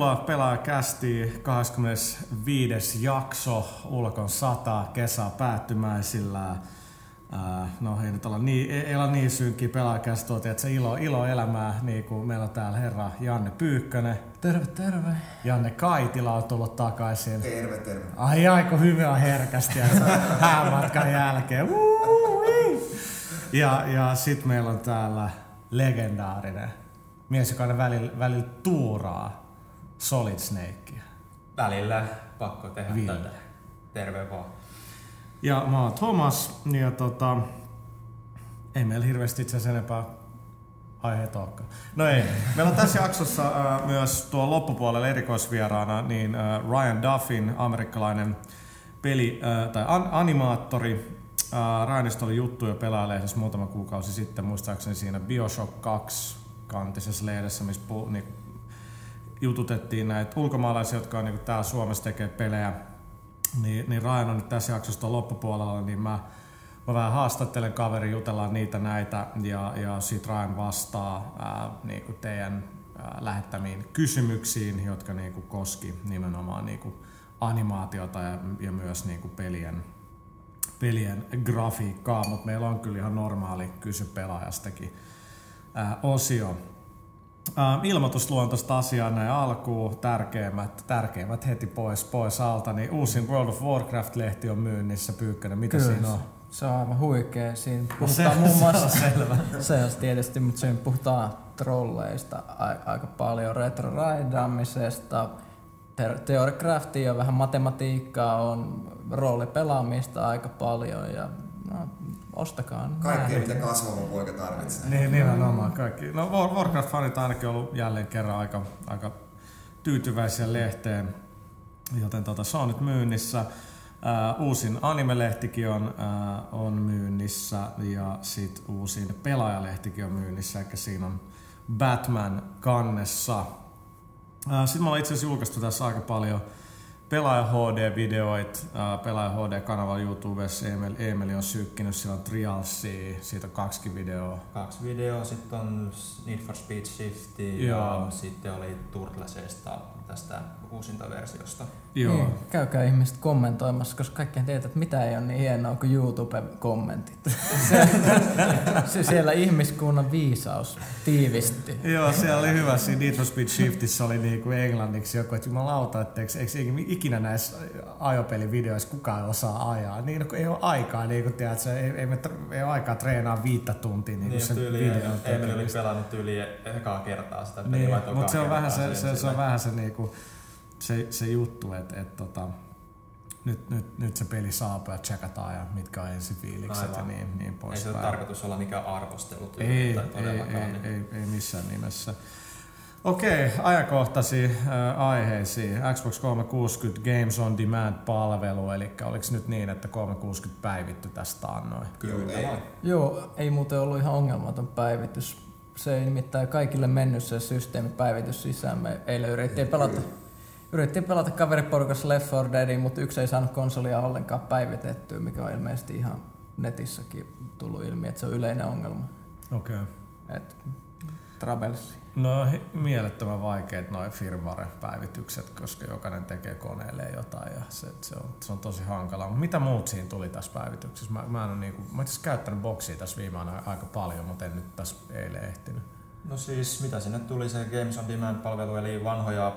Tervetuloa Pelaajakästiin 25. jakso Ulkon sata kesä päättymäisillä. Äh, no ei nyt olla niin, ei olla niin synkkiä pelaajakästä, että se ilo, ilo elämää, niin kuin meillä on täällä herra Janne Pyykkönen. Terve, terve. Janne Kaitila on tullut takaisin. Terve, terve. Ai aiko hyvä herkästi häämatkan jälkeen. Ja, ja sitten meillä on täällä legendaarinen mies, joka aina välillä, välillä tuuraa Solid Snakea. Välillä pakko tehdä Ville. tätä. Terve vaan. Ja mä oon Thomas, ja tota, ei meillä hirveästi itse asiassa enempää aiheita olekaan. No ei. Meillä on tässä jaksossa äh, myös tuo loppupuolella erikoisvieraana niin äh, Ryan Duffin, amerikkalainen peli- äh, tai an- animaattori. Äh, Ryanista oli juttu jo pelaajalehdessä muutama kuukausi sitten, muistaakseni siinä Bioshock 2 kantisessa lehdessä, missä niin, jututettiin näitä ulkomaalaisia, jotka on niin täällä Suomessa tekee pelejä niin, niin Ryan on nyt tässä jaksosta loppupuolella, niin mä, mä vähän haastattelen kaveri, jutellaan niitä näitä ja, ja sit Ryan vastaa ää, niin kuin teidän ää, lähettämiin kysymyksiin, jotka niin kuin koski nimenomaan niin kuin animaatiota ja, ja myös niin kuin pelien, pelien grafiikkaa, mutta meillä on kyllä ihan normaali kysy pelaajastakin ää, osio. Uh, ilmoitusluontoista asiaa näin alkuun, tärkeimmät, tärkeimmät heti pois, pois alta, niin uusin World of Warcraft-lehti on myynnissä, Pyykkönen, mitä Kyllä, siinä on? Se on aivan huikea. Siinä no puhutaan se, muun muassa, se on selvä. se on tietysti, mutta siinä puhutaan trolleista aika paljon, retroraidaamisesta, teorikraftia ja vähän matematiikkaa on roolipelaamista aika paljon ja no, ostakaa. Kaikkea, mitä kasvava poika tarvitsee. Niin, nimenomaan kaikki. No Warcraft-fanit on ainakin ollut jälleen kerran aika, aika tyytyväisiä lehteen, joten tota, se on nyt myynnissä. Uh, uusin animelehtikin on, uh, on myynnissä ja sitten uusin pelaajalehtikin on myynnissä, eli siinä on Batman kannessa. Uh, sitten me ollaan itse asiassa julkaistu tässä aika paljon Pelaaja HD-videoit, Pelaaja HD-kanava YouTubessa, Emil, Emil on sykkinyt, sillä on Trialsia, siitä on kaksi videoa. Kaksi videoa, sitten on Need for Speed Shifty ja sitten oli Turtlesesta tästä uusinta versiosta. Joo. Niin, käykää ihmiset kommentoimassa, koska kaikkien tietää, että mitä ei ole niin hienoa kuin YouTube-kommentit. se, siellä ihmiskunnan viisaus tiivisti. Joo, siellä oli hyvä. Siinä Need for Speed Shiftissä oli niinku englanniksi joku, että jumalauta, että eikö, eikö ikinä näissä ajopelivideoissa kukaan osaa ajaa. Niin, no, ei ole aikaa, niin kuin tiedät, ei, ei, me, ei ole aikaa treenaa viittä tuntia niin, niin sen videon Emil oli pelannut yli ekaa kertaa sitä niin, mutta se on vähän se, se, se, on vähän se niinku, se, se juttu, että et, tota, nyt, nyt, nyt se peli saapuu ja tsekataan ja mitkä on ensifiilikset ja niin, niin pois. Ei se ole tarkoitus olla mikään arvostelu ei, ei, ei, ei, ei, ei missään nimessä. Okei, ajankohtaisiin äh, aiheisiin. Xbox 360 Games on Demand-palvelu, eli oliko nyt niin, että 360 päivitty tästä annoin? Kyllä. Ei. Joo, ei muuten ollut ihan ongelmaton päivitys. Se ei nimittäin kaikille mennyt se systeemipäivitys sisään. Me eilen yritettiin pelata Yritettiin pelata kaveriporukassa Left 4 Deadin, mutta yksi ei saanut konsolia ollenkaan päivitettyä, mikä on ilmeisesti ihan netissäkin tullut ilmi, että se on yleinen ongelma. Okei. Okay. Travels. No mielettömän vaikeat noin firmware-päivitykset, koska jokainen tekee koneelle jotain ja se, se, on, se on tosi hankalaa. Mitä muut siinä tuli tässä päivityksessä? Mä, mä en ole niinku, mä itse käyttänyt boksia tässä viime aika paljon, mutta en nyt tässä eilen ehtinyt. No siis mitä sinne tuli se Games on Demand-palvelu, eli vanhoja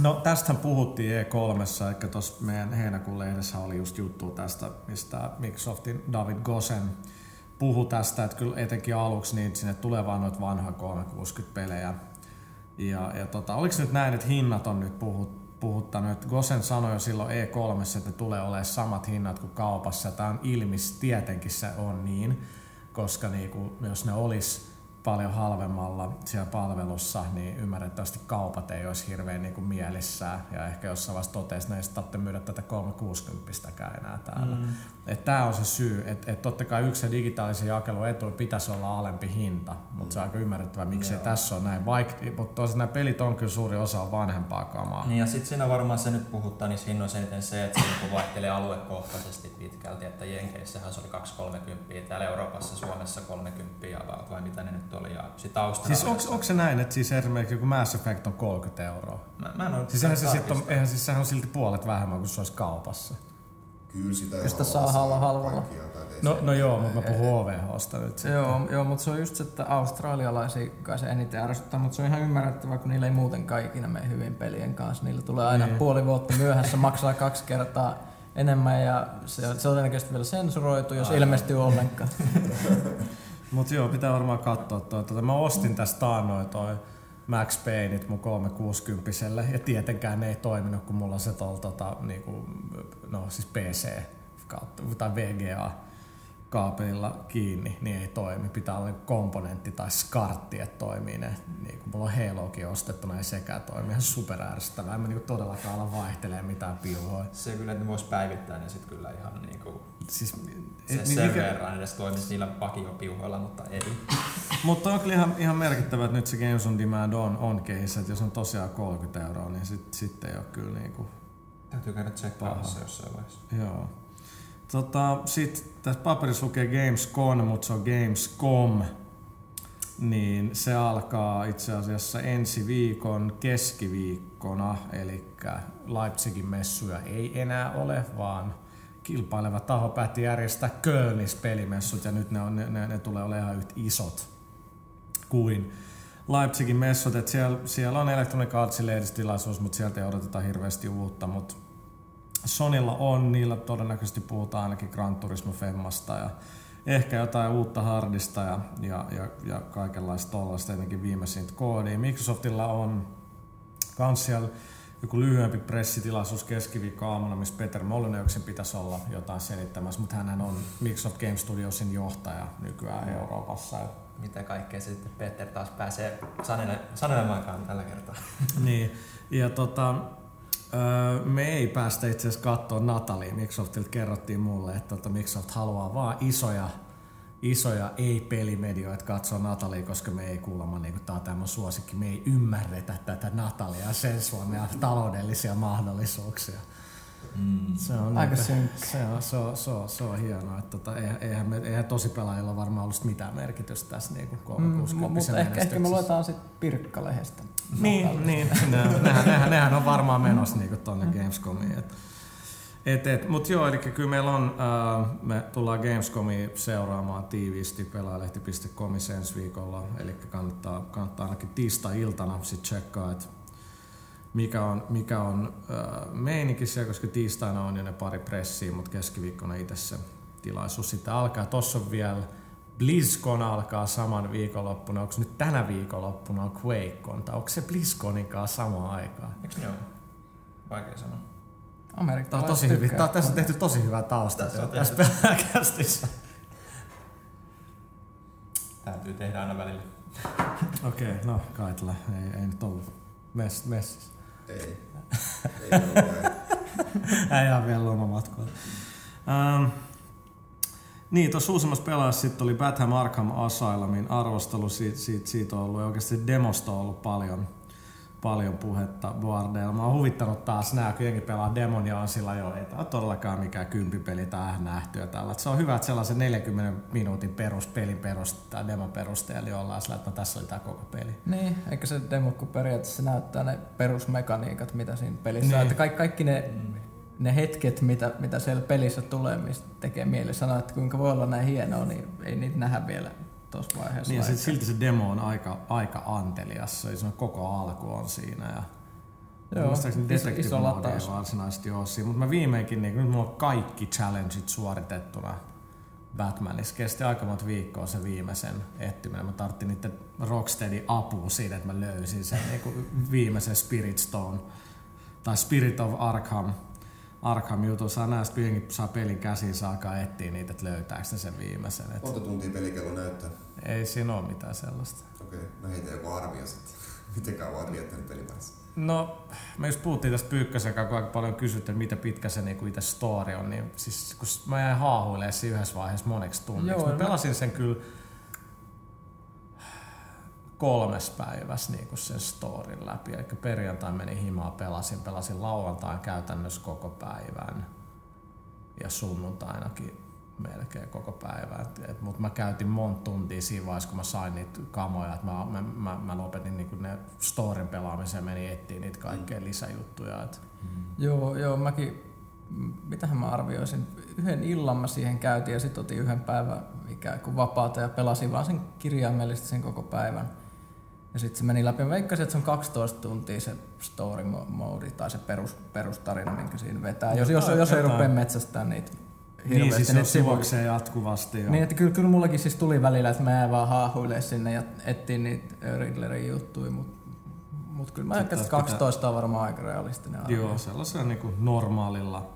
No tästähän puhuttiin E3, eli tuossa meidän heinäkuun lehdessä oli just juttu tästä, mistä Microsoftin David Gosen puhu tästä, että kyllä etenkin aluksi niin sinne tulee vaan noita vanhoja 360-pelejä. Ja, ja tota, oliko nyt näin, että hinnat on nyt puhut, puhuttanut, että Gosen sanoi jo silloin E3, että tulee olemaan samat hinnat kuin kaupassa. Tämä on ilmis, tietenkin se on niin, koska niinku, jos ne olisi paljon halvemmalla siellä palvelussa, niin ymmärrettävästi kaupat ei olisi hirveän niin kuin mielissään. Ja ehkä jossain vaiheessa totesi, että ei tarvitse myydä tätä 360 enää täällä. Mm. Tämä on se syy, että et totta kai yksi digitaalisen jakelun etu pitäisi olla alempi hinta, mutta mm. se on aika ymmärrettävää, miksi Joo. tässä on näin. Vaik, mutta toisaalta nämä pelit on kyllä suuri osa vanhempaa kamaa. Niin ja sitten siinä varmaan se nyt puhuttaa niissä hinnoissa eniten se, että se niinku vaihtelee aluekohtaisesti pitkälti, että Jenkeissähän se oli 230, täällä Euroopassa, Suomessa 30 vai mitä ne nyt oli. Ja sit siis onko, onko se näin, että siis esimerkiksi joku Mass Effect on 30 euroa? Mä, mä en ole siis eihän se, sit on, eihän siis sehän on silti puolet vähemmän kuin se olisi kaupassa. Kyllä sitä ei sitä saa halvalla. No, no joo, mutta mä puhun OVHsta nyt sitten. Joo, joo, mutta se on just se, että australialaisia kai se eniten ärsyttää, mutta se on ihan ymmärrettävää, kun niillä ei muuten kaikina mene hyvin pelien kanssa. Niillä tulee aina niin. puoli vuotta myöhässä, maksaa kaksi kertaa enemmän ja se on, se on todennäköisesti vielä sensuroitu, jos Aivan. ilmestyy ollenkaan. Mutta joo, pitää varmaan katsoa toi. Tota, mä ostin tästä taannoin toi Max Payneit mun 360 ja tietenkään ne ei toiminut, kun mulla on se tuolla tota, niinku, no siis PC kautta, tai VGA kaapelilla kiinni, niin ei toimi. Pitää olla komponentti tai skartti, että toimii ne. Niin kun mulla on Halokin ostettuna, ei sekään toimi. Ihan super ärsyttävää. En mä niinku todellakaan ala vaihtelee mitään piuhoja. Se kyllä, että ne vois päivittää ne sit kyllä ihan niinku... Siis, se niin, sen mikä... verran edes toimisi niillä pakiopiuhoilla, mutta ei. mutta on kyllä ihan, ihan merkittävä, että nyt se Games on Demand on, on case, että jos on tosiaan 30 euroa, niin sitten sit ei ole kyllä niinku... Täytyy käydä tsekkaamassa jossain vaiheessa. Joo. Tota, Sitten tässä paperissa lukee Gamescom, mutta se on Gamescom. Niin se alkaa itse asiassa ensi viikon keskiviikkona, eli Leipzigin messuja ei enää ole, vaan kilpaileva taho päätti järjestää Kölnis pelimessut ja nyt ne, on, ne, ne tulee olemaan ihan yhtä isot kuin Leipzigin messut. Et siellä, siellä on Electronic Artsin lehdistilaisuus, mutta sieltä ei odoteta hirveästi uutta, mutta Sonilla on, niillä todennäköisesti puhutaan ainakin Gran Turismo Femmasta ja ehkä jotain uutta hardista ja, ja, ja, ja kaikenlaista tollaista, etenkin viimeisintä koodia. Microsoftilla on kans siellä joku lyhyempi pressitilaisuus keskiviikko aamuna, missä Peter Molyneuxin pitäisi olla jotain selittämässä, mutta hän on Microsoft Game Studiosin johtaja nykyään no. Euroopassa. Mitä kaikkea sitten Peter taas pääsee sanelemaankaan tällä kertaa. niin, ja tota, Öö, me ei päästä itse asiassa katsoa Natalia. Microsoftilta kerrottiin mulle, että tota Microsoft haluaa vaan isoja, isoja ei-pelimedioita katsoa Natalia, koska me ei kuulemma, niin kuin, tämä on tämä suosikki, me ei ymmärretä tätä Natalia sen Suomea taloudellisia mahdollisuuksia. Mm. Se on aika synkkä. Se on, se on, se on, se on hienoa. Että tota, eihän, me, eihän tosi pelaajilla varmaan ollut mitään merkitystä tässä niin kuin 360 mm, Mutta ehkä, ehkä me luetaan sitten Pirkka-lehdestä. Niin, niin nehän, nehän, nehän, on varmaan menossa niin tuonne Gamescomiin. Et, et, et, Mutta joo, eli kyllä meillä on, äh, me tullaan Gamescomia seuraamaan tiiviisti pelaalehti.com ensi viikolla, eli kannattaa, kannattaa ainakin tiistai-iltana sitten tsekkaa, että mikä on, mikä on äh, meininki siellä, koska tiistaina on jo ne pari pressiä, mutta keskiviikkona itse se tilaisuus sitten alkaa. Tossa on vielä BlizzCon alkaa saman viikonloppuna. Onko nyt tänä viikonloppuna on QuakeCon, tai onko se BlizzConin kanssa samaan aikaan? Eikö ole? Vaikea sanoa. Amerikka Tämä on tosi hyvin. Tämä, tässä on tehty tosi hyvää tausta tässä, tässä pelkästissä. Täytyy tehdä aina välillä. Okei, okay, no Kaitla, ei, ei nyt ollut mess, messissä. Ei. Ei ihan vielä lomamatkoilla. Um, niin, tuossa uusimmassa pelaajassa sitten oli Batham Arkham Asylumin arvostelu. Siitä, siitä, siitä on ollut oikeasti demosta on ollut paljon, paljon puhetta Boardeilla. Mä oon huvittanut taas nää, kun jengi pelaa demon ja on sillä jo, ei tämä todellakaan mikään kympipeli tai nähty ja tällä. Se on hyvä, että sellaisen 40 minuutin peruspelin perusteella, demon perusteella ollaan sillä, että no, tässä oli tämä koko peli. Niin, eikä se demo, kun periaatteessa näyttää ne perusmekaniikat, mitä siinä pelissä niin. on. Että kaikki, kaikki ne ne hetket, mitä, mitä siellä pelissä tulee, mistä tekee mieli sanoa, että kuinka voi olla näin hienoa, niin ei niitä nähdä vielä tuossa vaiheessa. Niin, ja silti se demo on aika, aika antelias, se on koko alku on siinä. Ja Joo, muistaakseni Detective Mode ei varsinaisesti ole siinä, mutta mä viimeinkin, niin nyt mulla on kaikki challengeit suoritettuna Batmanissa. Kesti aika monta viikkoa se viimeisen etsiminen. Mä tarvitsin niiden Rocksteadin apua siinä, että mä löysin sen niin viimeisen Spirit Stone tai Spirit of Arkham Arkham jutun saa näistä kuitenkin saa pelin käsiin, saa alkaa etsiä niitä, että löytääkö sen viimeisen. Et Monta tuntia pelikello näyttää? ei siinä ole mitään sellaista. Okei, no heitä joku arvio sitten. Miten kauan olet viettänyt pelipäivässä? No, me just puhuttiin tästä Pyykkösen kanssa, kun aika paljon kysyttiin, että mitä pitkä se niinku itse story on, niin siis kun mä jäin haahuilemaan siinä yhdessä vaiheessa moneksi tunniksi. Joo, mä mä- pelasin sen kyllä kolmes päivässä niin sen storin läpi. Eli perjantai meni himaa, pelasin, pelasin lauantain käytännössä koko päivän ja sunnuntainakin melkein koko päivän. Mutta mä käytin monta tuntia siinä vaiheessa, kun mä sain niitä kamoja, että mä, mä, mä, mä lopetin niin ne storin pelaamisen ja menin etsiä niitä kaikkea lisäjuttuja. Et, Joo, joo, mäkin, mitähän mä arvioisin, yhden illan mä siihen käytin ja sitten otin yhden päivän ikään kuin vapaata ja pelasin vaan sen kirjaimellisesti sen koko päivän. Ja sitten se meni läpi. Mä veikkasin, että se on 12 tuntia se story mo- mode tai se perus, perustarina, minkä siinä vetää. Jos, jos, jos ei rupea metsästään niitä niin hirveästi siis se sivuja. juoksee jatkuvasti. Jo. Niin, että kyllä, kyllä mullakin siis tuli välillä, että mä jäin vaan haahuilemaan sinne ja etsin niitä Riddlerin juttuja, mutta mut kyllä mä ajattelin, että taas pitää- 12 on varmaan aika realistinen arvio. Joo, sellaisella niin kuin normaalilla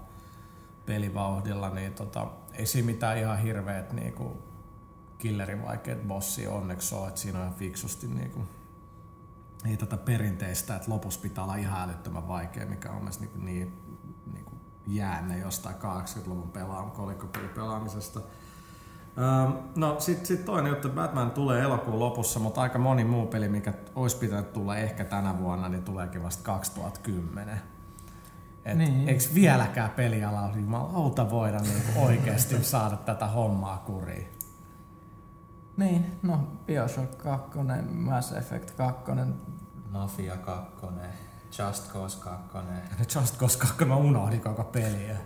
pelivauhdilla, niin tota, ei siinä mitään ihan hirveet niin kuin killerin vaikeat bossia onneksi ole, että siinä on ihan fiksusti niin kuin, ei tätä perinteistä, että lopussa pitää olla ihan älyttömän vaikea, mikä on mielestäni niin, niin, niin kuin jäänne jostain 80-luvun pelaam, kolikkopelipelaamisesta. Öm, no sitten sit toinen juttu, Batman tulee elokuun lopussa, mutta aika moni muu peli, mikä olisi pitänyt tulla ehkä tänä vuonna, niin tuleekin vasta 2010. Et Niin. niin. Eikö vieläkään pelialalla jumalauta voida niinku oikeasti saada tätä hommaa kuriin? Niin, no Bioshock 2, Mass Effect 2, Mafia 2, Just Cause 2. Just koska mä unohdin koko peliä.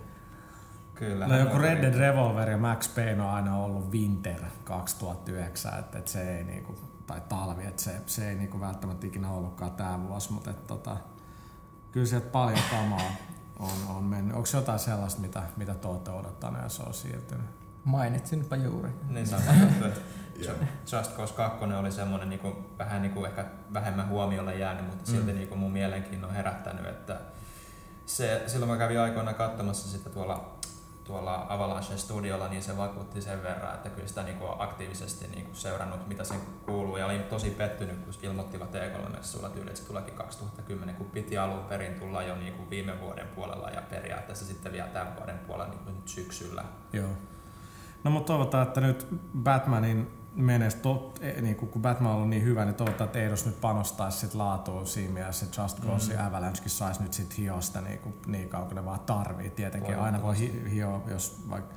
Kyllä. No joku Red Dead. Revolver ja Max Payne on aina ollut Winter 2009, että et se ei niinku, tai talvi, että se, se ei niinku välttämättä ikinä ollutkaan tää vuosi, mutta et tota, kyllä sieltä paljon kamaa on, on mennyt. Onko jotain sellaista, mitä, mitä te olette odottaneet ja se on siirtynyt? mainitsinpa juuri. Niin että Joo. Just Cause 2 oli semmoinen niinku, vähän niinku ehkä vähemmän huomiolle jäänyt, mutta silti Mm. niinku mun mielenkiinnon herättänyt, että se, silloin mä kävin aikoina katsomassa sitä tuolla, tuolla Avalanche Studiolla, niin se vakuutti sen verran, että kyllä sitä niinku on aktiivisesti niinku seurannut, mitä sen kuuluu, ja olin tosi pettynyt, kun ilmoittivat E3-messuilla tyyli, että se tuleekin 2010, kun piti alun perin tulla jo niinku viime vuoden puolella ja periaatteessa sitten vielä tämän vuoden puolella niinku nyt syksyllä. Joo. No mutta toivotaan, että nyt Batmanin menestö, niin kun Batman on ollut niin hyvä, niin toivotaan, että Eidos nyt panostaisi sit laatuun siinä mielessä, että Just Cause ja Avalanchekin saisi nyt sit hiosta niin, kuin, niin kauan kuin ne vaan tarvii. Tietenkin aina voi hi- hioa, jos vaikka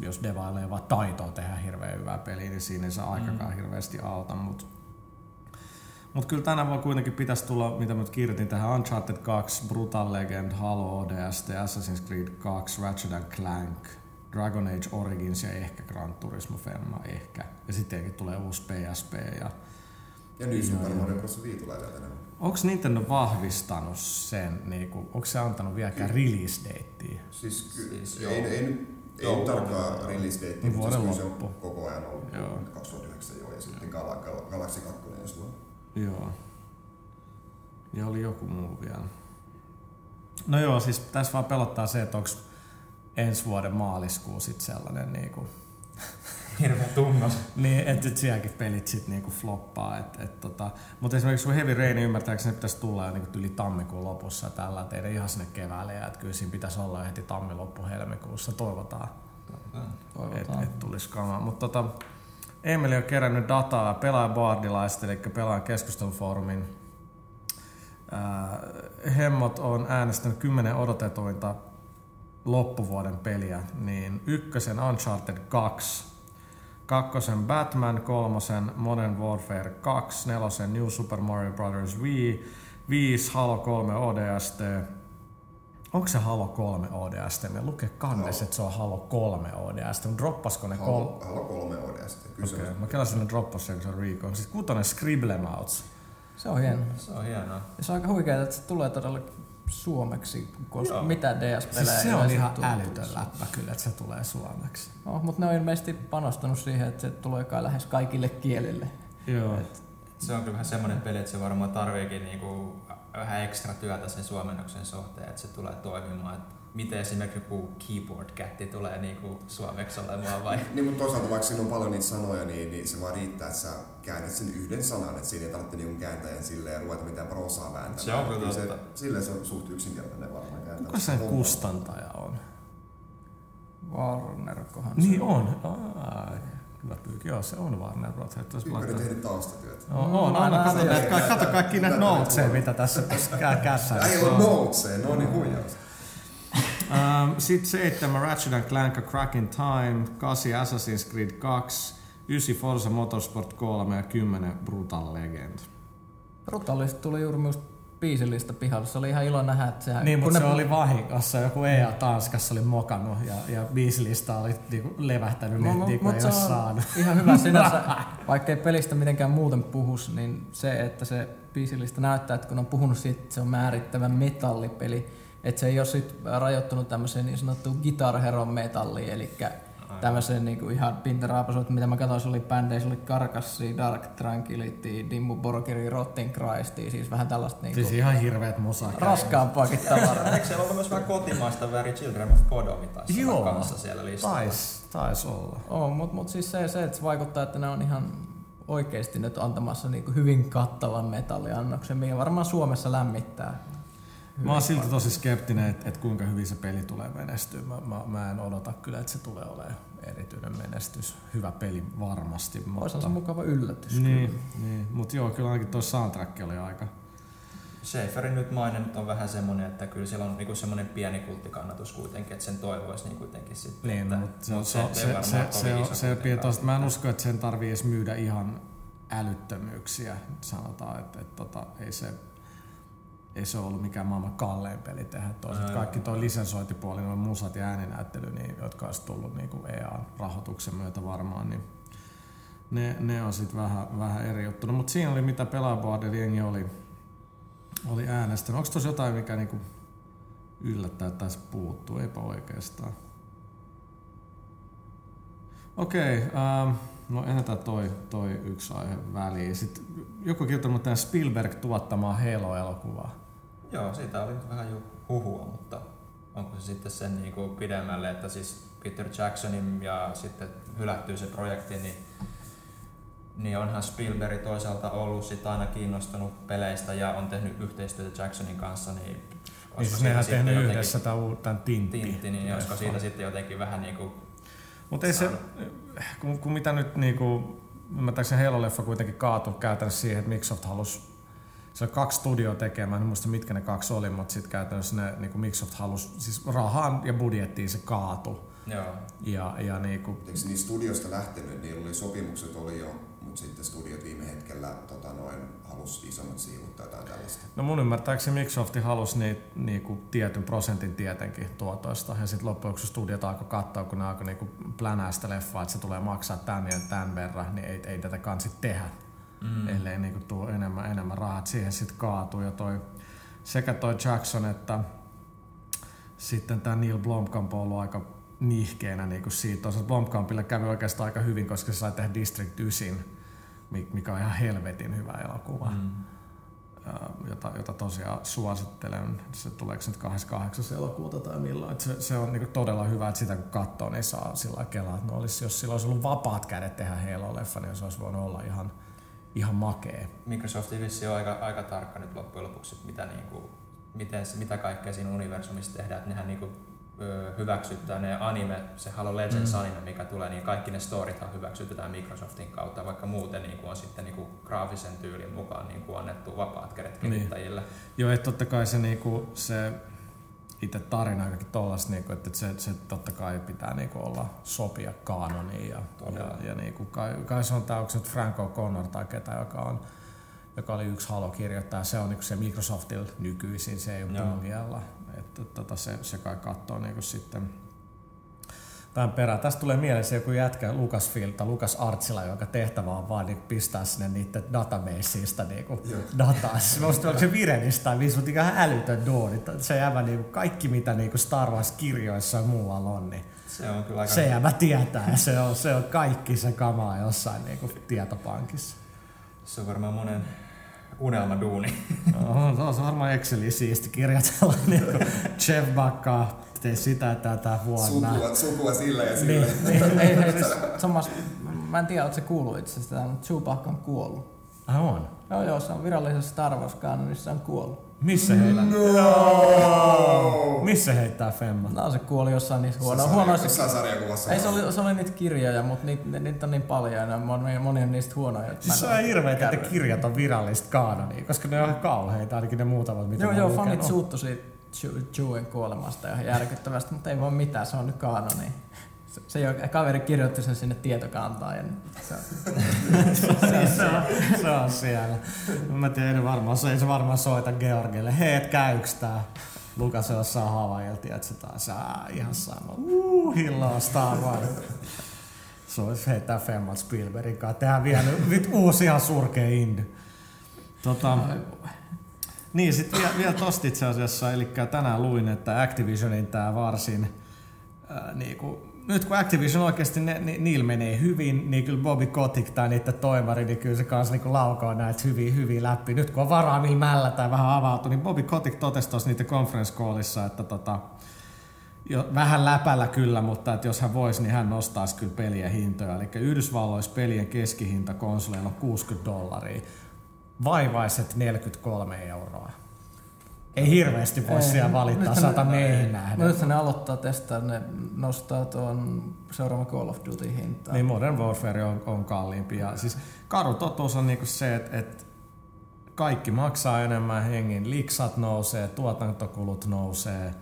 jos- devailee vaan taitoa tehdä hirveän hyvää peliä, niin siinä ei saa aikakaan hirveästi auta, mutta mutta kyllä tänä vuonna kuitenkin pitäisi tulla, mitä mä kirjoitin tähän, Uncharted 2, Brutal Legend, Halo ODST, Assassin's Creed 2, Ratchet Clank, Dragon Age Origins ja ehkä Gran Turismo Femma, ehkä. Ja sitten tietenkin tulee uusi PSP. Ja... Ja nyt Super Mario Bros. Wii tulee vielä vuonna. Onko Nintendo vahvistanut sen, niinku, onko se antanut vieläkään release datea? Siis, ky- Siis ei, ei, ei, ei tarkkaa release date, Niin mutta siis se on koko ajan ollut Joo. 2009 jo, ja sitten Gal- Gal- Galaxy 2 ensi vuonna. Joo. Ja oli joku muu vielä. No joo, siis tässä vaan pelottaa se, että onko ensi vuoden maaliskuu sit sellainen niinku, Hirveä tunnos. niin, että et sielläkin pelit sit niinku floppaa. Et, et tota, mutta esimerkiksi kun Heavy Rain ymmärtääkseni pitäisi tulla jo niinku yli tammikuun lopussa ja tällä tehdä ihan sinne keväälle ja että kyllä siinä pitäisi olla jo heti tammi-loppu helmikuussa, toivotaan, että Toivotaan. et tulisi kamaa. Mutta tota, Emeli on kerännyt dataa pelaajabaardilaista, eli pelaajan keskustelufoorumin Hemmot on äänestänyt kymmenen odotetuinta loppuvuoden peliä, niin ykkösen Uncharted 2, kakkosen Batman, kolmosen Modern Warfare 2, nelosen New Super Mario Bros. Wii, viisi Halo 3 ODST, Onko se Halo 3 ODST? Me lukee kannessa, että se on Halo 3 ODST. Mutta droppasko ne kol... Halo, Halo 3 ODST. Kyllä se on. mä kelasin ne droppas sen, kun se on Rico. Sitten kutonen Scribblenauts. Se on hieno. Se on hienoa. Ja se on aika huikeaa, että se tulee todella suomeksi, koska Joo. mitä DS-pelejä Siis se on ihan älytön läppä kyllä, että se tulee suomeksi. No, mutta ne on ilmeisesti panostanut siihen, että se tulee kai lähes kaikille kielille. Joo. Et, Se on kyllä vähän semmoinen peli, että se varmaan tarviikin niinku vähän ekstra työtä sen suomennoksen suhteen, että se tulee toimimaan. Että miten esimerkiksi joku keyboard kätti tulee niinku suomeksi olemaan vai? niin, mutta toisaalta vaikka siinä on paljon niitä sanoja, niin, niin se vaan riittää, että sä käännät sen yhden sanan, että siinä ei tarvitse niinku kääntäjän silleen ruveta mitään prosaa vääntämään. Se on kyllä se, silleen se on suht yksinkertainen varmaan kääntää. Kuka sen kustantaja on? Warner, kohan Niin se on. Ai, Hyvä pyykki. Joo, se on Warner Bros. Ykkönen tehnyt taustatyötä. On, on, Mä aina kato, näitä, kato kaikki näitä noteseja, mitä tässä kä- kässä Ei ole noteseen, no niin huijaus. Um, Sitten seitsemän Ratchet and Clank A Crack in Time, 8 Assassin's Creed 2, 9 Forza Motorsport 3 ja 10 Brutal Legend. Brutaalista tuli juuri myös biisillistä pihalle. Se oli ihan ilo nähdä, että sehän... Niin, kun mutta se ne- oli vahingossa. Joku EA Tanskassa oli mokannut ja, ja biisilista oli niinku levähtänyt mu- nettiin, kun ei se ole saanut. Ihan hyvä sinänsä, vaikka ei pelistä mitenkään muuten puhus, niin se, että se biisilistä näyttää, että kun on puhunut siitä, että se on määrittävä metallipeli, että se ei ole sit rajoittunut tämmöiseen niin sanottuun Guitar Hero metalliin, eli tämmöiseen niin kuin ihan pintaraapasuun, että mitä mä katsoin, se oli bändeissä, oli Karkassi, Dark Tranquility, Dimmu Borgiri, Rotten Christi, siis vähän tällaista niin Siis ihan hirveet musaa. raskaampaakin tavaraa. Eikö siellä ollut myös vähän kotimaista Very Children of Bodom taisi Joo. kanssa siellä listalla? Tais, tais olla. Oo, mutta mut siis se, se, että se vaikuttaa, että ne on ihan oikeasti nyt antamassa niinku hyvin kattavan metalliannoksen, mikä varmaan Suomessa lämmittää. Mä oon silti tosi skeptinen, että et kuinka hyvin se peli tulee menestyä. Mä, mä, mä en odota kyllä, että se tulee olemaan erityinen menestys. Hyvä peli varmasti, Voisi olla mutta... mukava yllätys. Niin, niin. mutta joo, kyllä ainakin tuo soundtrack oli aika... Schaeferin nyt maine nyt on vähän semmoinen, että kyllä siellä on niinku semmoinen pieni kulttikannatus kuitenkin, että sen toivoisi niin kuitenkin sitten. Niin, että, no, mutta se, mut se, se, se, varmaan se, se, on- se, tosta, mä en usko, että sen tarvii edes myydä ihan älyttömyyksiä. Sanotaan, että, että tota, ei se ei se ollut mikään maailman kallein peli tehdä. Toiset kaikki toi lisensointipuoli, noin musat ja ääninäyttely, niin, jotka olisi tullut niin kuin EA-rahoituksen myötä varmaan, niin ne, ne on sitten vähän, vähän eri juttu. No, mutta siinä oli mitä pelaajaboardilla jengi oli, oli äänestänyt. Onko tuossa jotain, mikä niinku yllättää että tässä puuttuu? Eipä oikeastaan. Okei, okay, ähm, no jätetään toi, toi yksi aihe väliin. Sitten joku kirjoittanut tämän Spielberg tuottamaa Halo-elokuvaa. Joo, siitä oli vähän jo huhua, mutta onko se sitten sen niin kuin pidemmälle, että siis Peter Jacksonin ja sitten hylättyy se projekti, niin, niin onhan Spielberg toisaalta ollut sit aina kiinnostunut peleistä ja on tehnyt yhteistyötä Jacksonin kanssa, niin Niin olisiko siis nehän tehnyt jotenkin- yhdessä tämän, uu- tämän Tintti. Tintti, niin olisiko siitä sitten jotenkin vähän niin kuin Mutta ei se, kun, kun mitä nyt niinku, ymmärtääkseni Halo-leffa kuitenkin kaatui käytännössä siihen, että Microsoft halusi se oli kaksi studioa tekemään, en muista mitkä ne kaksi oli, mutta sitten käytännössä ne, niin Microsoft halusi, siis rahaan ja budjettiin se kaatu. Joo. Ja, ja niin kuin, Eikö se niistä studiosta lähtenyt, niillä oli sopimukset oli jo, mutta sitten studiot viime hetkellä tota noin, halusi isommat siivut tai jotain tällaista. no mun ymmärtääkseni Microsoft halusi niitä niinku tietyn prosentin tietenkin tuotoista. Ja sitten loppujen lopuksi studiot alkoi katsoa, kun ne alkoi niinku plänää sitä leffaa, että se tulee maksaa tän ja tämän verran, niin ei, ei tätä kansi tehdä. Mm. ellei niinku tuu enemmän, enemmän rahat. Siihen sitten kaatuu ja toi, sekä toi Jackson että sitten tämä Neil Blomkamp on ollut aika nihkeenä niinku siitä. Toisaalta Blomkampille kävi oikeastaan aika hyvin, koska se sai tehdä District 9, mi- mikä on ihan helvetin hyvä elokuva, Mm. jota, jota tosiaan suosittelen. Se tuleeko nyt 28. elokuuta tai milloin. Et se, se on niinku todella hyvä, että sitä kun katsoo, niin saa sillä kelaa. että No olisi, jos sillä olisi ollut vapaat kädet tehdä Halo-leffa, niin se olisi voinut olla ihan, ihan makee. Microsoftin vissi on aika, aika tarkka nyt loppujen lopuksi, mitä, niinku, miten, se- mitä kaikkea siinä universumissa tehdään. Että nehän niinku, ö, hyväksyttää ne anime, se Halo Legends Mm. anime, mikä tulee, niin kaikki ne storithan hyväksytetään Microsoftin kautta, vaikka muuten niinku on sitten niinku graafisen tyylin mukaan niinku annettu vapaat kädet Niin. kehittäjille. Joo, että totta kai se, niinku, se itse tarina kaikki tollasta, niinku, että se, se totta kai pitää niinku olla sopia kanoniin. Ja, Todella. ja, ja niinku, kai, kai se on tämä, onko se nyt Frank O'Connor tai ketä, joka on joka oli yksi Halo-kirjoittaja, se on niinku se Microsoftilla nykyisin, se ei ole. Että tota, se, se kai katsoo niinku sitten tämän perään. Tästä tulee mieleen se joku jätkä Lucasfilm tai Lucas Artsilla, jonka tehtävä on vaan niin pistää sinne niiden databaseista niinku Joo. dataa. Siis muistin, onko se Virenistä tai viisi, mutta ihan älytön duuni. Se jäävä niinku, kaikki mitä niinku Star Wars-kirjoissa ja muualla on, niin Se on kyllä aika... se jäävä tietää ja se on, se on kaikki se kamaa jossain niinku tietopankissa. Se on varmaan monen unelmaduuni. No, se on varmaan Exceliin siisti kirjoitella niin Jeff Bakkaa tee sitä tätä vuonna. Sukua, sukua sillä ja sillä. Niin, niin, ei, ei, siis, sammas, mä en tiedä, että se kuuluu itse asiassa, mutta Chewbacca on kuollut. Ah, on. Joo, joo, se on virallisessa Star Wars kanonissa on kuollut. Missä heillä? No! Missä heittää Femma? No se kuoli jossain niissä huono, huonoissa... Jossain sarjakuvassa. Ei, se oli, se oli niitä kirjoja, mutta niitä, niitä on niin paljon ja moni, moni on niistä huonoja. Siis se on oo hirveet, että kirjat on virallista kaanonia, koska ne on ihan kauheita, ainakin ne muutamat, mitä Joo, joo, oon fanit lukenut. suuttu siitä Chew- Chewen kuolemasta ihan järkyttävästi, mutta ei voi mitään, se on nyt kaanoni. Se, se ole, kaveri kirjoitti sen sinne tietokantaan ja se, Niin, se, on, se on siellä. Mä tiedän varmaan, se ei se varmaan soita Georgille. Hei, et käyks tää? Lukas on jossain Havailta, että se taas aa, ihan sama. Uh, hilloa Star Wars. Se olisi heittää Femmat Spielbergin kanssa. Tehdään vielä nyt uusi ihan surkea indy. Tota, niin, sitten vielä, vielä tosta itse asiassa, eli tänään luin, että Activisionin tämä varsin, ää, niinku, nyt kun Activision oikeasti ne, ni, niillä menee hyvin, niin kyllä Bobby Kotick tai niiden toimari, niin kyllä se kanssa niinku laukoo näitä hyviä, hyviä läpi. Nyt kun on varaa mihin mällä tai vähän avautu, niin Bobby Kotick totesi tuossa niiden conference callissa, että tota, jo, vähän läpällä kyllä, mutta että jos hän voisi, niin hän nostaisi kyllä pelien hintoja. Eli Yhdysvalloissa pelien keskihinta konsoleilla on 60 dollaria, vaivaiset 43 euroa. Ei hirveästi voi Ei, siellä valittaa sata meihin No nähden. nyt ne aloittaa testaa, ne nostaa tuon seuraavan Call of Duty hintaa. Niin Modern Warfare on, on kalliimpi. Ja siis karu totuus on niinku se, että et kaikki maksaa enemmän hengin, liksat nousee, tuotantokulut nousee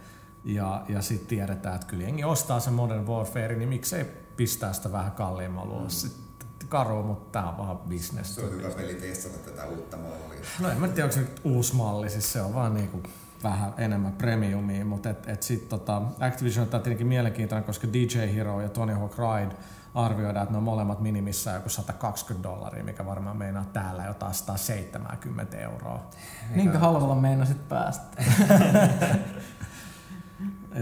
ja, ja sitten tiedetään, että kyllä jengi ostaa se Modern Warfare, niin miksei pistää sitä vähän kalliimmalla ulos. Sitten karu, mutta tää on vaan business. Se on hyvä peli testata tätä uutta mallia. No en mä tiedä, onko se nyt uusi malli, siis se on vaan niinku vähän enemmän premiumia, mutta et, et sit tota, Activision on tietenkin mielenkiintoinen, koska DJ Hero ja Tony Hawk Ride arvioidaan, että ne on molemmat minimissään joku 120 dollaria, mikä varmaan meinaa täällä jotain 170 euroa. Minkä halvalla meinasit päästä?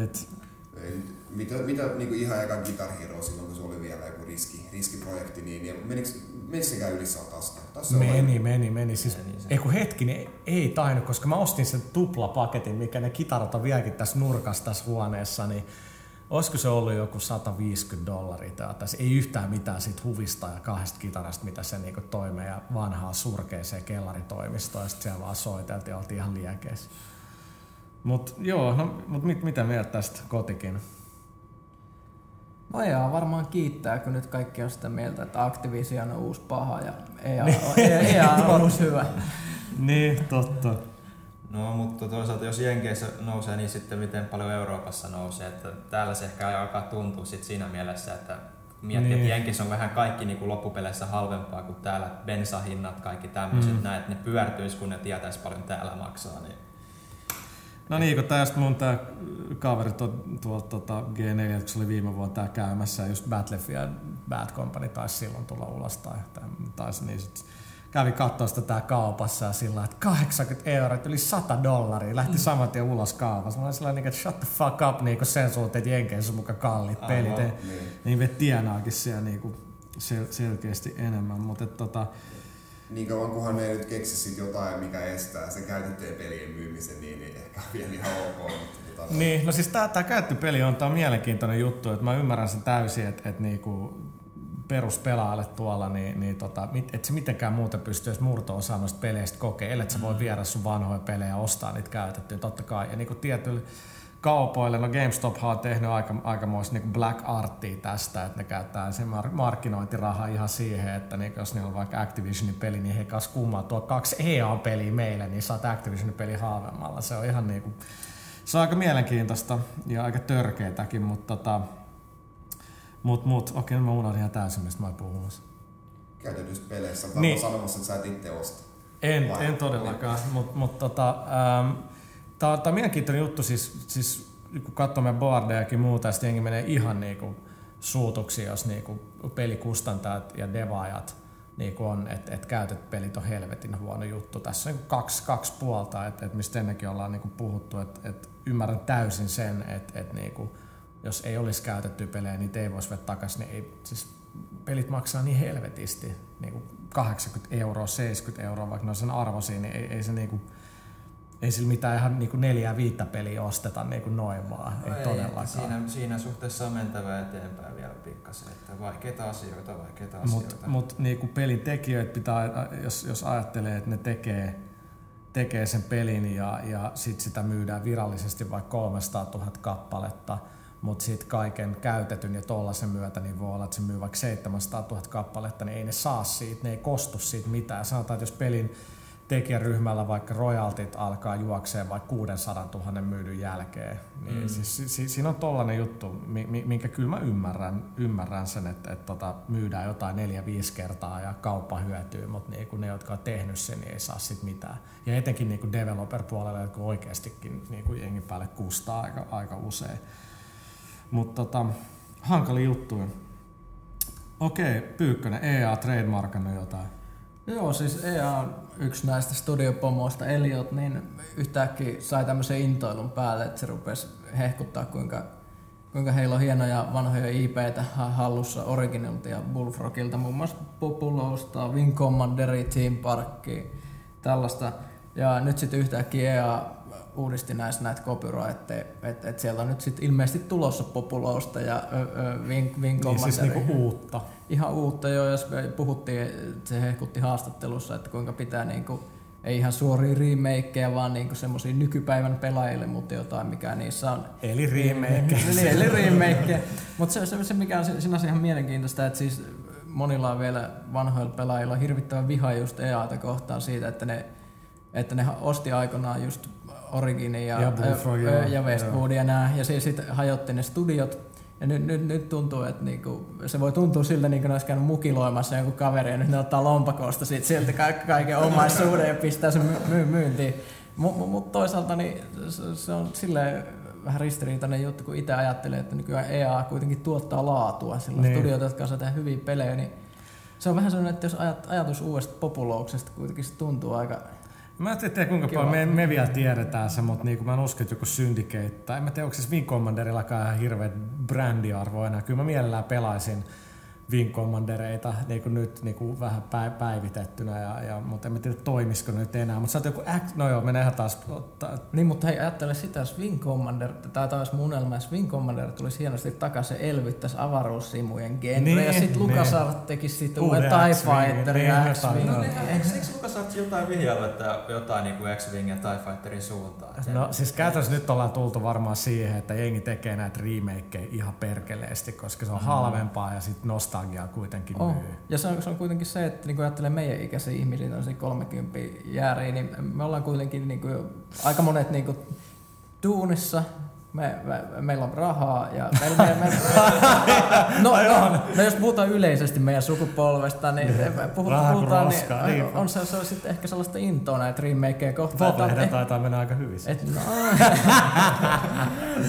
Et, Ei Mitä, mitä niin kuin ihan eka Guitar Hero silloin, kun se oli vielä joku riski, riskiprojekti, niin, niin menikö, menikö sekään yli satasta? Olla- meni, meni, meni. Siis, Meni se. ei kun hetkinen, ei, ei tainnut, koska mä ostin sen tuplapaketin, mikä ne kitarat on vieläkin tässä nurkassa tässä huoneessa, niin olisiko se ollut joku 150 dollaria tai tässä ei yhtään mitään siitä huvista ja kahdesta kitarasta, mitä se niinku toi meidän vanhaa surkeeseen kellaritoimistoon ja sitten siellä vaan soiteltiin ja oltiin ihan liekeissä. Mut joo, no, mut mit, mitä mieltä tästä kotikin? No EA varmaan kiittää, kun nyt kaikki on sitä mieltä, että Activision on uusi paha ja EA, EA on uusi hyvä. Niin, totta. No, mutta toisaalta jos Jenkeissä nousee, niin sitten miten paljon Euroopassa nousee. Että täällä se ehkä alkaa tuntua sit siinä mielessä, että miettii, Niin. että Jenkeissä on vähän kaikki niin kuin loppupeleissä halvempaa kuin täällä bensahinnat, kaikki tämmöiset Mm. mm. näin, että ne pyörtyisi, kun ne tietäisi paljon täällä maksaa. Niin No niin, kun tästä mun tää kaveri tuolta tuol, tota G4, kun se oli viime vuonna tää käymässä, ja just Battlefield Bad Company taisi silloin tulla ulos, tai taisi niin sit kävi katsoa sitä tää kaupassa ja sillä että 80 euroa, yli 100 dollaria, lähti saman tien ulos kaupassa. Mä olin sellainen, että shut the fuck up, niin sen suhteen, että Jenkeissä on muka kalliit Aivan, pelit. Niin. Niin tienaakin siellä niinku sel- selkeästi enemmän, mutta tota, Niin kauan kunhan ne ei nyt keksi sit jotain, mikä estää sen käytettyjen pelien myymisen, niin, niin ehkä on vielä ihan ok. Mutta tota, Niin, no siis tää, tää käyttöpeli on, tää on mielenkiintoinen juttu, että mä ymmärrän sen täysin, että et niinku peruspelaajalle tuolla, niin, niin tota, et se mitenkään muuten pysty edes murto-osaa noista peleistä kokea, ellei sä voi viedä sun vanhoja pelejä ja ostaa niitä käytettyjä, totta kai. Ja niinku tietyllä kaupoille, no GameStop on tehnyt aika, aikamoista niinku black artia tästä, että ne käyttää sen mar- markkinointirahaa ihan siihen, että niinku jos niillä on vaikka Activisionin peli, niin he kas kummaa tuo kaksi EA-peliä meille, niin saat Activisionin peli halvemmalla. Se on ihan niinku, se on aika mielenkiintoista ja aika törkeetäkin, mutta tota, mut, mut, okei, mä unohdin ihan täysin, mistä mä olin puhumassa. käytetyistä peleissä on Niin. niin. sanomassa, että sä et itse osta. En, Vai? en todellakaan, mutta mut, tota, ähm, tää, on- tää on mielenkiintoinen juttu, siis, siis kun boardejakin ja muuta, sitten jengi menee ihan niinku suutuksi, jos niinku pelikustantajat ja devaajat niinku on, että et käytet pelit on helvetin huono juttu. Tässä on niinku kaksi, kaksi puolta, että et mistä ennenkin ollaan niinku puhuttu, että et ymmärrän täysin sen, että et niinku, jos ei olisi käytetty pelejä, niitä ei voisi vetää takaisin, niin ei, siis pelit maksaa niin helvetisti, niin kuin 80 euroa, 70 euroa, vaikka ne on sen arvoisia, niin ei, ei se niin kuin, ei sillä mitään ihan niin kuin neljää viittä peliä osteta niin kuin noin vaan, no ei, ei todellakaan. Siinä, siinä suhteessa on mentävä eteenpäin vielä pikkasen, että vaikeita asioita, vaikeita asioita. Mutta mut, niin kuin pelin tekijöitä pitää, jos, jos ajattelee, että ne tekee, tekee sen pelin ja, ja sit sitä myydään virallisesti vaikka 300 000 kappaletta, mutta sitten kaiken käytetyn ja tollasen myötä niin voi olla, että se myy vaikka 700 000 kappaletta, niin ei ne saa siitä, ne ei kostu siitä mitään. Sanotaan, että jos pelin tekijäryhmällä vaikka royaltit alkaa juokseen vaikka 600 000 myydyn jälkeen. Niin mm. siis, si, si, siinä on tollainen juttu, minkä kyllä mä ymmärrän, ymmärrän sen, että, että tota, myydään jotain neljä, viisi kertaa ja kauppa hyötyy, mutta niin ne, jotka on tehnyt sen, niin ei saa sit mitään. Ja etenkin niin developer-puolella, jotka oikeastikin niin jengi päälle kustaa aika, aika usein. Mutta tota, hankali juttu. Okei, Pyykkönen, EA trademarkannut jotain. Joo, siis EA on yksi näistä studiopomoista, Eliot, niin yhtäkkiä sai tämmöisen intoilun päälle, että se rupesi hehkuttaa, kuinka, kuinka heillä on hienoja vanhoja IPtä hallussa Originalta ja Bullfrogilta, muun muassa Populousta, Wing Commanderi, Team Parkki, tällaista. Ja nyt sitten yhtäkkiä EA uudisti näissä näitä copyrightteja, että et sieltä on nyt sitten ilmeisesti tulossa Populousta ja Wing, Wing niin, siis niinku uutta. Ihan uutta jo, jos puhuttiin, se hehkutti haastattelussa, että kuinka pitää niinku, ei ihan suoria remakeja, vaan niinku semmoisia nykypäivän pelaajille, mutta jotain mikä niissä on. Eli remake. eli, eli remake. mutta se, se, se, mikä on sinänsä ihan mielenkiintoista, että siis monilla on vielä vanhoilla pelaajilla hirvittävän viha just EAta kohtaan siitä, että ne, että ne osti aikoinaan just Originin ja, ja, Bullfrog, ja, ja Westwood ja nää, ja sitten hajotti ne studiot. Ja nyt, nyt, nyt tuntuu, että niinku, se voi tuntua siltä, niin kuin olisi käynyt mukiloimassa joku kaveri, ja nyt ne ottaa lompakosta siitä sieltä ka- kaiken omaisuuden ja pistää sen my- myyntiin. Mutta mut toisaalta niin se, se on silleen vähän ristiriitainen juttu, kun itse ajattelee, että nykyään EA kuitenkin tuottaa laatua. Sillä niin. studiot, jotka osaa tehdä hyviä pelejä, niin se on vähän sellainen, että jos ajatus uudesta populouksesta kuitenkin se tuntuu aika Mä en tiedä kuinka paljon me, me vielä tiedetään se, mutta niin mä en usko, että joku Syndicate, tai en mä tiedä, onko siis Wing Commanderillakaan ihan hirveä brändiarvo enää. Kyllä mä mielellään pelaisin Wing Commandereita niin kuin nyt niin kuin vähän päivitettynä, ja, ja, mutta en tiedä toimisiko nyt enää. Mutta sä joku act, no joo, menee ihan taas. Ottaa. Niin, mutta hei, ajattele sitä, jos Wing Commander, tämä taas mun unelma, jos Wing Commander tulisi hienosti takaisin elvyttäisi avaruussimujen genre, niin, ja sitten LucasArts niin. tekisi sitten uuden TIE Fighterin ja niin, X-Wing. No, niin, eikö LucasArts jotain vihjailla, että jotain niin kuin X-Wing ja TIE Fighterin suuntaan? No siis käytännössä nyt ollaan tultu varmaan siihen, että jengi tekee näitä remakeja ihan perkeleesti, koska se on mm. halvempaa ja sitten nostalgiaa kuitenkin oh. myy. Ja se on, se on kuitenkin se, että niin kun ajattelee meidän ikäisiä ihmisiä, on 30 jääriä, niin me ollaan kuitenkin niin kuin, aika monet niin kuin, duunissa, me, me, meillä on rahaa ja me, me, me, no, no, no, jos puhutaan yleisesti meidän sukupolvesta, niin puhutaan, puhutaan niin, niin, on se, se on sitten ehkä sellaista intoa näitä remakeja kohtaan. Voplehden taitaa mennä aika hyvin. Et, no,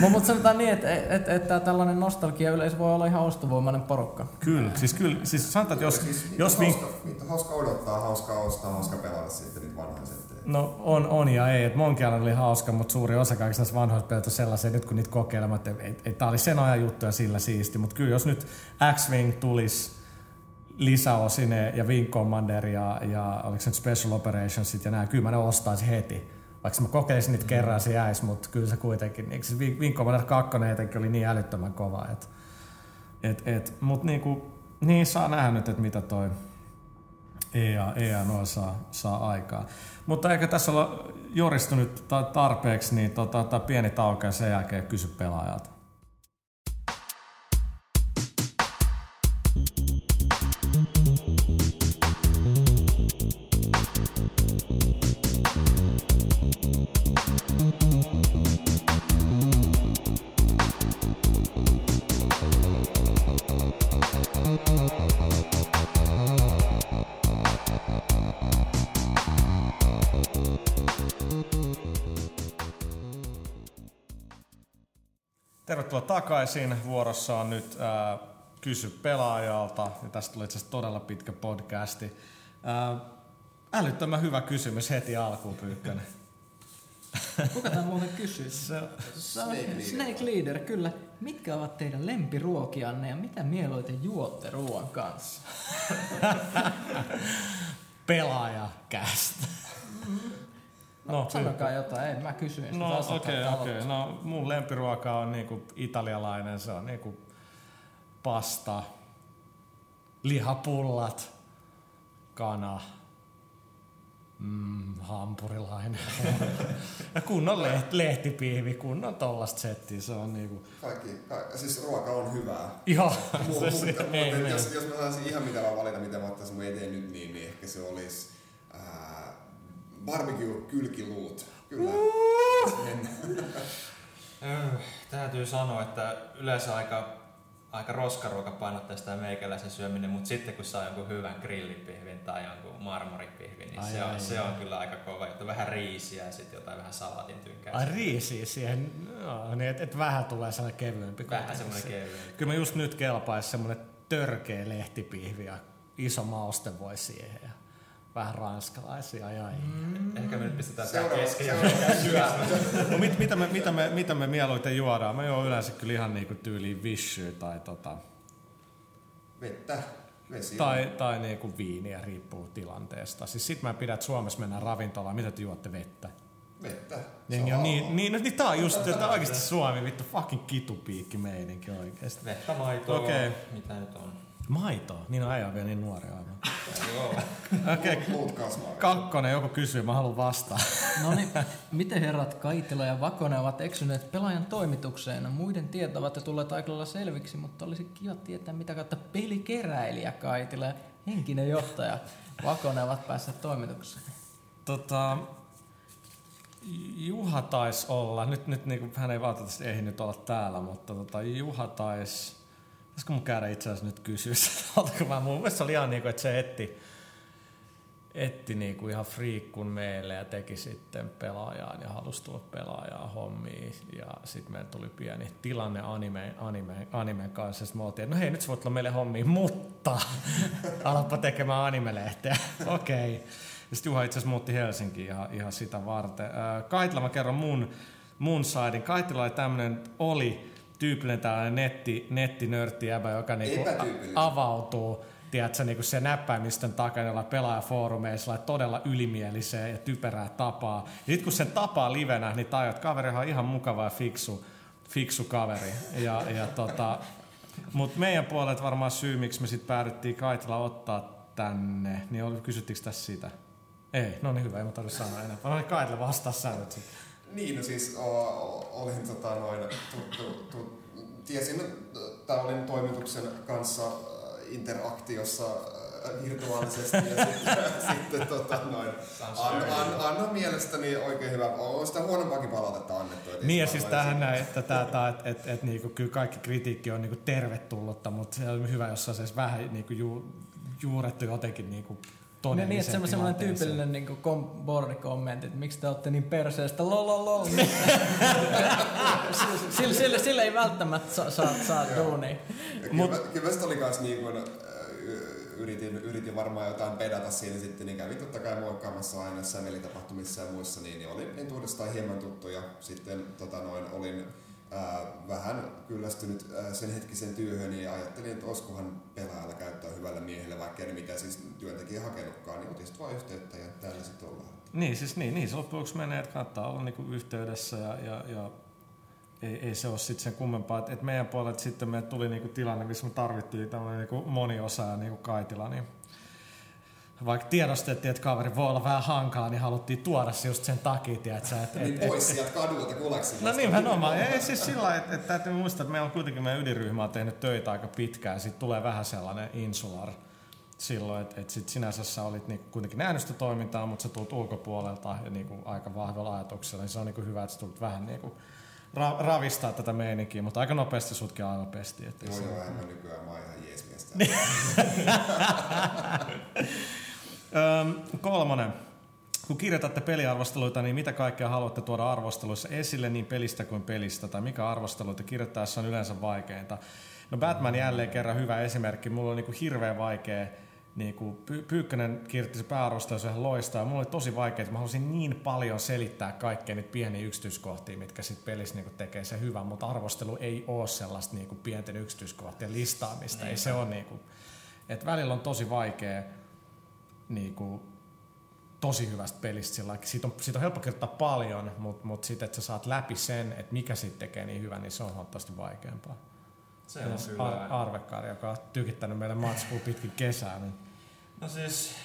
mutta sanotaan niin, että et, et, et, tällainen nostalgia yleensä voi olla ihan ostovoimainen porukka. Kyllä, siis kyllä, siis sanotaan, että jos... Siis, jos hauska, hauska odottaa, hauska ostaa, hauska pelata sitten niitä vanhoja No on, on ja ei. Monkey oli hauska, mutta suuri osa kaikista näistä vanhoista pelit on sellaisia, nyt kun niitä kokeilemat, että et, et, tämä oli sen ajan juttu ja sillä siisti. Mutta kyllä jos nyt X-Wing tulisi lisäosine ja Wing Commander ja, ja oliko se nyt Special Operationsit ja nämä, kyllä mä ne ostaisin heti. Vaikka mä kokeilisin niitä kerran, se jäisi, mutta kyllä se kuitenkin, niin se Wing Commander 2 etenkin oli niin älyttömän kova. Et, et, et, mutta niinku, niin saa nähdä nyt, että mitä toi EA, EA noin saa, saa aikaa. Mutta eikö tässä olla juristunut tarpeeksi, niin tota, pieni tauko ja sen jälkeen kysy pelaajalta. Tervetuloa takaisin. Vuorossa on nyt ää, Kysy pelaajalta. Ja tästä tulee itse asiassa todella pitkä podcasti. Ää, älyttömän hyvä kysymys heti alkuun, Pyykkönen. Kuka tämä muuten kysyy? Se, Se on Snake Leader. Snake Leader, kyllä. Mitkä ovat teidän lempiruokianne ja mitä mieluiten juotte ruoan kanssa? pelaajakästä. No, sanokaa jotain, ei mä kysyin sitä. No okei, okei. aloitus. No mun lempiruoka on niinku italialainen, se on niinku pasta, lihapullat, kana, mm, hampurilainen. ja kunnon leht, lehtipiivi, kunnon tollasta settiä, se on niinku... Kaikki, ka- siis ruoka on hyvää. Joo, Mu- se, mutta, ei mene. jos, jos mä saisin ihan mitä vaan valita, mitä mä ottaisin mun eteen nyt, niin, niin ehkä se olisi ää, barbecue kylkiluut. Kyllä. Sen- Öh, Täytyy sanoa, että yleensä aika, aika roskaruokapainotteista ja meikäläisen syöminen, mutta sitten kun saa jonkun hyvän grillipihvin tai jonkun marmoripihvin, niin Ai, se, ai, on, se ai. on kyllä aika kova juttu. Vähän riisiä ja sitten jotain vähän salaatin tynkää. Ai riisiä siihen, no, niin että et vähän tulee sellainen kevyempi. Vähän semmoinen kevyempi. Kyllä mä just nyt kelpaisi semmonen törkeä lehtipihvi ja iso mauste voi siihen vähän ranskalaisia ja mm. Ehkä me nyt pistetään tää Seuraava, kesken no mit, mitä, me, mitä, me, mitä me mieluiten juodaan? Mä juon yleensä kyllä ihan niinku tyyliin vissyä tai, tota, Vettä, vesi. tai, tai niinku viiniä, riippuu tilanteesta. Siis sit mä pidän, että Suomessa mennään ravintolaan, mitä te juotte vettä? Vettä. Jengi on niin, niin, no, niin tää on just, tää on oikeesti Suomi, vittu fucking kitupiikki meininki oikeesti. Vettä, maitoa, Okei. mitä nyt on. Maitoa? Niin on äijä on vielä niin nuori aivan. Joo. Okei, okay. Muut kasvaa. kakkonen, joku kysyy, mä haluan vastaa. No niin, miten herrat Kaitila ja Vakonen ovat eksyneet pelaajan toimitukseen? Muiden tiet ovat jo tulleet aika selviksi, mutta olisi kiva tietää, mitä kautta pelikeräilijä Kaitila ja henkinen johtaja Vakonen ovat päässeet toimitukseen. Tota, Juha taisi olla, nyt, nyt niin hän ei valitettavasti ehtinyt olla täällä, mutta tota, Juha taisi, pitäisikö mun käydä itse asiassa nyt kysyä, oletko mä, mun mielestä oli ihan niin kuin, että se etti, etti niin kuin ihan friikkun meille ja teki sitten pelaajaan ja halusi tulla pelaajaa hommiin. Ja sitten meillä tuli pieni tilanne anime, anime, animen kanssa. Sitten me oltiin, että no hei, nyt sä voit tulla meille hommiin, mutta alappa tekemään animelehteä. Okei. Okay. Sitten Juha itse asiassa muutti Helsinkiin ihan, ihan sitä varten. Ää, Kaitila mä kerron mun, mun saidin. Kaitila oli tämmönen, oli tyypillinen tällainen netti, nettinörtti jäbä, joka niinku avautuu tiedätkö, niin se näppäimistön takana jolla pelaajafoorumeissa todella ylimieliseen ja typerää tapaa. Ja sitten kun sen tapaa livenä, niin tajut, että kaverihan on ihan mukava ja fiksu, fiksu kaveri. Ja, ja tota, Mutta meidän puolelta varmaan syy, miksi me sitten päädyttiin Kaitila ottaa tänne, niin oli, kysyttikö tässä sitä? Ei, no niin hyvä, ei mä tarvitse sanoa enää. No niin Kaitila vastaa sä nyt sit. Niin, no siis o, o, olin tota noin, tu, tu, tu, tiesin, että olin toimituksen kanssa äh, interaktiossa äh, virtuaalisesti ja sitten, sitten tota noin, an, an, anna mielestäni oikein hyvä, on sitä huonompaakin palautetta annettu. et Niin ja siis tähän näin, että, tää, tää, että et, et, niinku, kyllä kaikki kritiikki on niinku tervetullutta, mutta se on hyvä, jos se olisi vähän niinku, ju, juurettu jotenkin niinku, No niin, että todelliseen semmoinen, semmoinen tyypillinen niin kom, bordikommentti, että miksi te olette niin perseestä, lol, lol, lol. sillä, sillä, sillä, ei välttämättä saa, saa, saa duunia. Kyllä, Mut, kyllä oli kans niin y- yritin, yritin varmaan jotain pedata siinä sitten, niin kävin totta kai moikkaamassa aina sävelitapahtumissa ja muissa, niin, niin olin entuudestaan hieman tuttu ja sitten tota noin, olin vähän kyllästynyt sen hetkisen työhön ja ajattelin, että olisikohan pelaajalla käyttää hyvällä miehelle, vaikka ei mitä siis työntekijä hakenutkaan, niin otin sitten yhteyttä ja täällä sitten ollaan. Niin, siis niin, niin se lopuksi menee, että kannattaa olla niinku yhteydessä ja, ja, ja ei, ei se ole sitten sen kummempaa. Et, et meidän puolelta sitten meille tuli niinku tilanne, missä me tarvittiin tämmöinen niinku moniosaaja niinku Kaitila, niin vaikka tiedostettiin, että kaveri voi olla vähän hankala, niin haluttiin tuoda se just sen takia, tiedätkö, että Niin et, pois sieltä kadulta kulaksi. No nimenomaan. Ei siis sillä että, että täytyy muistaa, että meillä on kuitenkin meidän ydinryhmä on tehnyt töitä aika pitkään ja sitten tulee vähän sellainen insular silloin, että, että sit sinänsä sä olit niinku kuitenkin nähnyt sitä toimintaa, mutta sä tulet ulkopuolelta ja niinku aika vahvalla ajatuksella, niin se on niinku hyvä, että sä tulet vähän niinku ra- ravistaa tätä meininkiä, mutta aika nopeasti sutkin aivan pesti. Että Joo, se- joo, en mä nykyään, mä oon ihan jees miestä. Öm, kolmonen. Kun kirjoitatte peliarvosteluita, niin mitä kaikkea haluatte tuoda arvosteluissa esille niin pelistä kuin pelistä, tai mikä arvosteluita kirjoittaessa on yleensä vaikeinta? No Batman jälleen kerran hyvä esimerkki. Mulla on niinku hirveän vaikea niin kuin Py- Pyykkönen kirjoitti se pääarvostelus ihan loistaa. Mulla oli tosi vaikea, että mä halusin niin paljon selittää kaikkea niitä pieniä yksityiskohtia, mitkä sitten pelissä niin kuin tekee se hyvän, mutta arvostelu ei ole sellaista niin kuin pienten yksityiskohtien listaamista. Ei se ole niin kuin, että välillä on tosi vaikea niin kuin, tosi hyvästä pelistä. Sillä, siitä, on, siitä on helppo kirjoittaa paljon, mutta, mutta sitten, että sä saat läpi sen, että mikä siitä tekee niin hyvän, niin se on huomattavasti vaikeampaa. Se on kyllä. Ar- Arvekkaari, joka on tykittänyt meille matskua pitkin kesää. Niin. No siis,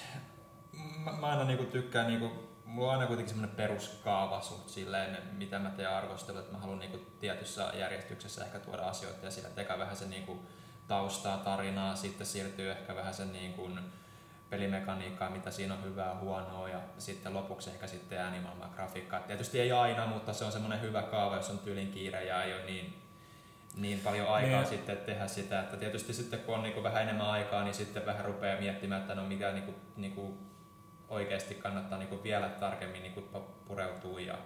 mä, mä aina niinku tykkään, niinku, mulla on aina kuitenkin semmoinen peruskaava suht silleen, mitä mä teen arvostelu, että mä haluan niinku tietyssä järjestyksessä ehkä tuoda asioita ja sillä tehdä vähän sen niinku taustaa, tarinaa, sitten siirtyy ehkä vähän sen niinku pelimekaniikkaa, mitä siinä on hyvää, huonoa ja sitten lopuksi ehkä sitten äänimaailmaa, grafiikkaa. Tietysti ei aina, mutta se on semmoinen hyvä kaava, jos on tyylin kiire ja ei ole niin niin paljon aikaa niin. sitten tehdä sitä, että tietysti sitten kun on niin kuin vähän enemmän aikaa, niin sitten vähän rupeaa miettimään, että no mikä niin kuin, niin kuin oikeasti kannattaa niin kuin vielä tarkemmin niin kuin pureutua. Ja, ja...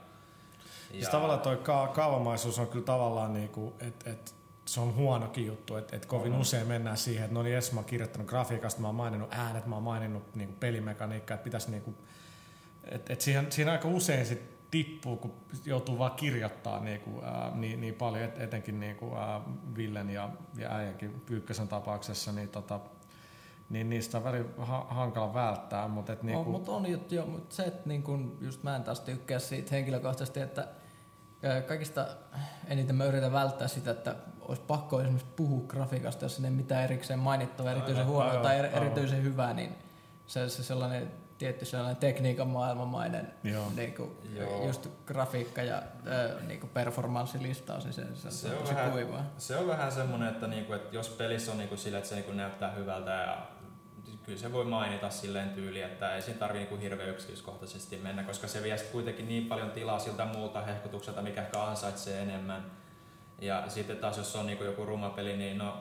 Siis tavallaan toi ka- kaavamaisuus on kyllä tavallaan, niin kuin, että et, se on huonokin juttu, että et kovin mm. usein mennään siihen, että no niin, mä oon kirjoittanut grafiikasta, mä oon maininnut äänet, mä oon maininnut niin pelimekaniikkaa, että pitäisi niin kuin, et, et siihen, siihen aika usein sit tippuu, kun joutuu vaan kirjoittaa niin, kuin, ää, niin, niin paljon, et, etenkin niin kuin, ää, Villen ja, ja äijänkin Pyykkösen tapauksessa, niin, tota, niin niistä on välillä ha- hankala välttää. Mutta et, niin kuin... mut on juttu jo, mutta se, että niin kun, just mä en taas tykkää siitä henkilökohtaisesti, että kaikista eniten mä yritän välttää sitä, että olisi pakko esimerkiksi puhua grafiikasta, jos sinne mitään erikseen mainittavaa, erityisen huonoa tai erityisen hyvää, niin se, se sellainen tietty sellainen tekniikan maailmamainen niin kuin, just grafiikka ja äh, niin kuin performanssilistaus, niin se, se, se, on, vähän, kuivaa. se on vähän semmoinen, että, niin kuin, että jos pelissä on niin kuin sille, että se niin kuin näyttää hyvältä ja kyllä se voi mainita silleen tyyli, että ei siinä tarvitse niin hirveän yksityiskohtaisesti mennä, koska se vie kuitenkin niin paljon tilaa siltä muulta hehkutukselta, mikä ehkä ansaitsee enemmän. Ja sitten taas jos on niin joku rumapeli, niin no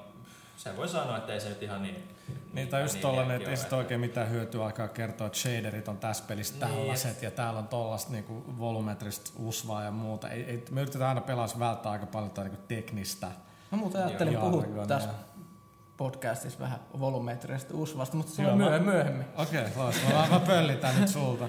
se voi sanoa, että ei se nyt ihan niin... Niin, tai just niin tollanen, että ei sitten oikein mitään hyötyä aikaa kertoa, että shaderit on tässä pelissä niin. tällaiset ja täällä on tollasta niinku volumetrista usvaa ja muuta. Ei, ei, me yritetään aina pelaa välttää aika paljon niinku teknistä. Mä muuten ajattelin puhua tässä podcastissa vähän volumetrista usvasta, mutta se on myöhemmin. myöhemmin. Okei, okay, loistavaa. Mä, mä pöllitän nyt sulta.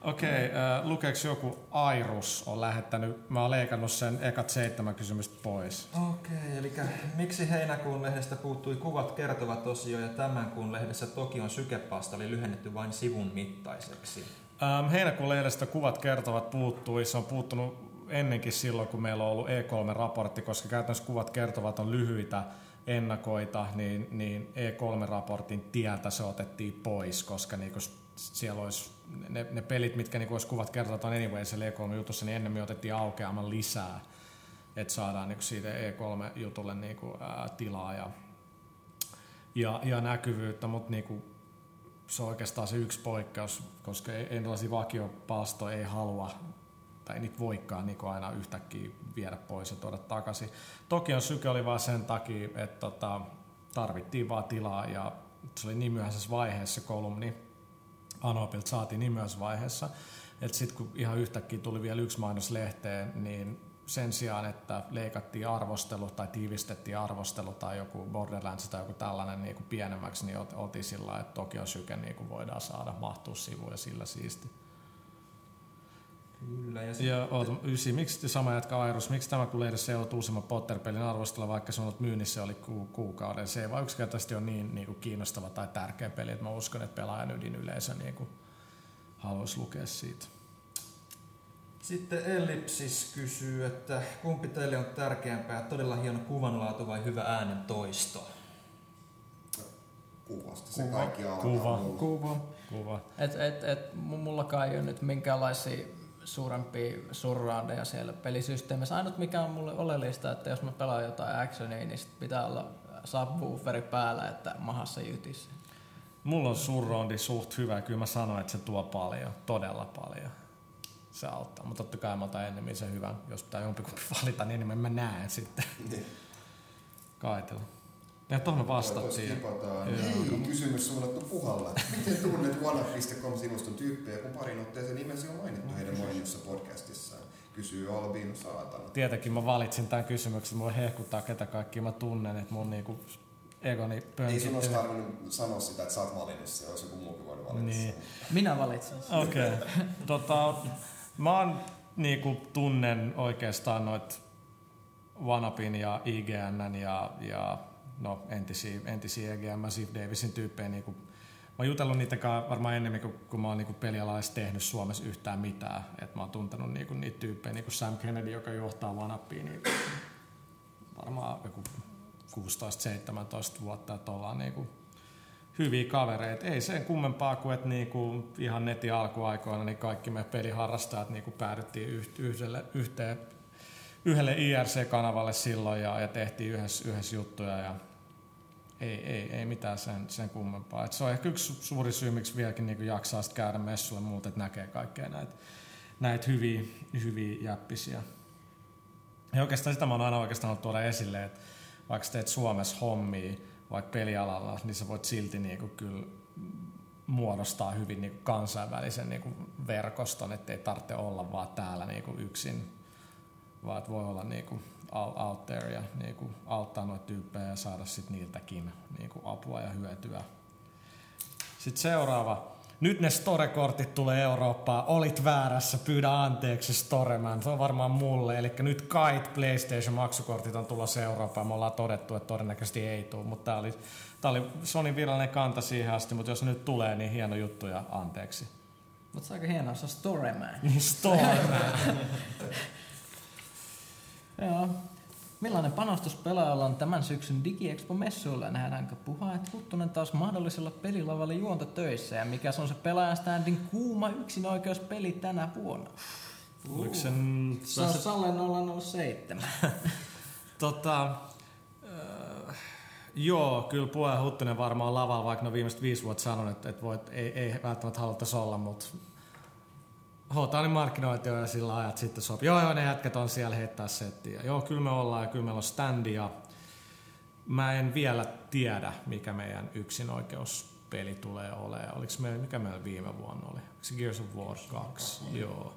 Okei, okay, äh, joku Airus on lähettänyt, mä oon leikannut sen ekat seitsemän kysymystä pois. Okei, okay, eli miksi heinäkuun lehdestä puuttui kuvat kertovat osio ja tämän kuun lehdessä Tokion sykepasta oli lyhennetty vain sivun mittaiseksi? Ähm, heinäkuun lehdestä kuvat kertovat puuttui, se on puuttunut ennenkin silloin, kun meillä on ollut E3-raportti, koska käytännössä kuvat kertovat on lyhyitä ennakoita, niin, niin E3-raportin tieltä se otettiin pois, koska niin siellä olisi ne, ne pelit, mitkä niin olisi kuvat kertotaan anyway se E3-jutussa, niin ennen me otettiin aukeaman lisää, että saadaan niin siitä E3-jutulle niin kuin, ää, tilaa ja, ja, ja näkyvyyttä, mutta niin kuin, se on oikeastaan se yksi poikkeus, koska ei, ei vakiopalstoja ei halua tai ei niitä voikaan niin aina yhtäkkiä viedä pois ja tuoda takaisin. Toki on syke oli vain sen takia, että tota, tarvittiin vaan tilaa ja se oli niin myöhäisessä vaiheessa kolumni, Anopilta saatiin niin myös vaiheessa, että sitten kun ihan yhtäkkiä tuli vielä yksi mainos lehteen, niin sen sijaan, että leikattiin arvostelu tai tiivistettiin arvostelu tai joku Borderlands tai joku tällainen niin kuin pienemmäksi, niin oltiin sillä että Tokio Syke niin kuin voidaan saada mahtua sivuun ja sillä siisti. Kyllä. Ja, ja oota, ysi, miksi sama jatka Airus, miksi tämä kun lehdessä ei ollut uusimman Potter-pelin arvostella, vaikka se on ollut myynnissä oli ku, kuukauden. Se ei vaan yksinkertaisesti ole niin, niin kuin kiinnostava tai tärkeä peli, että mä uskon, että pelaajan yleisö niin kuin haluaisi lukea siitä. Sitten Ellipsis kysyy, että kumpi teille on tärkeämpää, todella hieno kuvanlaatu vai hyvä äänen toisto? Kuvasta se kuva. kaikki alkaa. Kuva. Kuva. Kuva. Et, et, et, mullakaan ei ole nyt minkäänlaisia suurempia surroundeja siellä pelisysteemissä. Ainut mikä on mulle oleellista, että jos mä pelaan jotain actionia, niin sit pitää olla subwooferi päällä, että mahassa jytissä. Mulla on surroundi suht hyvä. Kyllä mä sanoin, että se tuo paljon, todella paljon. Se auttaa. Mutta totta kai mä otan enemmän sen hyvän. Jos pitää jompikumpi valita, niin enemmän mä näen sitten. Niin. Kaitella. Ja tuohon vastattiin. Hei, kysymys suunnattu Puhalle. Miten tunnet One.com sivuston tyyppejä, kun parin otteeseen nimesi on mainittu heidän mainiossa podcastissaan? Kysyy Albino Saatana. Tietenkin mä valitsin tämän kysymyksen, voi hehkuttaa ketä kaikki mä tunnen, että mun niinku egoni Ei pönkitty. sun olisi tarvinnut sanoa sitä, että sä oot valinnut sen, olisi joku muukin voinut valita Niin. sen. Minä valitsin sen. Okei. Okay. tota, mä oon niinku tunnen oikeastaan noit Vanapin ja IGN ja, ja no, entisiä, entisiä EGM, Steve Davisin tyyppejä. Niinku, mä oon jutellut niitä varmaan enemmän kuin kun mä oon niinku pelialais tehnyt Suomessa yhtään mitään. Et mä oon tuntenut niinku niitä tyyppejä, niinku Sam Kennedy, joka johtaa Vanapia, niin varmaan joku 16-17 vuotta, että ollaan niinku hyviä kavereita. Ei sen kummempaa kuin, että niinku ihan netin alkuaikoina niin kaikki me peliharrastajat niinku päädyttiin yh- yhdelle, yhteen, yhdelle IRC-kanavalle silloin ja, ja tehtiin yhdessä, yhdessä juttuja ja ei, ei, ei mitään sen, sen kummempaa. Et se on ehkä yksi suuri syy, miksi vieläkin niinku jaksaa sit käydä messulle muut, että näkee kaikkea näitä näit hyviä, hyviä jäppisiä. Ja oikeastaan sitä mä oon aina oikeastaan halunnut tuoda esille, että vaikka teet Suomessa hommia, vaikka pelialalla, niin sä voit silti niinku kyllä muodostaa hyvin niinku kansainvälisen niinku verkoston, ettei tarvitse olla vaan täällä niinku yksin, vaan voi olla niinku out there ja niinku auttaa noita tyyppejä ja saada sit niiltäkin niinku apua ja hyötyä. Sitten seuraava. Nyt ne Store-kortit tulee Eurooppaan. Olit väärässä, pyydä anteeksi Storeman. Se on varmaan mulle. Eli nyt kait PlayStation-maksukortit on tulossa Eurooppaan. Me ollaan todettu, että todennäköisesti ei tule. Mutta tämä oli, tää oli Sonin virallinen kanta siihen asti. Mutta jos se nyt tulee, niin hieno juttu ja anteeksi. Mutta se on aika hienoa, se on Storyman. Niin Storeman. Joo. Millainen panostus pelaajalla on tämän syksyn DigiExpo-messuilla? Nähdäänkö Puhaet Huttunen taas mahdollisella pelilavalla juontotöissä? Ja mikä se on se pelaajan standin kuuma yksinoikeuspeli tänä vuonna? Oliko sen... Se on Salle 007. Tota, äh, joo, kyllä Puhe Huttunen varmaan lavalla, vaikka ne on viimeiset viisi vuotta sanonut, että, että voit, ei, ei välttämättä haluttaisi olla, mutta Hotaanin markkinointi on jo sillä ajat sitten sopii. Joo, joo, ne jätkät on siellä heittää settiä. Joo, kyllä me ollaan ja kyllä meillä on standi ja mä en vielä tiedä, mikä meidän yksinoikeuspeli tulee olemaan. Oliko meillä, mikä meillä viime vuonna oli? Oliko se Gears of War 2? Joo.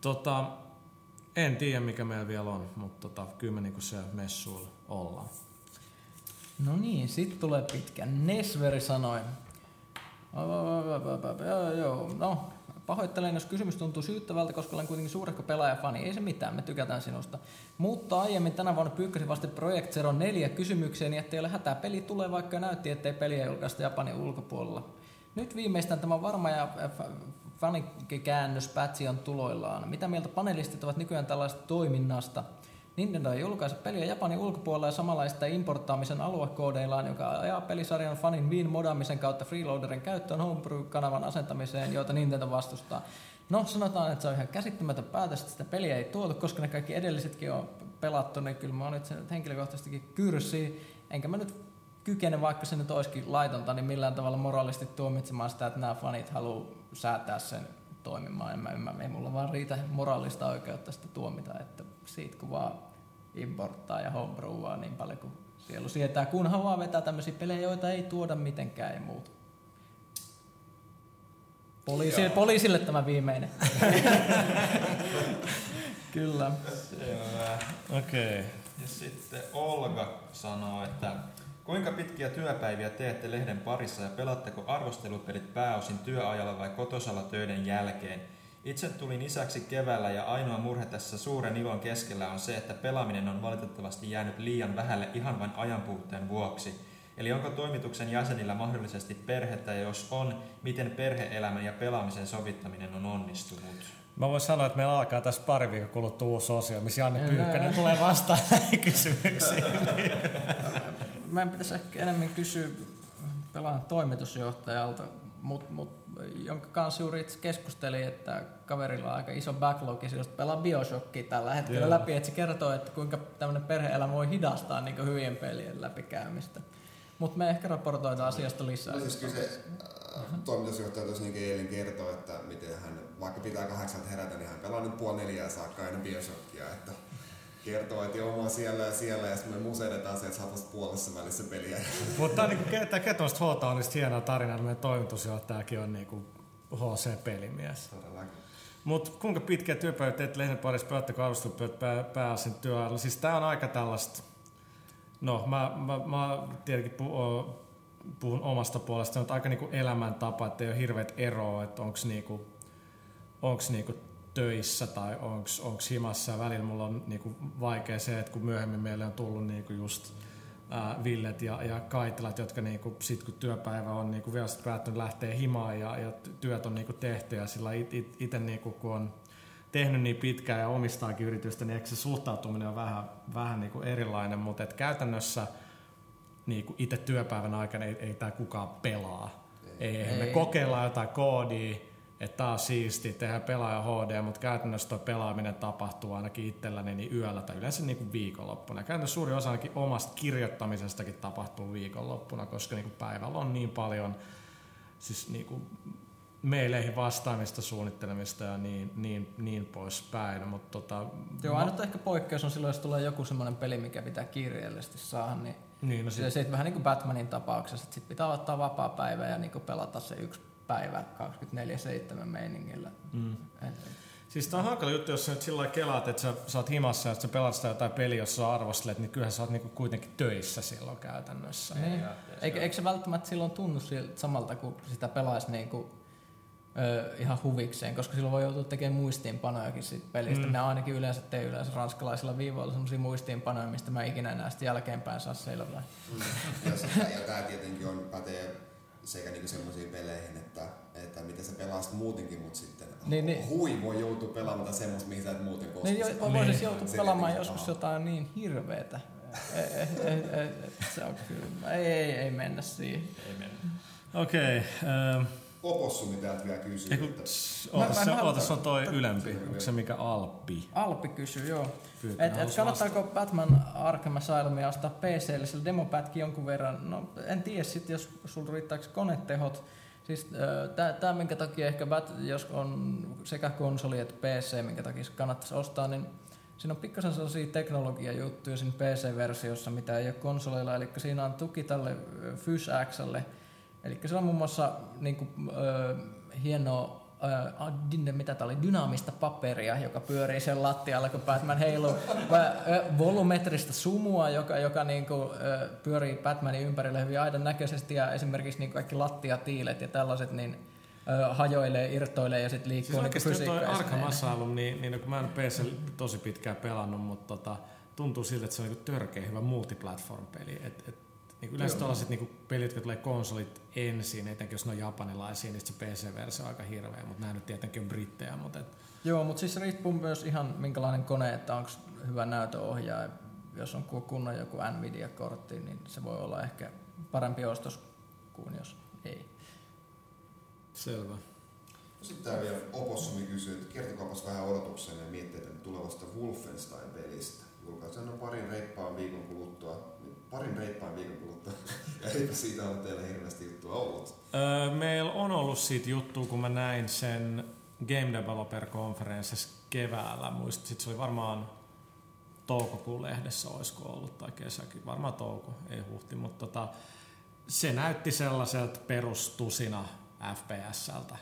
Tota, en tiedä, mikä meillä vielä on, mutta tota, kyllä me niinku se messuilla ollaan. No niin, sitten tulee pitkä. Nesveri sanoi. Joo. No, pahoittelen, jos kysymys tuntuu syyttävältä, koska olen kuitenkin suurehko pelaajafani. Ei se mitään, me tykätään sinusta. Mutta aiemmin tänä vuonna pyykkäsin vasta Project Zero 4 kysymykseen, niin ettei ole hätää. Peli tulee, vaikka näytti, ettei peliä julkaista Japanin ulkopuolella. Nyt viimeistään tämä varma ja fanikäännöspätsi on tuloillaan. Mitä mieltä panelistit ovat nykyään tällaista toiminnasta? Nintendo ei julkaise peliä Japanin ulkopuolella ja samanlaista importtaamisen aluekoodeillaan, joka ajaa pelisarjan fanin viin modaamisen kautta freeloaderin käyttöön homebrew-kanavan asentamiseen, joita Nintendo vastustaa. No, sanotaan, että se on ihan käsittämätön päätös, että sitä peliä ei tuotu, koska ne kaikki edellisetkin on pelattu, niin kyllä mä oon nyt sen henkilökohtaisestikin kyrsiä. Enkä mä nyt kykene, vaikka se nyt olisikin laitonta, niin millään tavalla moraalisti tuomitsemaan sitä, että nämä fanit haluaa säätää sen toimimaan. En mä ymmärrä, ei mulla vaan riitä moraalista oikeutta sitä tuomita, että siitä kun vaan importtaa ja homebrewaa niin paljon kuin sielu sietää, kunhan vaan vetää tämmöisiä pelejä, joita ei tuoda mitenkään ja muuta. Poliisi, poliisille tämä viimeinen. Kyllä. Okei. Okay. Ja sitten Olga sanoo, että kuinka pitkiä työpäiviä teette lehden parissa ja pelatteko arvostelupelit pääosin työajalla vai kotosalla töiden jälkeen? Itse tulin isäksi keväällä ja ainoa murhe tässä suuren ilon keskellä on se, että pelaaminen on valitettavasti jäänyt liian vähälle ihan vain ajanpuutteen vuoksi. Eli onko toimituksen jäsenillä mahdollisesti perhettä ja jos on, miten perheelämän ja pelaamisen sovittaminen on onnistunut? Mä voin sanoa, että meillä alkaa tässä pari viikon kuluttua uusi osio, missä Janne Pyykkönen tulee vastaan näihin kysymyksiin. Meidän pitäisi ehkä enemmän kysyä pelaan toimitusjohtajalta, mut, mut, jonka kanssa juuri itse keskustelin, että kaverilla on aika iso backlog ja just pelaa Bioshockia tällä hetkellä Joo. läpi, että se kertoo, että kuinka tämmöinen perhe-elämä voi hidastaa niin hyvien pelien läpikäymistä. Mutta me ehkä raportoidaan asiasta lisää. No siis kyllä se äh, toimitusjohtaja tosiaan eilen kertoi, että miten hän, vaikka pitää kahdeksalta herätä, niin hän pelaa nyt puoli neljää saakka aina Bioshockia, että kertoo, että joo, mä oon siellä ja siellä, ja sitten me museedetaan se, että saataisiin puolessa välissä peliä. Mutta tämä niinku, tää Ketonsta H on niistä hienoa tarinaa, että meidän toimitusjohtajakin on niinku HC-pelimies. Todellakin. Mutta kuinka pitkiä työpäivät teet lehden parissa, pelatteko arvostelutyöt pää, pääasiin työajalla? Siis tää on aika tällaista, No, mä, mä, mä tietenkin puhun, puhun omasta puolesta, mutta aika niinku elämäntapa, että ei ole hirveät eroa, että onko niinku, onks niinku töissä tai onko himassa. Ja välillä mulla on niinku vaikea se, että kun myöhemmin meille on tullut niinku just ää, Villet ja, ja Kaitilat, jotka niinku, sit kun työpäivä on niinku vielä päättynyt lähtee himaan ja, ja työt on niinku tehty ja sillä itse it, niinku, kun on tehnyt niin pitkään ja omistaakin yritystä, niin ehkä se suhtautuminen on vähän, vähän niin kuin erilainen, mutta et käytännössä niin kuin itse työpäivän aikana ei, ei tämä kukaan pelaa. Ei, ei, ei. Me kokeillaan jotain koodia, että tämä on siisti, tehdään pelaaja HD, mutta käytännössä tuo pelaaminen tapahtuu ainakin itselläni niin yöllä tai yleensä niin kuin viikonloppuna. Käytännössä suuri osa ainakin omasta kirjoittamisestakin tapahtuu viikonloppuna, koska niin kuin päivällä on niin paljon siis niin kuin meileihin vastaamista, suunnittelemista ja niin, niin, niin poispäin. Mutta tota, Joo, ainut ehkä poikkeus on silloin, jos tulee joku semmoinen peli, mikä pitää kirjallisesti saada, niin, niin no sit... se, vähän niin kuin Batmanin tapauksessa, että sit pitää ottaa vapaa päivä ja niin pelata se yksi päivä 24-7 meiningillä. Mm. Et, Siis tää on hankala juttu, jos sä nyt sillä kelaat, että sä, sä oot himassa ja sä pelaat sitä jotain peliä, jos sä arvostelet, niin kyllähän sä oot niinku kuitenkin töissä silloin käytännössä. Niin. Eikö, eikö se välttämättä silloin tunnu samalta, kun sitä pelaisi niinku ö, ihan huvikseen, koska silloin voi joutua tekemään muistiinpanojakin siitä pelistä. Mm. Minä ainakin yleensä teen yleensä ranskalaisilla viivoilla sellaisia muistiinpanoja, mistä mä ikinä enää sitten jälkeenpäin saa selvää. Mm. Ja, sitä, ja tämä tietenkin on, pätee sekä niinku semmoisiin peleihin, että, että miten sä pelaat muutenkin, mutta sitten niin, niin. hui voi joutua pelaamaan semmoista, mihin sä et muuten koskaan. Niin, voisi niin. joutua pelaamaan joskus jotain niin hirveetä. se on kyllä. Ei, ei, ei mennä siihen. Ei mennä. Okei. Okay, um opossumi täältä vielä kysyy. Eiku, että... Ootas, se, ootas, on toi ylempi. Onko se mikä Alppi? Alppi kysyy, joo. et, et kannattaako Batman Arkham Asylumia ostaa PClle, sillä demopätki jonkun verran. No en tiedä sit, jos sulla riittääkö konetehot. Siis tämä, minkä takia ehkä Bat, jos on sekä konsoli että PC, minkä takia kannattaisi ostaa, niin siinä on pikkasen sellaisia teknologiajuttuja siinä PC-versiossa, mitä ei ole konsoleilla. Eli siinä on tuki tälle Fuse Xlle, Eli se on muun muassa niin kuin, äh, hienoa äh, mitä tämä oli, dynaamista paperia, joka pyörii sen lattialla, kun Batman heiluu. Äh, volumetrista sumua, joka, joka niin kuin, äh, pyörii Batmanin ympärille hyvin aidan näköisesti ja esimerkiksi niin kaikki lattiatiilet ja tällaiset, niin äh, hajoilee, irtoilee ja sitten liikkuu siis niin toi Arkham Asylum, niin, niin kun mä en PC tosi pitkään pelannut, mutta tota, tuntuu siltä, että se on niin törkeä hyvä multiplatform-peli. Et, et niin yleensä tällaiset niin pelit, jotka tulee konsolit ensin, etenkin jos ne on japanilaisia, niin se PC-versio on aika hirveä, mutta nämä nyt tietenkin on brittejä. Mutta et... Joo, mutta siis riippuu myös ihan minkälainen kone, että onko hyvä näytöohjaaja. Jos on kunnon joku Nvidia-kortti, niin se voi olla ehkä parempi ostos kuin jos ei. Selvä. Sitten täällä vielä Opossumi kysyy, että kertokaapas vähän odotuksenne ja mietteitä tulevasta Wolfenstein-pelistä. Julkaistaan on parin reippaan viikon kuluttua parin reippaan viikon kuluttua. Ja eipä siitä ole teillä hirveästi juttua ollut. Öö, meillä on ollut siitä juttu, kun mä näin sen Game Developer Conferences keväällä. Muistin, se oli varmaan toukokuun lehdessä olisiko ollut, tai kesäkin, varmaan touko, ei huhti, mutta tota, se näytti sellaiselta perustusina FPSltä.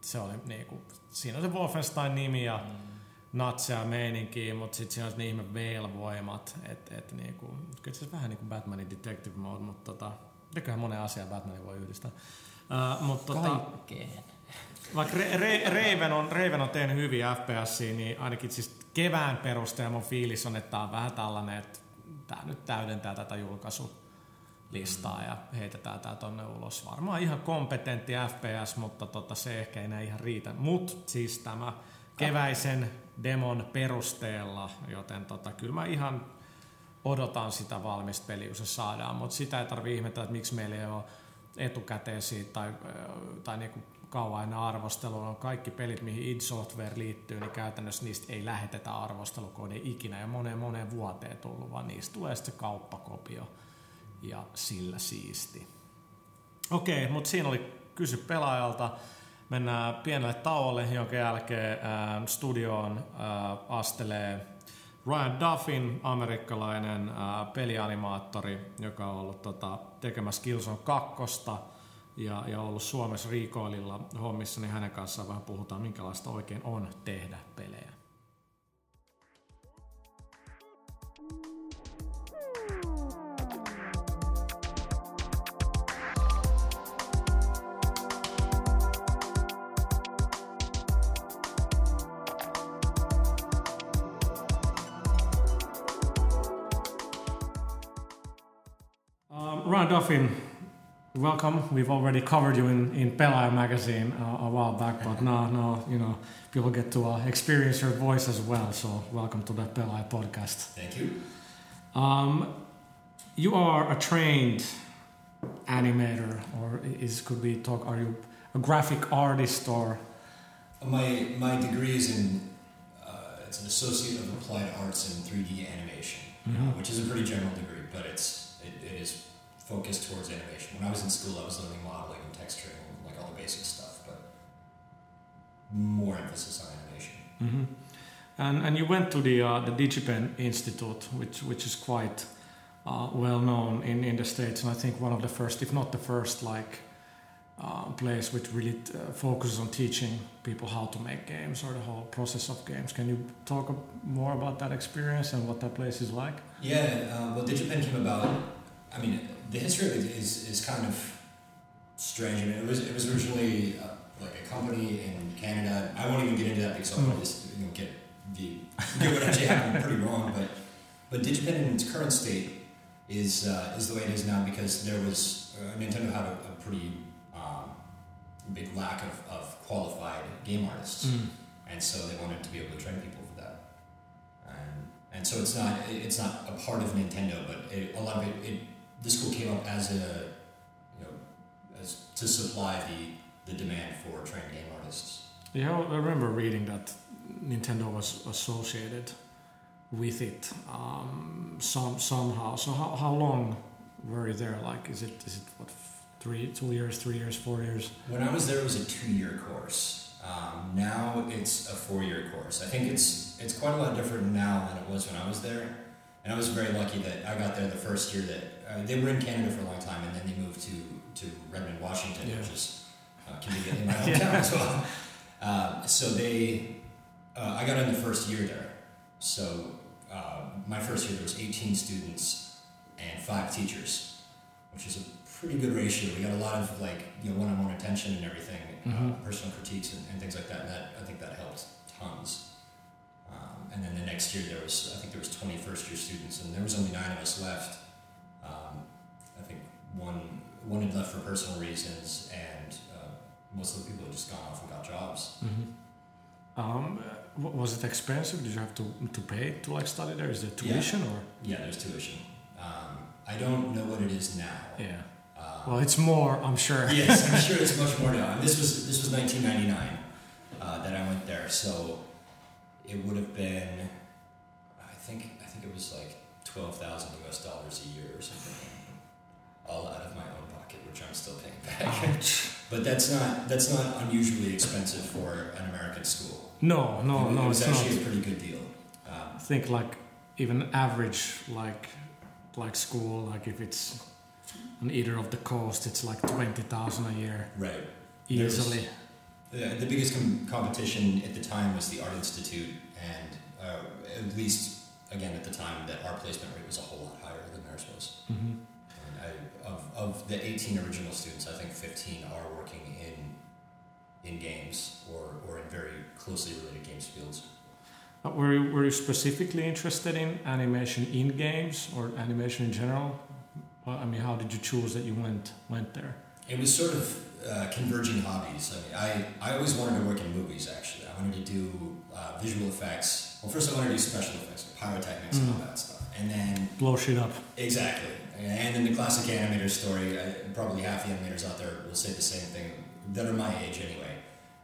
Se oli niinku, siinä on se Wolfenstein-nimi ja mm natsia meininkiä, mutta sitten siinä on ne ihme veilvoimat, että et niinku, kyllä se vähän niin kuin Batmanin detective mode, mutta tota, mitäköhän monen asian Batmanin voi yhdistää. Uh, mut, tota, Kaikkeen. Vaikka Re- Re- Raven, on, Raven on tehnyt hyviä FPS, niin ainakin siis kevään perusteella mun fiilis on, että tämä on vähän tällainen, että tämä nyt täydentää tätä julkaisulistaa mm. ja heitetään tämä tonne ulos. Varmaan ihan kompetentti FPS, mutta tota, se ehkä ei enää ihan riitä. Mutta siis tämä keväisen demon perusteella, joten tota, kyllä mä ihan odotan sitä valmista peliä, kun se saadaan, mutta sitä ei tarvitse ihmetellä, että miksi meillä ei ole etukäteisiä tai, tai niinku kauan ennen arvostelua. On kaikki pelit, mihin id Software liittyy, niin käytännössä niistä ei lähetetä arvostelukoodia ikinä ja moneen moneen vuoteen tullut, vaan niistä tulee sitten se kauppakopio ja sillä siisti. Okei, mutta siinä oli kysy pelaajalta. Mennään pienelle tauolle, jonka jälkeen äh, studioon äh, astelee Ryan Duffin, amerikkalainen äh, pelianimaattori, joka on ollut tota, tekemässä Killzone 2 ja, ja ollut Suomessa Recoililla hommissa, niin hänen kanssaan vähän puhutaan, minkälaista oikein on tehdä pelejä. Ron Duffin, welcome. We've already covered you in, in Pelaaja magazine uh, a while back, but now, now you know people get to uh, experience your voice as well. So welcome to the Pelaaja podcast. Thank you. Um, you are a trained animator, or is could we talk? Are you a graphic artist or? My my degree is in uh, it's an associate of applied arts in 3D animation, uh, Mhm. which is a pretty general degree, but it's it, it is focused towards animation. When I was in school, I was learning modeling and texturing, like all the basic stuff, but more emphasis on animation. hmm And and you went to the uh, the DigiPen Institute, which which is quite uh, well known in, in the states, and I think one of the first, if not the first, like uh, place which really uh, focuses on teaching people how to make games or the whole process of games. Can you talk more about that experience and what that place is like? Yeah, uh, well, DigiPen came about. I mean, the history of it is, is kind of strange. I mean, it was it was originally uh, like a company in Canada. I won't even get into that because I'll probably just, you know, get the get what actually happened pretty wrong. But but DigiPen in its current state is uh, is the way it is now because there was uh, Nintendo had a, a pretty um, big lack of, of qualified game artists and so they wanted to be able to train people for that. And, and so it's not it's not a part of Nintendo, but it, a lot of it, it the school came up as a you know as to supply the the demand for trained game artists. Yeah, I remember reading that Nintendo was associated with it um, some somehow. So how, how long were you there? Like, is it is it what three two years, three years, four years? When I was there, it was a two year course. Um, now it's a four year course. I think it's it's quite a lot different now than it was when I was there. And I was very lucky that I got there the first year that uh, they were in Canada for a long time, and then they moved to to Redmond, Washington, Yeah. which is uh, conveniently my hometown as well. Uh, so they, uh, I got in the first year there. So uh, my first year there was 18 students and five teachers, which is a pretty good ratio. We got a lot of like you know one-on-one attention and everything, uh, Mhm. personal critiques and, and things like that. And that I think that helped tons. And then the next year there was I think there was 20 first-year students, and there was only nine of us left. Um, I think one one had left for personal reasons, and uh, most of the people had just gone off and got jobs. Mm-hmm. Um, was it expensive? Did you have to to pay to like study there? Is there Yeah. tuition or? Yeah, there's tuition. Um, I don't know what it is now. Yeah. Um, Well, it's more, I'm sure. yes, I'm sure it's much more now. And this was this was 1999 uh, that I went there, so it would have been, I think I think it was like 12,000 U.S. dollars a year or something, all out of my own pocket, which I'm still paying back. But that's not that's not unusually expensive for an American school. No, no, it, no, it was it's actually not. a pretty good deal. Um, I think like even average like like school, like if it's on either of the coast, it's like twenty thousand a year right. Easily. The, the biggest com- competition at the time was the Art Institute, and uh, at least, again, at the time, that our placement rate was a whole lot higher than theirs was. hmm And I, of, of the 18 original students, I think 15 are working in in games or, or in very closely related games fields. Uh, were you were you specifically interested in animation in games or animation in general? Well, I mean, how did you choose that you went went there? It was sort of uh, converging hobbies. I mean, I, I always wanted to work in movies, actually. I wanted to do uh, visual effects. Well, first I wanted to do special effects, like pyrotechnics and all that stuff. And then Blow shit up. Exactly. And in the classic animator story, I, probably half the animators out there will say the same thing that are my age anyway.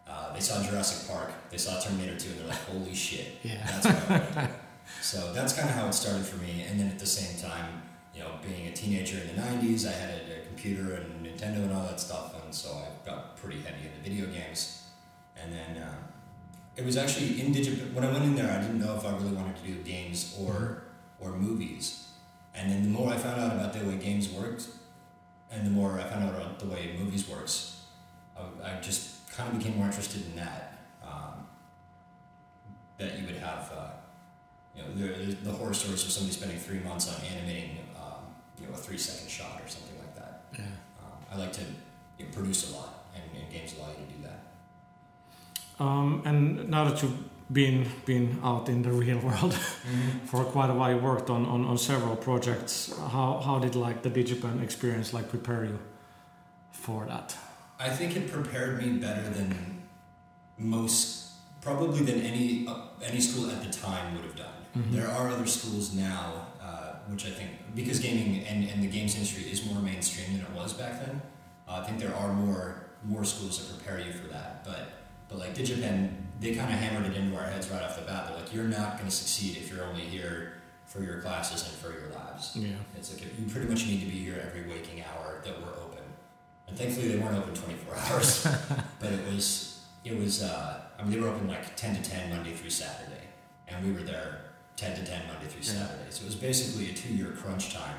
Uh, they saw Jurassic Park, they saw Terminator 2, and they're like, holy shit, Yeah. that's what I want to do. So that's kind of how it started for me. And then at the same time, you know, being a teenager in the 90s, I had a, a computer and Nintendo and all that stuff, and so I got pretty heavy into video games. And then uh, it was actually in. When I went in there, I didn't know if I really wanted to do games or or movies. And then the more I found out about the way games worked, and the more I found out about the way movies works, I, I just kind of became more interested in that. Um, that you would have, uh, you know, the, the horror stories of somebody spending three months on animating, you know, a three second shot or something like that. Yeah. Um, I like to you know, produce a lot, and, and games allow you to do that. Um, and now that you've been been out in the real world for quite a while. You worked on, on, on several projects. How how did like the Digipen experience like prepare you for that? I think it prepared me better than most, probably than any uh, any school at the time would have done. Mhm. There are other schools now, which I think, because gaming and, and the games industry is more mainstream than it was back then, uh, I think there are more more schools that prepare you for that. But but like DigiPen, they kind of hammered it into our heads right off the bat. They're like, you're not going to succeed if you're only here for your classes and for your labs. Yeah. It's like you pretty much need to be here every waking hour that we're open. And thankfully they weren't open 24 hours, but it was it was uh, I mean they were open like 10 to 10 Monday through Saturday, and we were there 10 to 10 Monday through. Saturday. So it was basically a two-year crunch time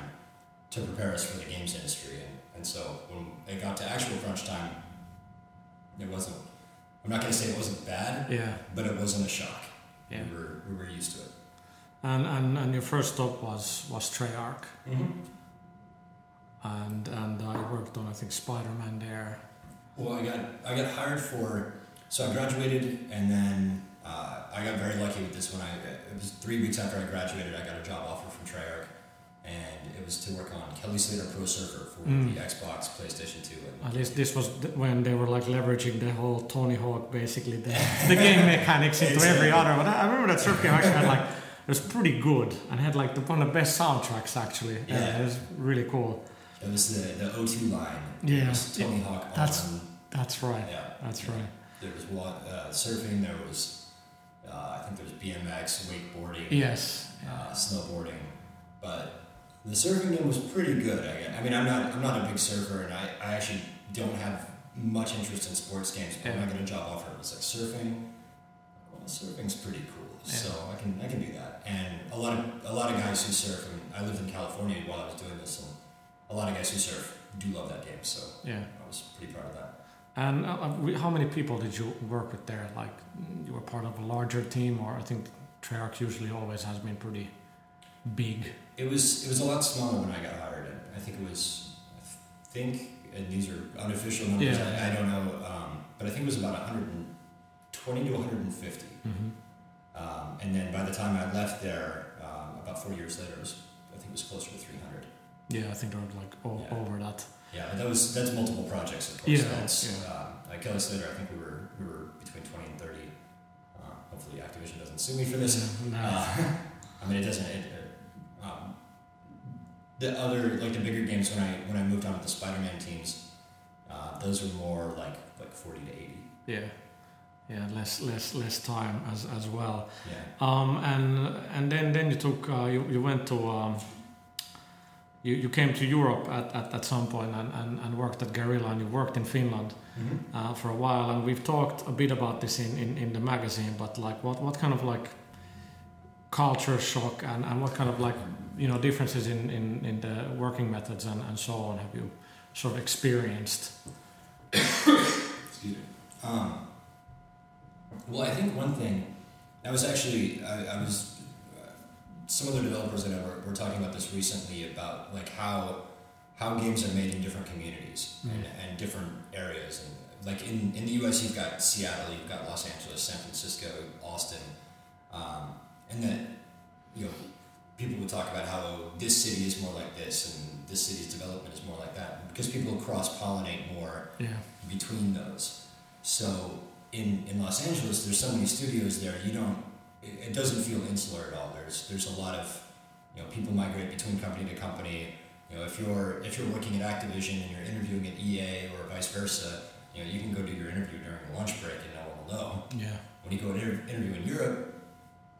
to prepare us for the games industry. And, and so when it got to actual crunch time, it wasn't. I'm not gonna say it wasn't bad, Yeah. but it wasn't a shock. Yeah. We were we were used to it. And and, and your first stop was was Treyarch, Mm-hmm. and and I worked on I think Spider Man there. Well, I got I got hired for so I graduated and then uh, I got very lucky with this one. I it was three weeks after I graduated, I got a job offer from Treyarch, and it was to work on Kelly Slater Pro Surfer for Mm. the Xbox, PlayStation Two, and At least this was th- when they were like leveraging the whole Tony Hawk, basically the, the game mechanics into every other. But I remember that surf game actually had like it was pretty good and had like the, one of the best soundtracks actually. Yeah. it was really cool. it was the the O2 line. Yeah. Tony Hawk That's- on. That's right. Yeah, That's right. there was uh, surfing. There was uh, I think there's BMX, wakeboarding. Yes. uh, snowboarding, but the surfing game was pretty good. I, I mean, I'm not I'm not a big surfer, and I, I actually don't have much interest in sports games. But when I Yeah. got a job offer, it was like surfing. Well, surfing's pretty cool, so I can I can do that. And a lot of a lot of guys who surf, and I lived in California while I was doing this, and a lot of guys who surf do love that game. So Yeah. I was pretty proud of that. And uh, uh, how many people did you work with there? Like you were part of a larger team, or I think Treyarch usually always has been pretty big. It was it was a lot smaller when I got hired. I think it was I think and these are unofficial numbers. Yeah. I, I don't know, um, but I think it was about 120 to 150. Mm-hmm. Um, and then by the time I left there, um, about four years later, it was I think it was closer to 300. Yeah, I think they were like o- Yeah. over that. Yeah, but that was that's multiple projects. Of course, Yeah, that's yeah. Um, like Kelly Slater. I think we were we were between 20 and 30. Uh, hopefully, Activision doesn't sue me for this. No. Uh, I mean, it doesn't. It, it, um, the other, like the bigger games, when I when I moved on to the Spider-Man teams, uh, those were more like like forty to eighty. yeah, yeah, less less less time as as well. Yeah. Um, and and then then you took uh, you you went to um, you you came to Europe at, at, at some point and, and, and worked at Guerrilla and you worked in Finland uh, for a while. And we've talked a bit about this in, in, in the magazine but like what, what kind of like culture shock and, and what kind of like you know differences in, in, in the working methods and, and so on have you sort of experienced? Excuse me. Um, well, I think one thing I was actually I, I was some other developers that I were, were talking about this recently about like how how games are made in different communities and, and different areas and like in, in the U.S. you've got Seattle, you've got Los Angeles, San Francisco, Austin, um, and that you know people would talk about how this city is more like this and this city's development is more like that because people cross pollinate more yeah between those. So in, in Los Angeles, there's so many studios there. You don't. It, it doesn't feel insular at all. There's there's a lot of you know people migrate between company to company. You know if you're if you're working at Activision and you're interviewing at EA or vice versa, you know you can go do your interview during a lunch break and no one will know. yeah When you go to inter- interview in Europe,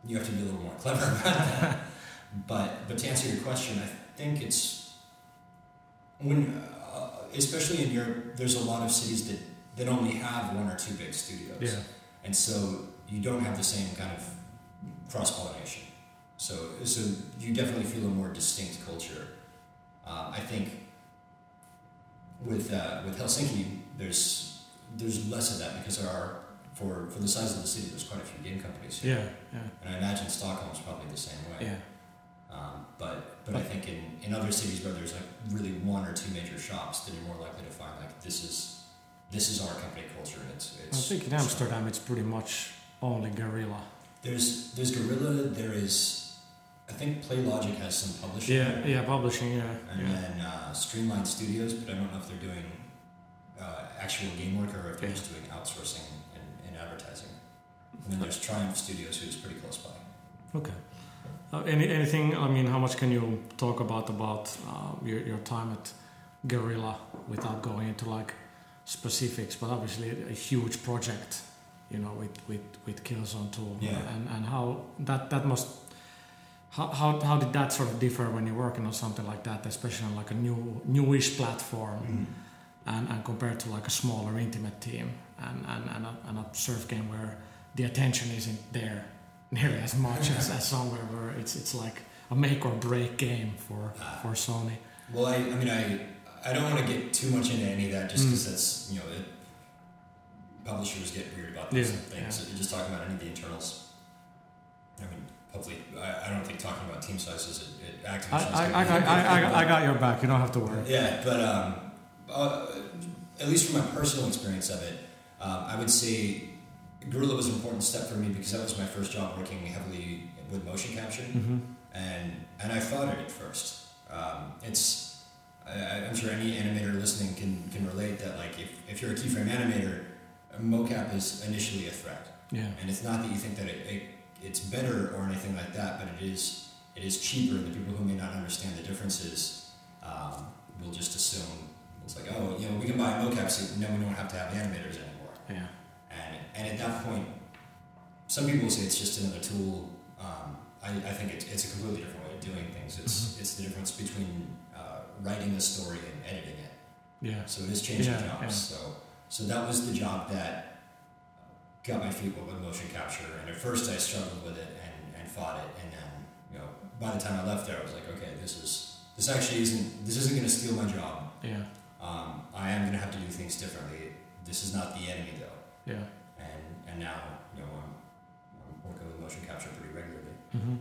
you have to be a little more clever about that. but but to answer your question, I think it's when, uh, especially in Europe, there's a lot of cities that that only have one or two big studios, yeah and so you don't have the same kind of cross pollination. So so you definitely feel a more distinct culture. Uh, I think with uh, with Helsinki, there's there's less of that because there are for for the size of the city, there's quite a few game companies. here. yeah yeah And I imagine Stockholm's probably the same way. yeah Um, but but I think in, in other cities where there's like really one or two major shops, then you're more likely to find like this is this is our company culture and it's it's I think in Amsterdam it's pretty much only Guerrilla There's there's Guerrilla. There is, I think PlayLogic has some publishing. Yeah, yeah, publishing, yeah. And yeah. then uh, Streamline Studios, but I don't know if they're doing uh, actual game work or if they're Yeah. just doing outsourcing and, and advertising. And then there's Triumph Studios, who's pretty close by. Okay. Uh, any anything? I mean, how much can you talk about about uh, your your time at Guerrilla without going into like specifics? But obviously, a huge project, you know, with with with Killzone Two, Yeah. and and how that that must. How, how, how did that sort of differ when you're working on something like that, especially on like a new newish platform, and, and compared to like a smaller intimate team and, and, and, a, and a surf game where the attention isn't there nearly as much as, as somewhere where it's it's like a make or break game for, Ah. for Sony. Well, I, I mean, I I don't want to get too much into any of that just Mm. because that's you know it, publishers get weird about these Yeah, things. So you're just talking about any of the internals. I mean, hopefully, I, I don't think talking about team sizes at, at I, Activision. is I, I, I, big I, I, I got your back, you don't have to worry. Yeah, but um, uh, at least from my personal experience of it, um, I would say Guerrilla was an important step for me because that was my first job working heavily with motion capture, hmm and and I fought it at first. Um, it's I, I'm sure any animator listening can can relate that like if, if you're a keyframe animator, mocap is initially a threat. Yeah. And it's not that you think that it, it it's better or anything like that, but it is it is cheaper. And the people who may not understand the differences um, will just assume it's like, oh, you know, we can buy a mocap suit, and then we don't have to have animators anymore. Yeah. And and at that point, some people will say it's just another tool. Um, I, I think it's, it's a completely different way of doing things. It's Mhm. it's the difference between uh, writing a story and editing it. Yeah. So it is changing Yeah, jobs. yeah. So so that was the job that got my feet wet with motion capture. And at first I struggled with it and, and fought it. And then you know by the time I left there, I was like, okay, this is this actually isn't this isn't going to steal my job. Yeah. Um, I am going to have to do things differently. This is not the enemy though. Yeah. And and now you know I'm, I'm working with motion capture pretty regularly. Mm-hmm.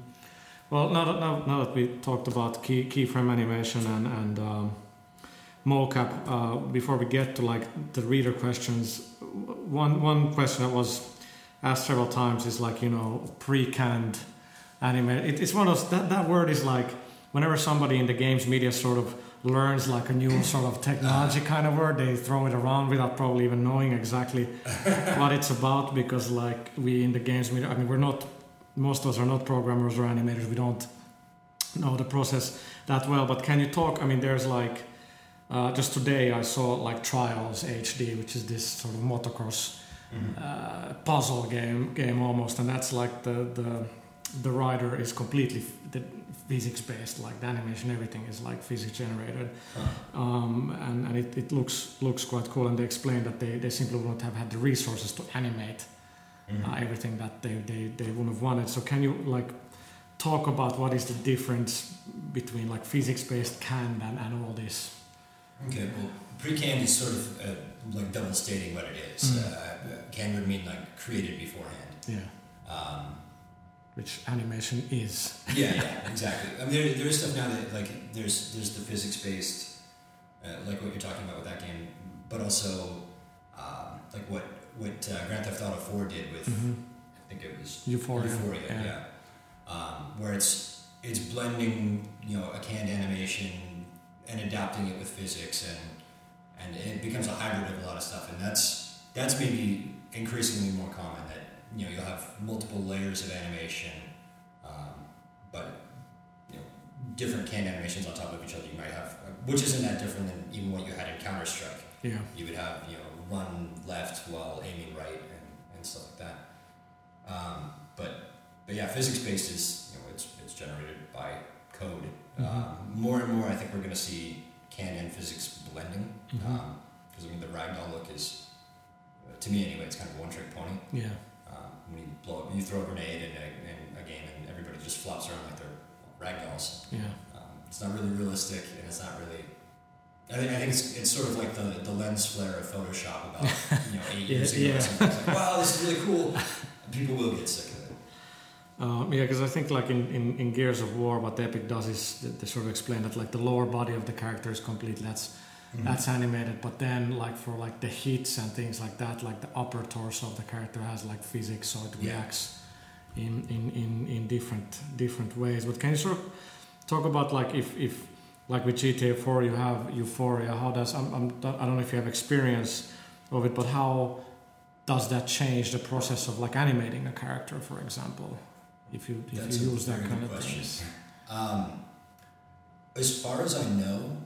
Well, now that, now, now that we talked about key, keyframe animation and, and um, mocap, uh, before we get to like the reader questions, one, one question that was asked several times is like, you know, pre-canned anime. It, it's one of those, that, that word is like, whenever somebody in the games media sort of learns like a new sort of technology kind of word, they throw it around without probably even knowing exactly what it's about because like we in the games media, I mean, we're not most of us are not programmers or animators. We don't know the process that well. But can you talk? I mean, there's like uh, just today I saw like Trials HD, which is this sort of motocross uh, puzzle game game almost, and that's like the the the rider is completely f- the physics based. Like the animation, everything is like physics generated, um, and, and it, it looks looks quite cool. And they explained that they, they simply wouldn't have had the resources to animate Mm-hmm. uh, everything that they, they, they wouldn't have wanted. So can you like talk about what is the difference between like physics-based canned and, and all this? Okay, well, pre-canned is sort of uh, like double stating what it is. Mm. Uh, canned would mean like created beforehand. Yeah, Um, which animation is. yeah, yeah, exactly. I mean, there, there is stuff now that like there's there's the physics-based, uh, like what you're talking about with that game, but also um, like what what uh, Grand Theft Auto 4 did with Mhm. I think it was Euphoria, Euphoria, yeah. yeah. Um, where it's it's blending you know a canned animation and adapting it with physics and and it becomes a hybrid of a lot of stuff and that's that's maybe increasingly more common that you know you'll have multiple layers of animation um, but you know different canned animations on top of each other you might have which isn't that different than even what you had in Counter Strike Yeah, you would have you know run left while aiming right and, and stuff like that. Um, but but yeah, physics based is you know it's it's generated by code. Mhm. Um, more and more, I think we're going to see canon and physics blending because Mhm. I mean the ragdoll look is uh, to me anyway, it's kind of a one trick pony. yeah, Um, when you blow you throw a grenade in a, in a game and everybody just flops around like they're ragdolls. yeah, Um, it's not really realistic, and it's not really. I think, I think it's, it's sort of like the, the lens flare of Photoshop about you know eight Yeah, years ago. yeah. It's like, wow, this is really cool. People will get sick uh, yeah. Because I think like in, in, in Gears of War, what Epic does is they, they sort of explain that like the lower body of the character is complete. That's that's animated, but then like for like the hits and things like that, like the upper torso of the character has like physics, so it Yeah. reacts in, in, in, in different different ways. But can you sort of talk about like if, if like with GTA 4 you have Euphoria, how does I'm, I'm, I don't know if you have experience of it, but how does that change the process of like animating a character, for example, if you if That's you use that kind of question. things? Um, as far as I know,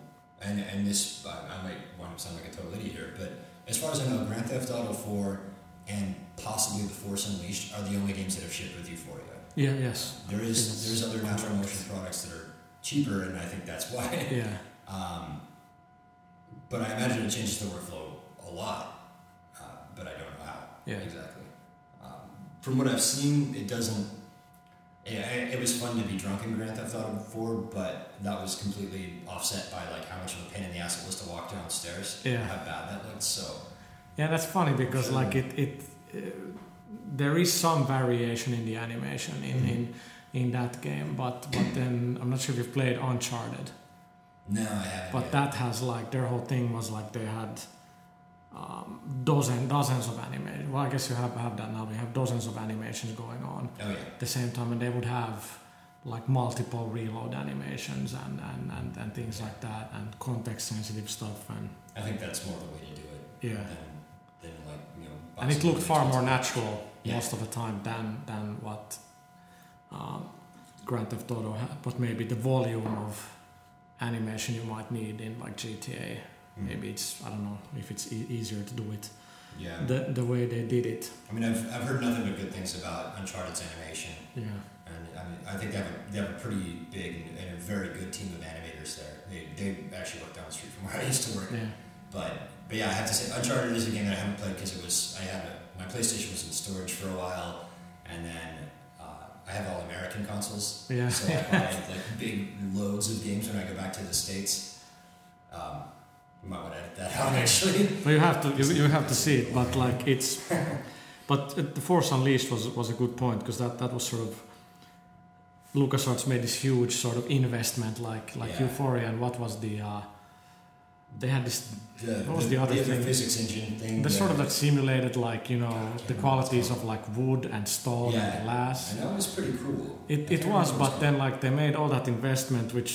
and and this I, I might want to sound like a total idiot here, but as far as I know, Grand Theft Auto 4 and possibly The Force Unleashed are the only games that have shipped with Euphoria. Yeah. Yes. There is there's other NaturalMotion products that are cheaper, and I think that's why. Yeah. Um, but I imagine it changes the workflow a lot, uh, but I don't know how Yeah. exactly. Um, from what I've seen, it doesn't. It, it was fun to be drunk in Grand Theft Auto 4, but that was completely offset by like how much of a pain in the ass it was to walk downstairs. Yeah. How bad that looked. So Yeah, that's funny because Sure. like it it uh, there is some variation in the animation in Mhm. in in that game, but but then I'm not sure if you've played Uncharted, no, I haven't. but yet. that has like their whole thing was like they had um, dozen dozens of animations. Well, I guess you have have that now. We have dozens of animations going on Oh yeah. at the same time, and they would have like multiple reload animations and and and, and things like that, and context sensitive stuff, and I think that's more the way to do it yeah. than, than like you know. and it looked far more natural Yeah. most of the time than than what um, Grand Theft Auto had. But maybe the volume of animation you might need in like GTA. Maybe it's I don't know if it's e- easier to do it Yeah. the the way they did it. I mean, I've, I've heard nothing but good things about Uncharted's animation, Yeah, and I mean, I think they have a, they have a pretty big and, and a very good team of animators there. They, they actually work down the street from where I used to work. yeah, But but yeah, I have to say, Uncharted is a game that I haven't played because it was I had a, my PlayStation was in storage for a while, and then uh, I have all American consoles, yeah. so I buy like big loads of games when I go back to the states. Um, you might want to edit that. But you have to you, you have to see it. But like it's, but uh, the Force Unleashed was was a good point because that that was sort of. LucasArts made this huge sort of investment, like like Yeah. Euphoria, and what was the? Uh, they had this The, What was the other they have thing? physics engine thing. the sort of that simulated like you know the qualities of like wood and stone and glass. Know it was pretty cool. I It it was, but then like they made all that investment, which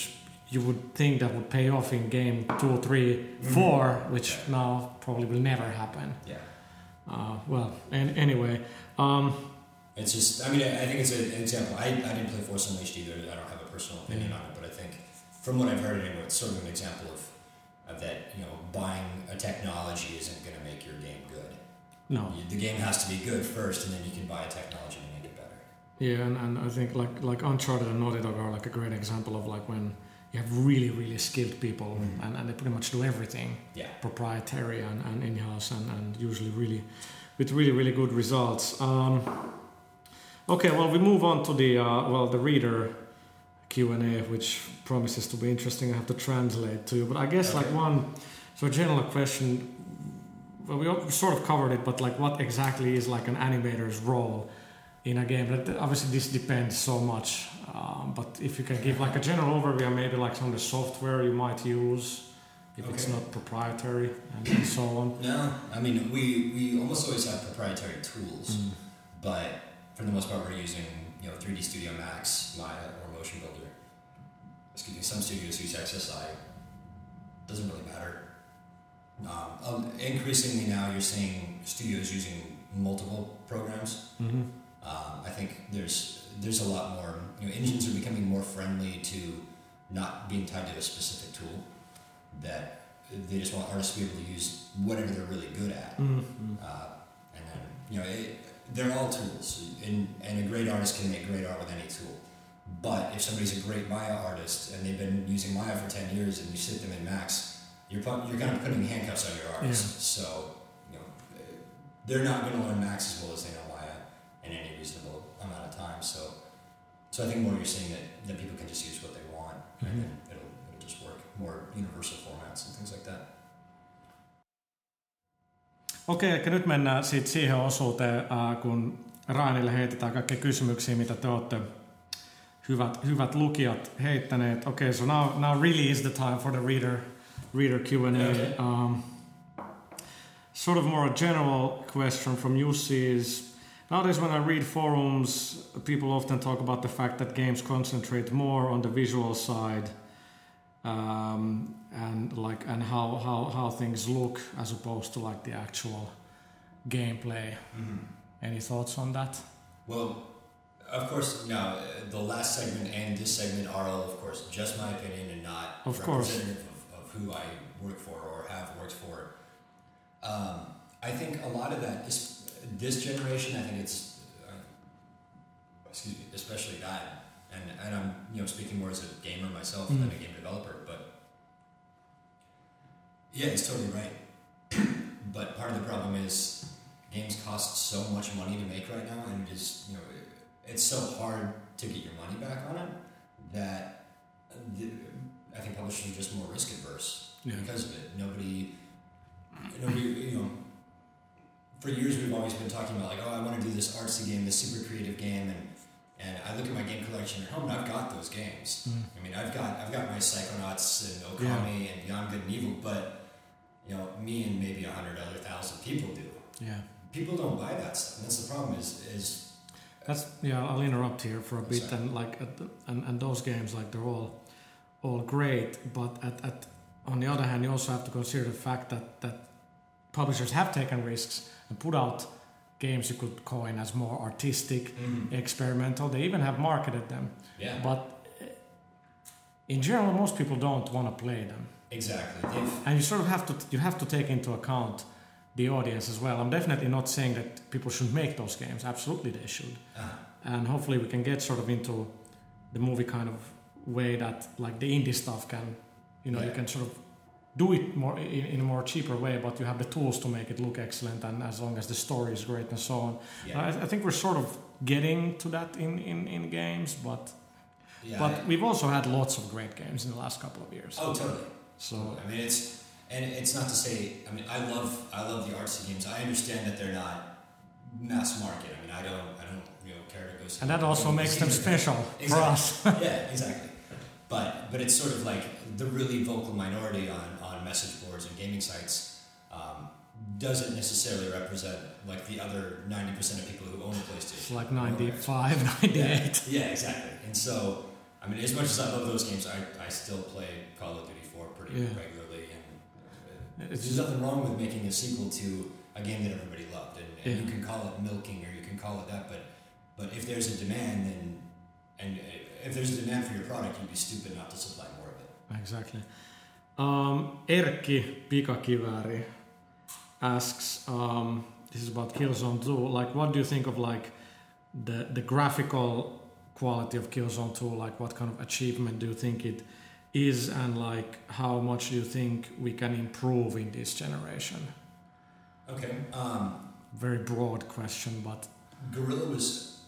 you would think that would pay off in game two, or three, Mhm. four, which Yeah. now probably will never happen. Yeah. Uh, well, and anyway, um, It's just, I mean, I, I think it's a, an example. I, I didn't play Force Unleashed either. I don't have a personal opinion Mm. on it, but I think from what I've heard anyway, it's sort of an example of, of that, you know, buying a technology isn't going to make your game good. no, You, the game has to be good first, and then you can buy a technology to make it better. yeah, and, and I think like like Uncharted and Naughty Dog are like a great example of like when you have really really skilled people Mhm. and, and they pretty much do everything. Yeah. proprietary and, and in-house and, and usually really with really really good results um, okay well we move on to the uh, well the reader q&a which promises to be interesting i have to translate to you but i guess like one so general question well we sort of covered it but like what exactly is like an animator's role in a game but obviously this depends so much um, but if you can give like a general overview maybe like some of the software you might use if it's not proprietary and, and so on. No, I mean, we, we almost always have proprietary tools, Mm. but for the most part, we're using, you know, 3D Studio Max, Maya, or Motion Builder. Excuse me, some studios use XSI. Doesn't really matter. Um, um, increasingly now, you're seeing studios using multiple programs. Mm-hmm. Um, I think there's there's a lot more. You know, engines are becoming more friendly to not being tied to a specific tool. That they just want artists to be able to use whatever they're really good at. Mm-hmm. Uh, and then you know, it, they're all tools, and and a great artist can make great art with any tool. But if somebody's a great Maya artist and they've been using Maya for ten years, and you sit them in Max, you're pu- you're kind of putting handcuffs on your artist. So you know, they're not going to learn Max as well as they know so I think more you're seeing that, that people can just use what they want, Mhm. and then it'll it'll just work. More universal formats and things like that. Okei, okay, nyt mennään sitten siihen osuuteen, kun Rainille heitetään kaikkia kysymyksiä, mitä te olette hyvät, hyvät lukijat heittäneet. Okei, okay, so now, now really is the time for the reader, reader Q&A. Okay. Um, sort of more a general question from Jussi is, Nowadays, when I read forums, people often talk about the fact that games concentrate more on the visual side um, and like and how, how, how things look as opposed to like the actual gameplay. Mhm. Any thoughts on that? Well, of course, now the last segment and this segment are all, of course, just my opinion and not Of representative of, of who I work for or have worked for. Um, I think a lot of that is this generation. I think it's, uh, excuse me, especially that, and and I'm you know speaking more as a gamer myself than a game developer, but yeah, he's totally right. but part of the problem is games cost so much money to make right now, and it is you know it, it's so hard to get your money back on it that the, I think publishers are just more risk adverse Yeah. because of it. Nobody, nobody, you know. For years, we've always been talking about like, oh, I want to do this artsy game, this super creative game, and and I look at my game collection at home, and I've got those games. Hmm. I mean, I've got I've got my Psychonauts and Okami and Beyond Good and Evil, but you know, me and maybe a hundred other thousand people do. Yeah. People don't buy that stuff. And that's the problem. Is is That's yeah. I'll interrupt here for a bit, Sorry. and like, at the, and and those games, like they're all, all great. But at, at on the other hand, you also have to consider the fact that that publishers have taken risks and put out games you could coin as more artistic, experimental. They even have marketed them, yeah, but eh, in general, most people don't want to play them. exactly. They've, and you sort of have to you have to take into account the audience as well. I'm definitely not saying that people should make those games. Absolutely, they should. uh, And hopefully, we can get sort of into the movie kind of way that like the indie stuff can, you know, you can sort of do it more in, in a more cheaper way, but you have the tools to make it look excellent, and as long as the story is great and so on. yeah, I, I think we're sort of getting to that in, in, in games, but yeah. but I- we've also had lots of great games in the last couple of years. oh, totally. So I mean, it's and it's not to say. I mean, I love I love the artsy games. I understand that they're not mass market. I mean, I don't I don't you know care to go. see and that also makes them the- special for us. yeah, exactly. But but it's sort of like the really vocal minority on message boards and gaming sites um, doesn't necessarily represent like the other ninety percent of people who own a PlayStation. It's like or 95, Yeah, 98. yeah, exactly. And so, I mean, as much as I love those games, I, I still play Call of Duty 4 pretty Yeah. regularly. And uh, It's there's nothing wrong with making a sequel to a game that everybody loved. And, and Yeah. you can call it milking or you can call it that. But, but if there's a demand, then, and if there's a demand for your product, you'd be stupid not to supply more of it. Exactly. Um, Erkki Pikakiväri asks, um, this is about Killzone 2, like what do you think of like the, the graphical quality of Killzone 2, like what kind of achievement do you think it is and like how much do you think we can improve in this generation? Okay. Um, Very broad question, but Guerrilla was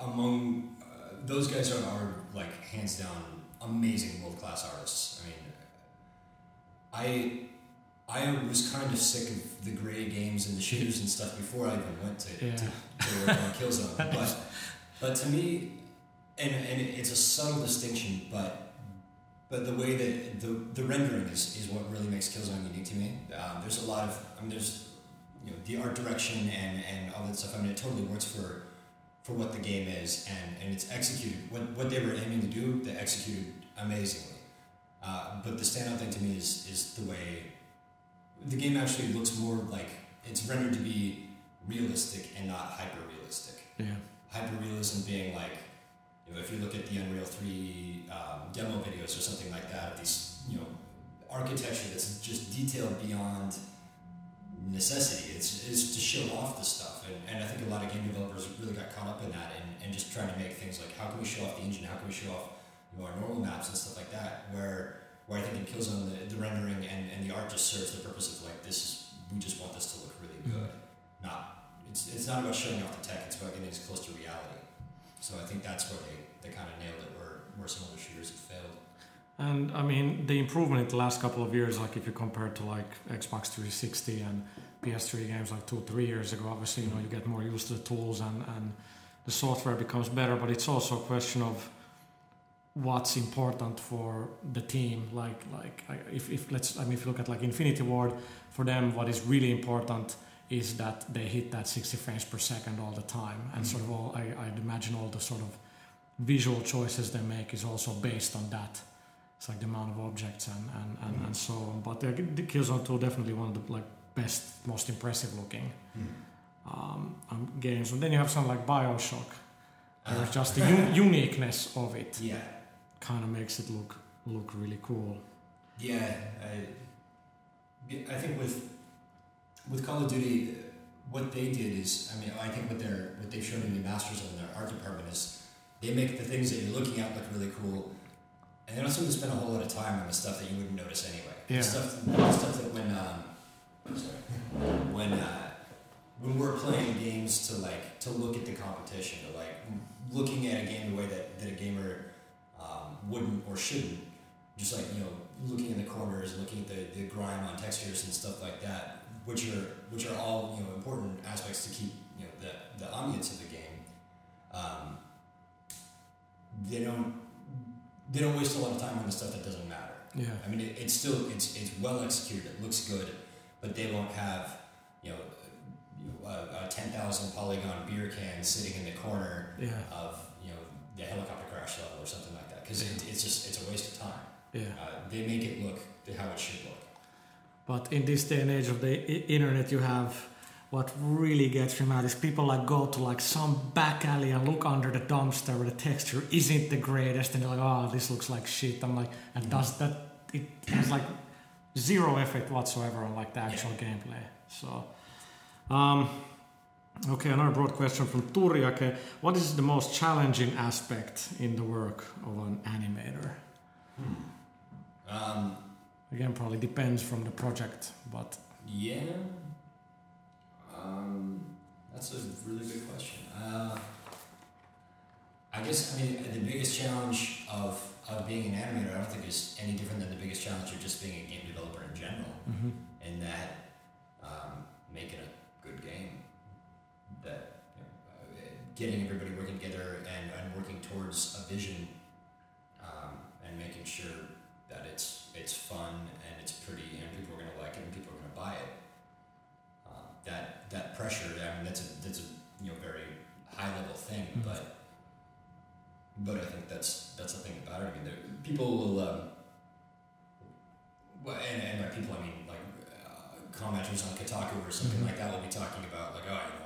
among uh, those guys are, are like hands down amazing world class artists. I mean, I I was kind of sick of the gray games and the shooters and stuff before I even went to, Yeah. to, to work on Killzone. But but to me, and and it's a subtle distinction, but. But the way that the, the rendering is, is what really makes Killzone unique to me. Um, there's a lot of I mean there's you know the art direction and, and all that stuff. I mean it totally works for for what the game is and, and it's executed what, what they were aiming to do they executed amazingly uh, but the standout thing to me is is the way the game actually looks more like it's rendered to be realistic and not hyper realistic yeah. hyper realism being like you know if you look at the Unreal 3 um, demo videos or something like that these you know architecture that's just detailed beyond necessity. It's, it's to show off the stuff. And, and I think a lot of game developers really got caught up in that and, and just trying to make things like how can we show off the engine? How can we show off our normal maps and stuff like that where where I think in Killzone the, the rendering and, and the art just serves the purpose of like this is we just want this to look really mm-hmm. good. Not it's, it's not about showing off the tech it's about getting as close to reality. So I think that's where they, they kind of nailed it where, where some other shooters have failed. And I mean, the improvement in the last couple of years, like if you compare to like Xbox 360 and PS3 games like two, three years ago, obviously, you know, you get more used to the tools and, and the software becomes better, but it's also a question of what's important for the team. Like, like if, if let's, I mean, if you look at like Infinity Ward, for them, what is really important is that they hit that 60 frames per second all the time, and sort of all I, I'd imagine all the sort of visual choices they make is also based on that. It's like the amount of objects and and, and, and so on. But uh, the Killzone 2 definitely one of the like best, most impressive looking um, um, games. And then you have something like Bioshock, where Uh, just the un- uniqueness of it yeah, kind of makes it look look really cool. yeah. I, I think with with Call of Duty, what they did is, I mean, I think what they're what they've shown in the masters of their art department is they make the things that you're looking at look really cool, and they don't seem to spend a whole lot of time on the stuff that you wouldn't notice anyway. Yeah. The stuff, the stuff that when um, I'm sorry, when uh, when we're playing games to like to look at the competition, to like looking at a game the way that, that a gamer wouldn't or shouldn't, just like you know looking in the corners, looking at the, the grime on textures and stuff like that, which are which are all you know important aspects to keep you know the the ambience of the game. Um, they don't they don't waste a lot of time on the stuff that doesn't matter. Yeah. I mean, it, it's still it's it's well executed. It looks good, but they won't have you know, a, a ten thousand polygon beer can sitting in the corner Yeah. of you know the helicopter crash level or something like that because it, it's just it's a waste of time. Yeah. Uh, they make it look how it should look. But in this day and age of the I- internet, you have what really gets me mad is people like go to like some back alley and look under the dumpster where the texture isn't the greatest, and they're like, "Oh, this looks like shit." I'm like, and does that? It has like zero effect whatsoever on like the actual gameplay. So, um, okay, another broad question from Turjake: What is the most challenging aspect in the work of an animator? Um, Again, probably depends from the project, but yeah. Um, that's a really good question. Uh, I guess I mean the biggest challenge of of being an animator, I don't think is any different than the biggest challenge of just being a game developer in general. in that um, making a good game, that you know, uh, getting everybody working together and, and working towards a vision, um, and making sure that it's it's fun and it's pretty and people are gonna like it and people are gonna buy it. Um, that that pressure, I mean, that's a that's a you know very high level thing, Mhm. but but I think that's that's the thing about it. I mean, there, people will. Um, well, and, and by people I mean like uh, commenters on Kotaku or something Mhm. like that will be talking about like oh you know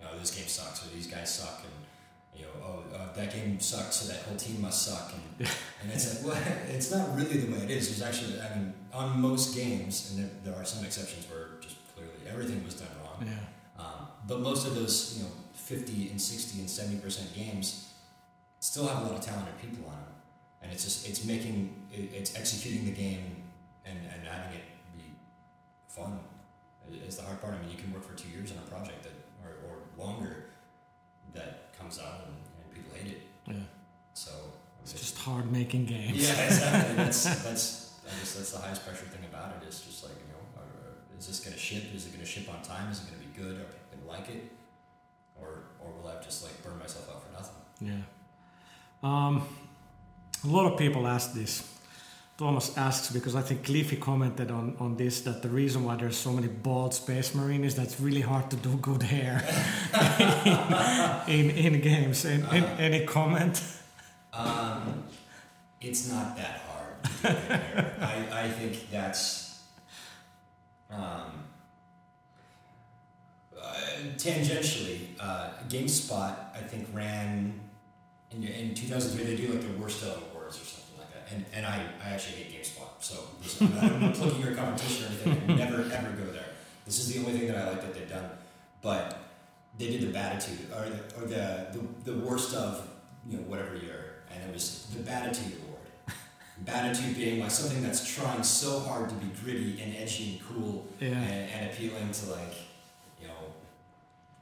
you know this game sucks or these guys suck and you know oh uh, that game sucks so that whole team must suck and and it's like well it's not really the way it is. There's actually I mean on most games and there, there are some exceptions where just clearly everything was done wrong. yeah. Um, but most of those, you know, 50 and 60 and 70% games still have a lot of talented people on them. And it's just, it's making, it, it's executing the game and, and having it be fun is the hard part. I mean, you can work for two years on a project that, longer that comes out and, and people hate it. Yeah. So, It's just hard making games. yeah, exactly. That's, that's, I guess that's the highest pressure thing about it is just like, you know, are, is this going to ship? Is it going to ship on time? Is it going to be good? Are people going to like it? Or, or will I just like burn myself out for nothing? Yeah. Um, a lot of people ask this. Thomas asks because I think Cliffy commented on, on this that the reason why there's so many bald space marine is that it's really hard to do good hair in, in games. In, in, any comment? Um, it's not that hard. To do good hair. I, I think that's um, uh, tangentially. Uh, GameSpot, I think, ran in, in 2003. They do like the worst of awards or something like that. And, and I, I actually hate GameSpot. So listen, I'm not plugging your competition or anything. I never ever go there. This is the only thing that I like that they've done. But they did the Batitude or the, or the, the the worst of you know whatever year, and it was the Batitude Award. Batitude being like something that's trying so hard to be gritty and edgy and cool Yeah. and, and appealing to like you know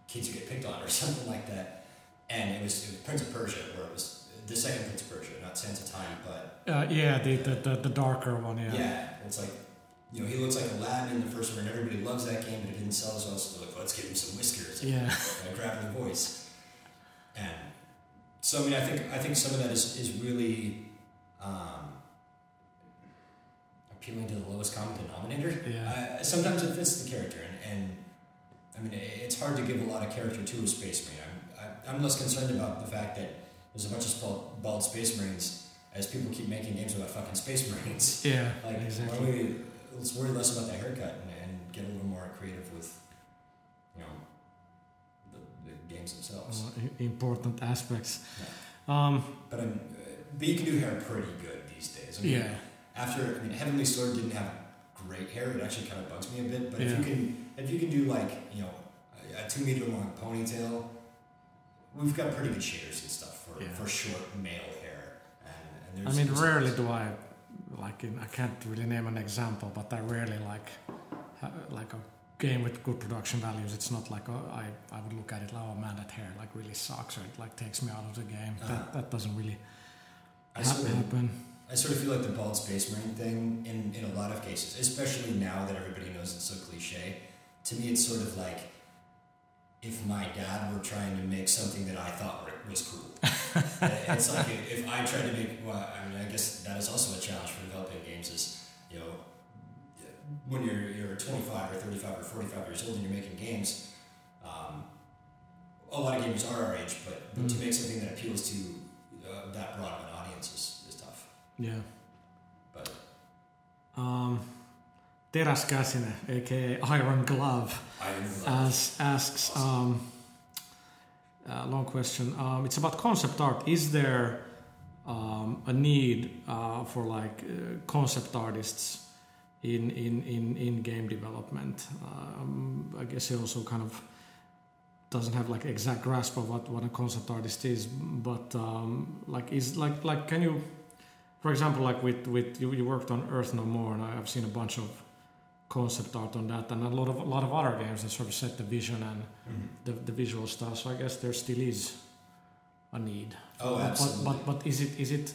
kids who get picked on or something like that. And it was, it was Prince of Persia, where it was the second Prince of Persia, not Sands of Time, but Uh, yeah, the, the, the, the darker one, yeah. yeah, it's like you know he looks like Aladdin in the first one, and everybody loves that game, but it didn't sell as well. So they're like, let's give him some whiskers. and Yeah. grabbing the voice. And so I mean, I think I think some of that is is really um, appealing to the lowest common denominator. Yeah. Uh, sometimes it fits the character, and, and I mean, it's hard to give a lot of character to a space marine. I'm, I, I'm less concerned about the fact that there's a bunch of bald, bald space marines as people keep making games about fucking space marines. Yeah, Like, why exactly. don't we, let's worry less about the haircut and, and get a little more creative with, you know, the, the games themselves. Uh, important aspects. Um, But I'm, but you can do hair pretty good these days. I mean, yeah, After, I mean, Heavenly Sword didn't have great hair. It actually kind of bugs me a bit. But if you can, if you can do like, you know, a, a two meter long ponytail, we've got pretty good shaders and stuff for, Yeah. for short male hair. And, and I mean, rarely do I like. In, I can't really name an example, but I rarely like ha- like a game with good production values. It's not like oh, I I would look at it like oh man that hair like really sucks or it like takes me out of the game. Uh-huh. That that doesn't really I ha- sort of, happen. I sort of feel like the bald space marine thing in, in a lot of cases, especially now that everybody knows it's so cliche. To me, it's sort of like if my dad were trying to make something that I thought was cool. it's like if, if I tried to make, well, I mean, I guess that is also a challenge for developing games. Is you know, when you're you're 25 or 35 or 45 years old and you're making games. Um, a lot of gamers are our age, but, but to Mm. make something that appeals to uh, that broad of an audience is, is tough. Yeah. But Um, Teräs Käsine, aka Iron Glove, as, asks um, a long question. Um, it's about concept art. Is there um, a need uh, for like uh, concept artists in in in, in game development? Um, I guess he also kind of doesn't have like exact grasp of what, what a concept artist is, but um, like is like like can you, for example, like with with you, you worked on Earth No More, and I've seen a bunch of concept art on that, and a lot of a lot of other games that sort of set the vision and Mhm. the, the visual stuff. So I guess there still is a need. Oh, But- absolutely. But, but but is it is it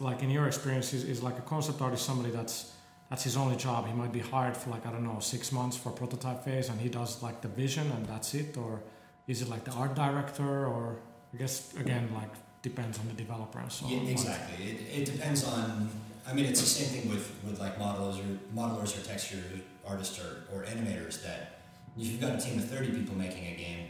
like in your experience is, is like a concept artist somebody that's that's his only job? He might be hired for like I don't know six months for prototype phase, and he does like the vision and that's it, or is it like the art director, or I guess again like depends on the developer and so Yeah, on. exactly. It, it depends on. I mean, it's the same thing with, with like modelers or modelers or texture artists or, or animators. That if you've got a team of thirty people making a game,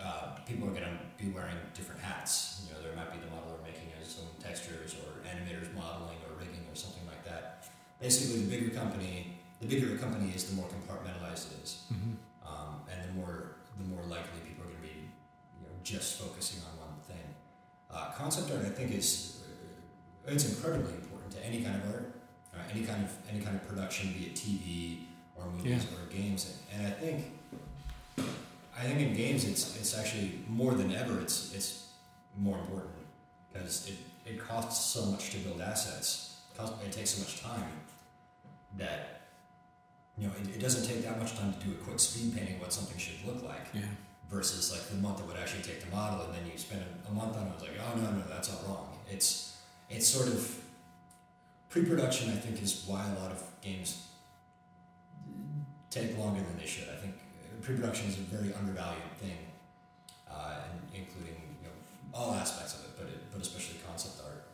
uh, people are going to be wearing different hats. You know, there might be the modeler making his own textures, or animators modeling or rigging or something like that. Basically, the bigger company, the bigger a company is, the more compartmentalized it is. Mhm. um, and the more the more likely people are going to be you know just focusing on one thing. Uh, concept art, I think, is it's incredibly important any kind of art, uh, any kind of any kind of production, be it TV or movies or games, and, I think I think in games it's it's actually more than ever it's it's more important because it, it costs so much to build assets. It, costs, it takes so much time that you know it, it doesn't take that much time to do a quick speed painting of what something should look like Yeah. versus like the month it would actually take to model and then you spend a, a month on it it's like oh no no that's all wrong it's it's sort of pre-production i think is why a lot of games take longer than they should i think pre-production is a very undervalued thing uh, including you know all aspects of it but it, but especially concept art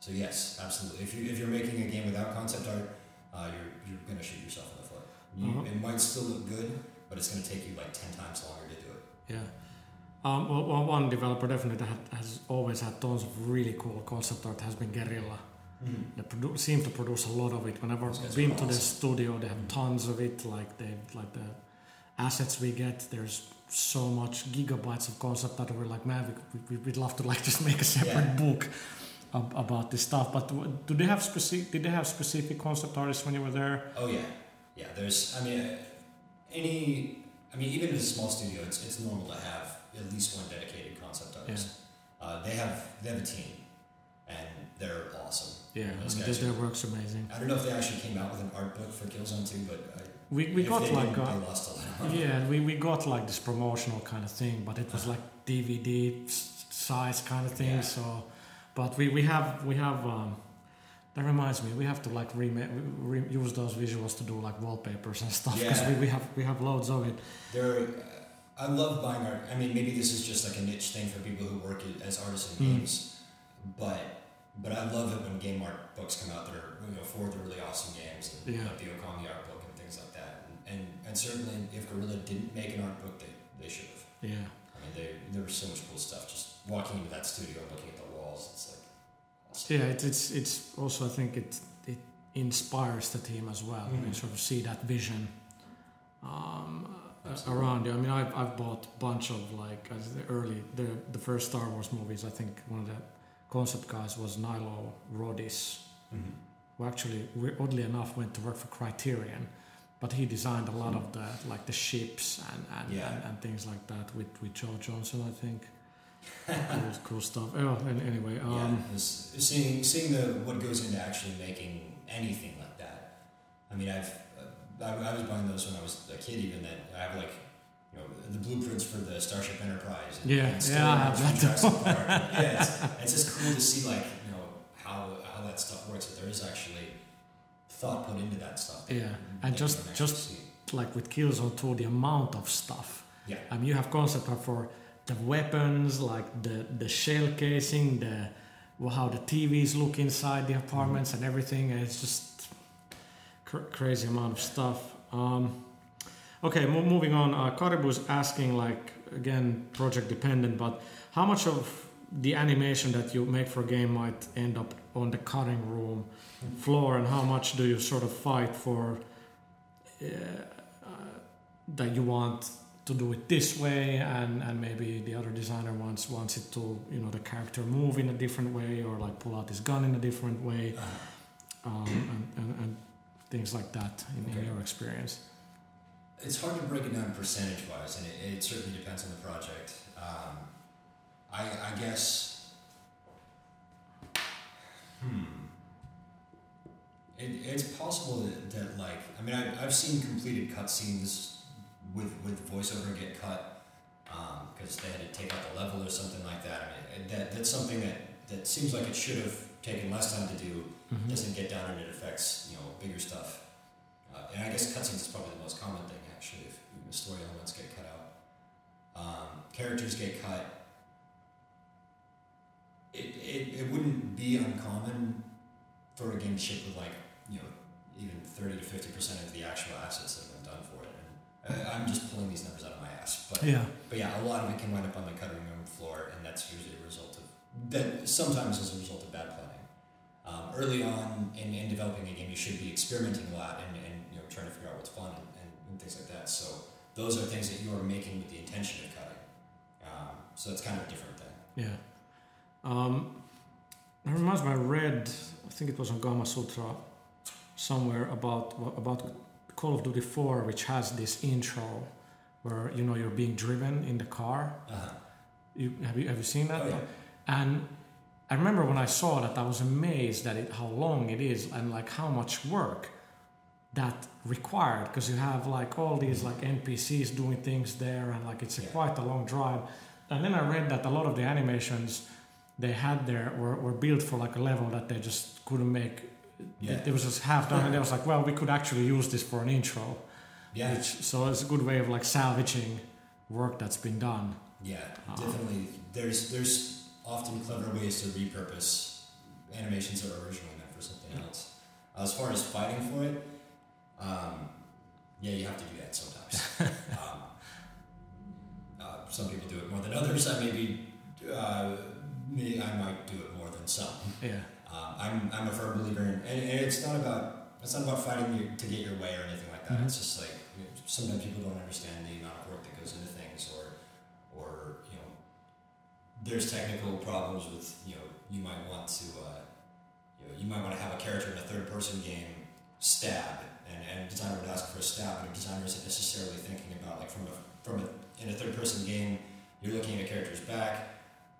so yes absolutely if, you, if you're making a game without concept art uh, you're, you're going to shoot yourself in the foot you, Uh-huh. it might still look good but it's going to take you like 10 times longer to do it Yeah. Um, well, well, one developer definitely that has always had tons of really cool concept art has been Guerrilla. They produ- seem to produce a lot of it. Whenever I've been to the studio, they have tons of it. Like they, like the assets we get, there's so much gigabytes of concept art. We're like, man, we, we, we'd love to like just make a separate Yeah. book ab- about this stuff. But do they have specific? Did they have specific concept artists when you were there? Oh yeah, yeah. There's, I mean, any, I mean, even in a small studio, it's it's normal to have at least one dedicated concept artist. Uh, they have they have a team, and they're awesome. Yeah, Those guys their, are- their work's amazing. I don't know if they actually came out with an art book for Killzone 2, but I, We, we got they like a, they lost a lot. Yeah, we, we got like this promotional kind of thing, but it was like DVD size kind of thing. Yeah. So, but we, we have we have um, that reminds me we have to like remake re- use those visuals to do like wallpapers and stuff because Yeah. we, we have we have loads of it. There, uh, I love buying art. I mean, maybe this is just like a niche thing for people who work as artists in Mm. games, but but I love it when game art books come out that are you know for the really awesome games and Yeah. like the Okami art book and things like that. And, and, and certainly, if Guerrilla didn't make an art book, they, they should have. Yeah. I mean, they, there was so much cool stuff. Just walking into that studio and looking at the walls, it's like, awesome. Yeah, it, it's it's also I think it it inspires the team as well. Mhm. You sort of see that vision um, uh, Absolutely. around you. I mean, I've I've bought a bunch of like as the early the the first Star Wars movies. I think one of the concept guys was Nilo Rodis, Mhm. who actually we- oddly enough went to work for Criterion. But he designed a lot of the like the ships and and, Yeah. and, and things like that with, with Joe Johnston, I think. cool, cool stuff. Oh, and anyway, um, yeah, seeing seeing the what goes into actually making anything like that. I mean, I've uh, I, I was buying those when I was a kid. Even that I have like you know the blueprints for the Starship Enterprise. And, Yeah, and yeah, I have that from Jurassic Park. yeah, it's, it's just cool to see like you know how how that stuff works. That there is actually thought put into that stuff. Yeah, and just- just- like with Killzone 2, the amount of stuff. Yeah. I mean, you have concept art for the weapons, like the the shell casing, the well, how the TVs look inside the apartments and everything. And it's just cr- crazy amount of stuff. Um, okay, mo- moving on. Uh, Karibu's asking, like again, project dependent, but how much of the animation that you make for a game might end up on the cutting room floor, and how much do you sort of fight for? Uh, uh, that you want to do it this way and, and maybe the other designer wants wants it to you know the character move in a different way or like pull out his gun in a different way Uh, um, and, and, and things like that in, in your experience It's hard to break it down percentage wise, and it, it certainly depends on the project. Um, I, I guess. Hmm. It, it's possible that, that, like, I mean, I, I've seen completed cutscenes with, with voiceover get cut because they had to take out the level or something like that. I mean, that, that's something that, that seems like it should have taken less time to do Mm-hmm. doesn't get down and it affects you know bigger stuff. Uh, and I guess cutscenes is probably the most common thing actually. If you know, story elements get cut out, um, characters get cut. It, it, it wouldn't be uncommon for a game to ship with like you know even thirty to fifty percent of the actual assets that have been done for it. And I'm just pulling these numbers out of my ass, but yeah but yeah, a lot of it can wind up on the cutting room floor, and that's usually a result of that. Sometimes as a result of bad planning. Um, early on in, in developing a game, you should be experimenting a lot and, and you know trying to figure out what's fun and, and, and things like that. So those are things that you are making with the intention of cutting. Um, so it's kind of a different thing. yeah um, it reminds me I read I think it was on Gamasutra somewhere about about Call of Duty 4 which has this intro where you know you're being driven in the car Uh-huh. you, have you have you seen that Oh, yeah. And I remember when I saw that, I was amazed at it, how long it is, and like how much work that required. Because you have like all these like NPCs doing things there, and like it's a Yeah. quite a long drive. And then I read that a lot of the animations they had there were, were built for like a level that they just couldn't make. Yeah. It, was just half done, and they was like, well, we could actually use this for an intro. Yeah, Which, so it's a good way of like salvaging work that's been done. yeah, Uh-huh. definitely. There's there's often clever ways to repurpose animations that were originally meant for something else. As far as fighting for it, um, yeah, you have to do that sometimes. um, uh, some people do it more than others. I maybe uh, me, I might do it more than some. Yeah. Um, I'm, I'm a firm believer in, and, and it's not about it's not about fighting you to get your way or anything like that. Mhm. It's just like you know, sometimes people don't understand the amount of work that goes into things, or or you know, there's technical problems with you know you might want to uh, you know you might want to have a character in a third person game stab, and and a designer would ask for a stab, but a designer isn't necessarily thinking about like from a from a in a third person game, you're looking at a character's back.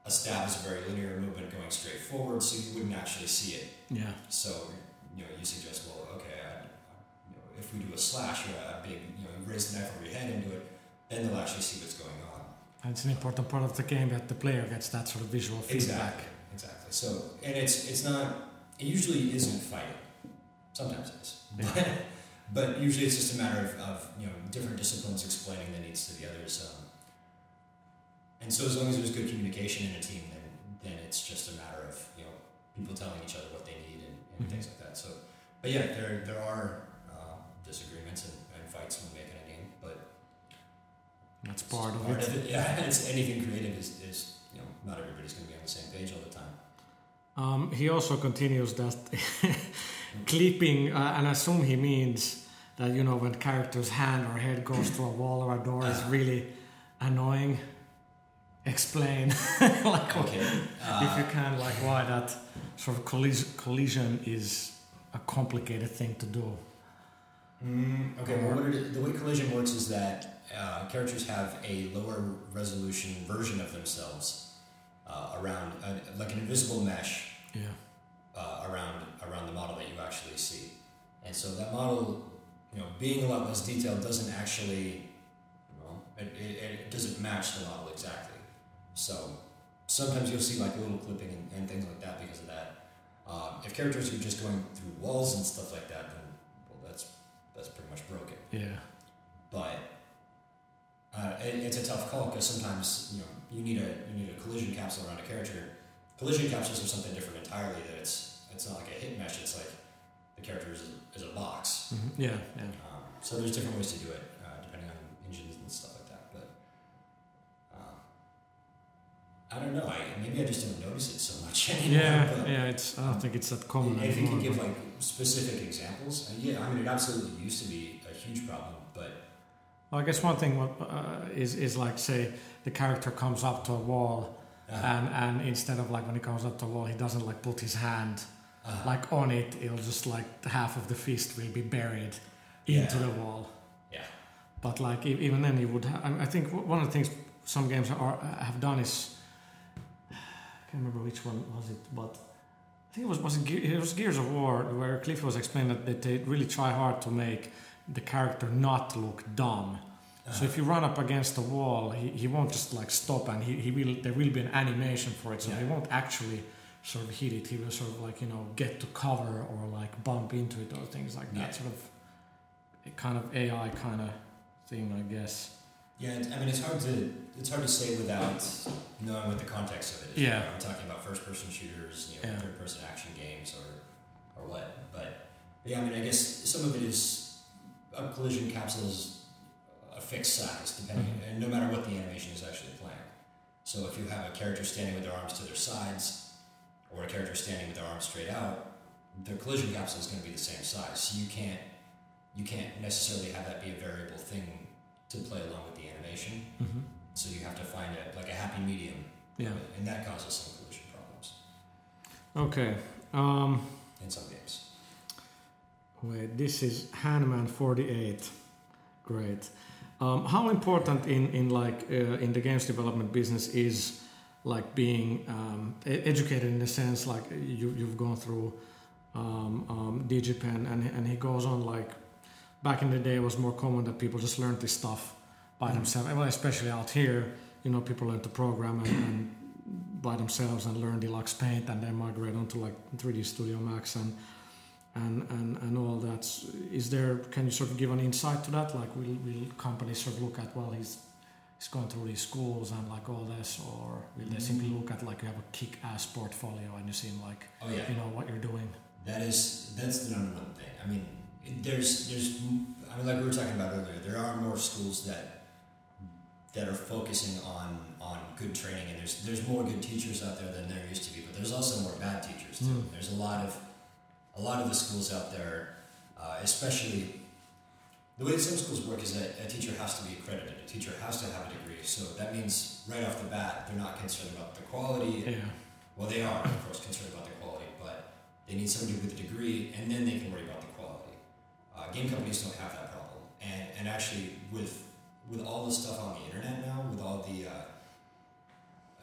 A stab is a very linear movement going straight forward, so you wouldn't actually see it. Yeah. So, you know, you suggest, well, okay, I, you know, if we do a slash or a big, you know, you raise the knife over your head into it, then they'll actually see what's going on. And it's an important part of the game that the player gets that sort of visual feedback. Exactly. Exactly. So, and it's it's not. It usually isn't fighting. Sometimes it is, Yeah. but, usually it's just a matter of, of you know different disciplines explaining the needs to the others. Um, and so, as long as there's good communication in a team, then then it's just a matter of you know people telling each other what they need and, and Mhm. things like that. So, but yeah, there there are uh, disagreements and, and fights when making a game, but That's part of part it. of it. Yeah, it's anything creative is, is you know not everybody's going to be on the same page all the time. Um, he also continues that clipping, uh, and I assume he means that you know when character's hand or head goes through a wall or a door is Uh. really annoying. Explain, like Okay. if you Uh, can, like why that sort of collision, collision is a complicated thing to do. Mm, okay, well, it, the way collision works is that uh, characters have a lower resolution version of themselves uh, around, uh, like an invisible mesh Yeah. Uh, around around the model that you actually see, and so that model, you know, being a lot less detailed doesn't actually, well, it, it, it doesn't match the model exactly. So sometimes you'll see like a little clipping and, and things like that because of that. Um, if characters are just going through walls and stuff like that, then well, that's that's pretty much broken. Yeah. But uh, it, it's a tough call because sometimes you know you need a you need a collision capsule around a character. Collision capsules are something different entirely. That it's it's not like a hit mesh. It's like the character is a, is a box. Mhm. Yeah. Yeah. Um, so there's different ways to do it uh, depending on engines and stuff like that. But um, I don't know. I maybe I just don't notice it so much anymore. Yeah. Yeah. It's. I don't think it's that common if you could give like specific examples, uh, yeah, I mean it absolutely used to be a huge problem, but Well, I guess one thing what, uh, is is like say the character comes up to a wall uh, and and instead of like when he comes up to a wall he doesn't like put his hand Uh-huh. like on it it'll just like half of the fist will be buried Yeah. into the wall Yeah. but like even then you would ha- I think one of the things some games are uh, have done is I can't remember which one was it but I think it was was it, Ge- it was Gears of War where Cliff was explaining that, they really try hard to make the character not look dumb so uh-huh. if you run up against a wall, he, he won't just like stop and he, he will there will be an animation for it. So Yeah. he won't actually sort of hit it. He will sort of like, you know, get to cover or like bump into it or things like that. Yeah. Sort of a kind of AI kind of thing, I guess. Yeah, I mean, it's hard to it's hard to say without knowing what the context of it is. Yeah. We talking about first person shooters, you know, Yeah. third person action games, or or what? But, but yeah, I mean, I guess some of it is a collision capsule is a fixed size, depending, Mhm. and no matter what the animation is actually playing. So if you have a character standing with their arms to their sides, or a character standing with their arms straight out, their collision capsule is going to be the same size. So you can't you can't necessarily have that be a variable thing to play along with the animation. Mm-hmm. So you have to find a like a happy medium, Yeah. and that causes some collision problems Okay. Um, in some games. Wait, this is Hanman 48. Great. Um, how important in, in like uh, in the games development business is like being um, educated in the sense like you you've gone through um, um, DigiPen and and he goes on like back in the day it was more common that people just learned this stuff by themselves. Well, especially out here, you know, people learn to program and, and by themselves and learn Deluxe Paint and then migrate onto like 3D Studio Max and and, and, and all that. Is there, can you sort of give an insight to that? Like, will, will companies sort of look at, well, he's, he's going through these schools and like all this, or will they simply look at like you have a kick ass portfolio and you seem like, Oh yeah, you know, what you're doing? that is that's the number one thing. I mean, there's there's I mean, like we were talking about earlier, there are more schools that that are focusing on on good training, and there's there's more good teachers out there than there used to be, but there's also more bad teachers too. Mm. There's a lot of a lot of the schools out there, uh, especially the way some schools work is that a teacher has to be accredited. A teacher has to have a degree, so that means right off the bat they're not concerned about the quality Yeah. well, they are, of course, concerned about the quality, but they need somebody with a degree, and then they can worry about the quality. Uh, game companies don't have that problem, and and actually, with with all the stuff on the internet now, with all the uh,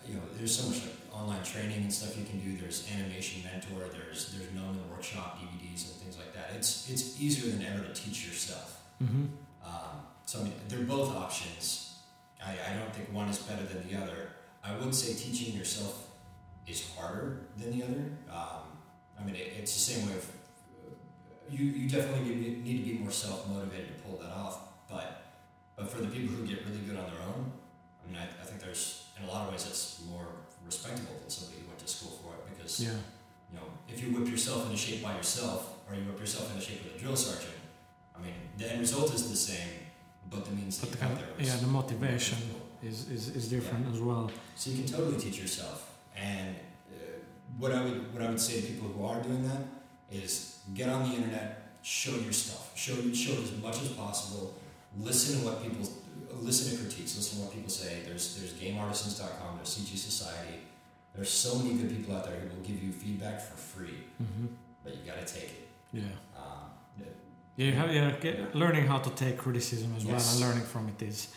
you know, there's so much like online training and stuff you can do. There's Animation Mentor, there's there's Gnomon Workshop DVDs and things like that. It's it's easier than ever to teach yourself. Mm-hmm. Um, so I mean, they're both options. I, I don't think one is better than the other. I would say teaching yourself is harder than the other. Um, I mean, it, it's the same way of you. You definitely need, need to be more self motivated to pull that off. But but for the people who get really good on their own, I mean, I, I think there's in a lot of ways it's more respectable than somebody who went to school for it because Yeah. you know, if you whip yourself into shape by yourself, or you whip yourself into shape with a drill sergeant, I mean, the end result is the same, but the means But the you kind got of, there was yeah, the motivation is, is, is different as well. So you can totally teach yourself. And uh, what I would what I would say to people who are doing that is get on the internet, show your stuff, show show it as much as possible. Listen to what people listen to critiques, listen to what people say. There's there's GameArtisans.com, there's CG Society. There's so many good people out there who will give you feedback for free, hmm but you got to take it. Yeah. Um, Yeah, you have, yeah get, learning how to take criticism as well and learning from it is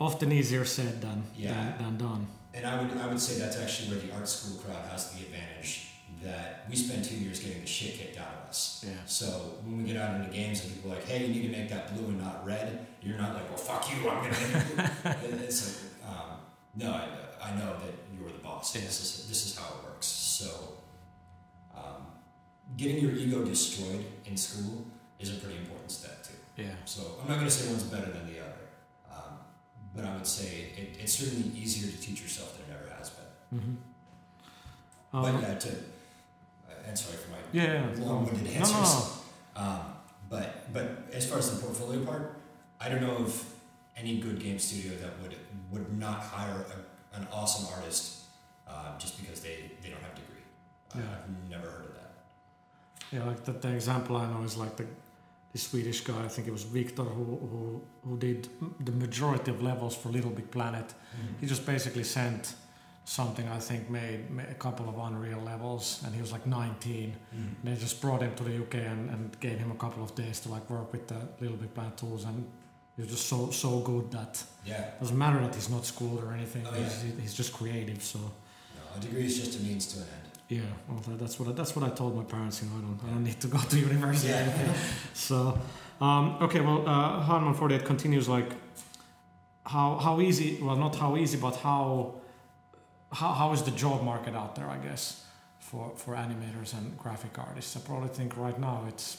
often easier said than, Yeah. than, than done. And I would I would say that's actually where the art school crowd has the advantage that we spend two years getting the shit kicked out of us. Yeah. So when we get out into games and people are like, hey, you need to make that blue and not red, you're not like, well, fuck you, I'm gonna make it it's like, um, no, I, I know that you're the boss. Yeah. This is this is how it works. So um, getting your ego destroyed in school is a pretty important step too. Yeah. So I'm not going to say one's better than the other, um, but I would say it, it's certainly easier to teach yourself than it ever has been. hmm but Um, yeah, to uh, and sorry for my yeah, long-winded answers. no, no. Um, but but as far as the portfolio part, I don't know of any good game studio that would would not hire a, an awesome artist uh, just because they, they don't have a degree. I- Yeah. I've never heard of that. Yeah, like the, the example I know is like the, the Swedish guy, I think it was Victor, who, who, who did the majority of levels for Little Big Planet. He just basically sent something I think made, made a couple of Unreal levels, and he was like 19. Mm. They just brought him to the UK and, and gave him a couple of days to like work with the Little Big Planet tools, and he was just so so good that Yeah, doesn't matter that he's not schooled or anything. Oh, he's, he's just creative. So no, a degree is just a means to an end. Yeah, well, that, that's what I, that's what I told my parents. You know, I don't I don't need to go to university. Yeah. So um, okay, well, uh, Hanman 48 continues like how how easy? Well, not how easy, but how how how is the job market out there? I guess for for animators and graphic artists. I probably think right now it's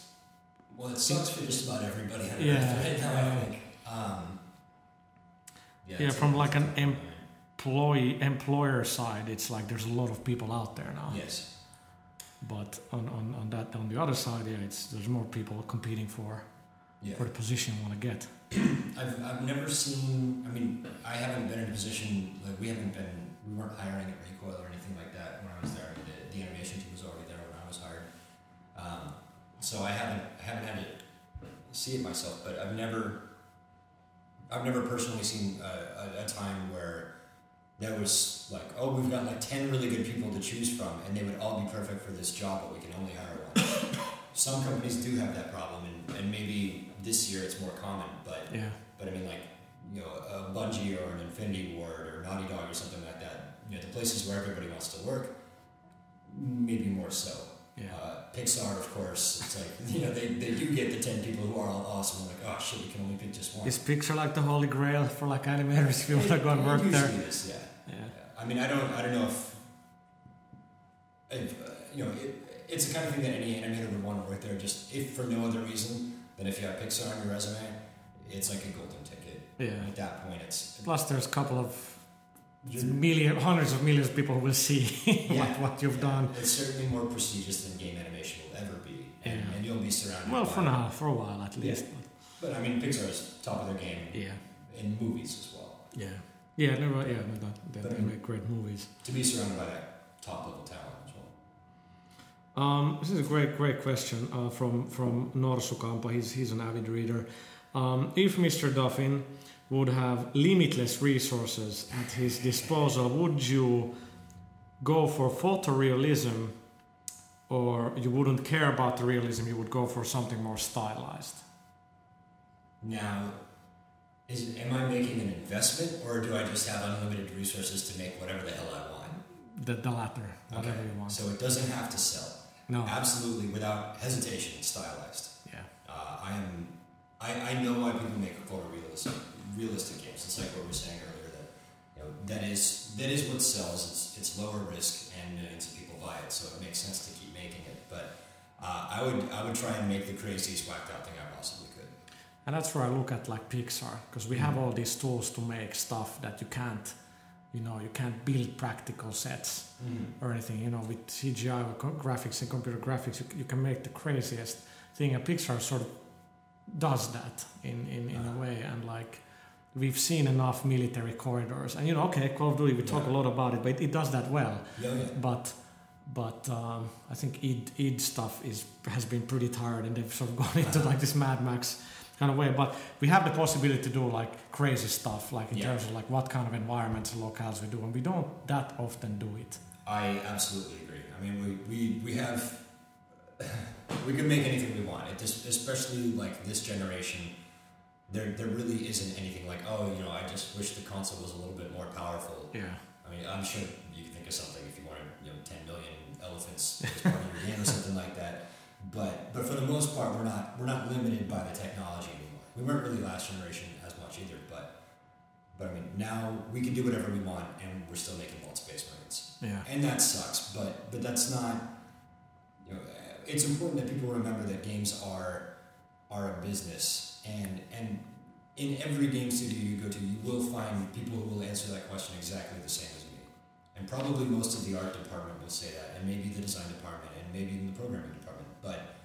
Well, it sucks for just about everybody Yeah, right now. yeah. I think. Um, Yeah, it's- from like an employee employer side. It's like there's a lot of people out there now. Yes. But on, on, on that on the other side, yeah, it's there's more people competing for Yeah. for the position you want to get. I've, I've never seen, I mean, I haven't been in a position, like, we haven't been, we weren't hiring at Recoil or anything like that when I was there. The, the animation team was already there when I was hired. Um, so I haven't, I haven't had to see it myself, but I've never, I've never personally seen a, a, a time where there was like, oh, we've got like 10 really good people to choose from and they would all be perfect for this job, but we can only hire one. Some companies do have that problem, and, and maybe this year it's more common, but Yeah, but I mean, like, you know, a Bungie or an Infinity Ward or Naughty Dog or something like that. You know, the places where everybody wants to work, maybe more so. Yeah. Uh, Pixar, of course, it's like, you know, they, they do get the 10 people who are all awesome. Like, oh shit, we can only pick just one. Is Pixar like the holy grail for like animators if you want to go and work there? yeah. Yeah. Yeah. I mean, I don't, I don't know if, if uh, you know, it, it's the kind of thing that any animator would want to work there. Just if for no other reason than if you have Pixar on your resume, it's like a golden ticket. Yeah. At that point, it's Plus, there's a couple of you're- million, hundreds of millions of people who will see Yeah. what, what you've Yeah. done. It's certainly more prestigious than game animation will ever be, and, Yeah. and you'll be surrounded. Well, for now, for a while at least. But I mean, Pixar is top of their game yeah, in movies as well. yeah, yeah. No, yeah, no, they, they make great movies. To be surrounded by that top level talent as well. Um, this is a great, great question uh, from from Norsukampa. He's he's an avid reader. Um, if Mr. Duffin would have limitless resources at his disposal, would you go for photorealism, or you wouldn't care about the realism? You would go for something more stylized. Now, is am I making an investment, or do I just have unlimited resources to make whatever the hell I want? The, the latter, whatever you want. So it doesn't have to sell. no. Absolutely, without hesitation, stylized. Yeah. Uh, I am. I, I know why people make photorealistic realistic games. It's like what we were saying earlier that you know that is that is what sells. It's it's lower risk and millions of people buy it, so it makes sense to keep making it. But uh, I would I would try and make the craziest whacked out thing I possibly could. And that's where I look at like Pixar, because we have all these tools to make stuff that you can't, you know, you can't build practical sets or anything. You know, with CGI, with co- graphics and computer graphics, you, you can make the craziest thing. And Pixar sort of does that in in, in a way, and like we've seen enough military corridors, and you know, okay, Call of Duty, we talk a lot about it, but it, it does that well. Yeah, yeah. But but um, I think id id stuff is has been pretty tired, and they've sort of gone into like this Mad Max kind of way. But we have the possibility to do like crazy stuff, like in Yeah. terms of like what kind of environments and locales we do, and we don't that often do it. I absolutely agree. I mean, we, we, we have, we can make anything we want. It just, especially like this generation, there, there really isn't anything like, oh, you know, I just wish the console was a little bit more powerful. Yeah. I mean, I'm sure you can think of something if you wanted, you know, 10 million elephants as part of your game or something like that. But, but for the most part, we're not, we're not limited by the technology anymore. We weren't really last generation as much either, but, but I mean, now we can do whatever we want and we're still making Vault Space Marines Yeah. and that sucks. But but that's not. You know, it's important that people remember that games are are a business, and and in every game studio you go to, you will find people who will answer that question exactly the same as me, and probably most of the art department will say that, and maybe the design department, and maybe even the programming department. But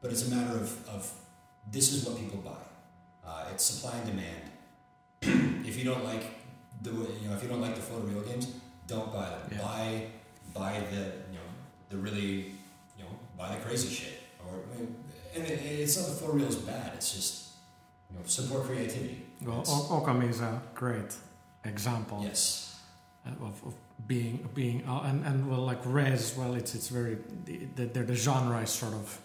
but it's a matter of of this is what people buy. Uh, it's supply and demand. if you don't like the you know if you don't like the photoreal games, don't buy them. Yeah. Buy buy the you know the really you know buy the crazy shit and it, it's not the four is bad. It's just you know support creativity. Well, O- Okami is a great example yes. of, of being being uh, and and well like Res well it's it's very the, the, the genre is sort of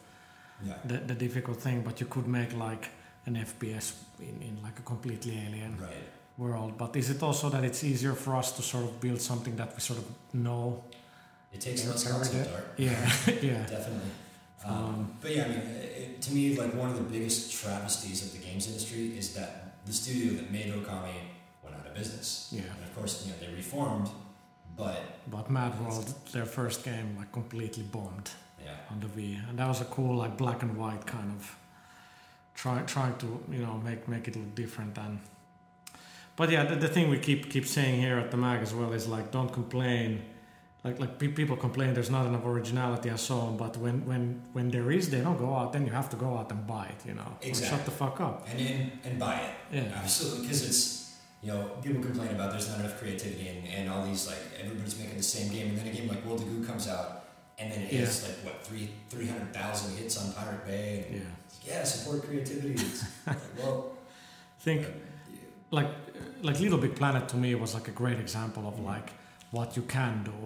Yeah. the, the difficult thing, but you could make like an FPS in, in like a completely alien Right. world. But is it also that it's easier for us to sort of build something that we sort of know? It takes less concept art. Yeah, yeah. Definitely. Um, Um, but yeah, I mean, it, to me, like one of the biggest travesties of the games industry is that the studio that made Okami went out of business. Yeah. And of course, you know, they reformed, but But Mad World, their first game, like completely bombed yeah, on the Wii, and that was a cool like black and white kind of try trying to you know make make it look different and. But yeah, the, the thing we keep keep saying here at the mag as well is like don't complain, like like pe- people complain there's not enough originality and so on. But when when when there is, they don't go out. Then you have to go out and buy it. You know, Or shut the fuck up. and and, and buy it. Yeah. Absolutely, because it's you know people complain about there's not enough creativity and, and all these like everybody's making the same game, and then a game like World of Goo comes out, and then it has like what three three hundred thousand hits on Pirate Bay, and Yeah. yeah, support creativity. It's like, well, Think uh, like like Little Big Planet to me was like a great example of like what you can do.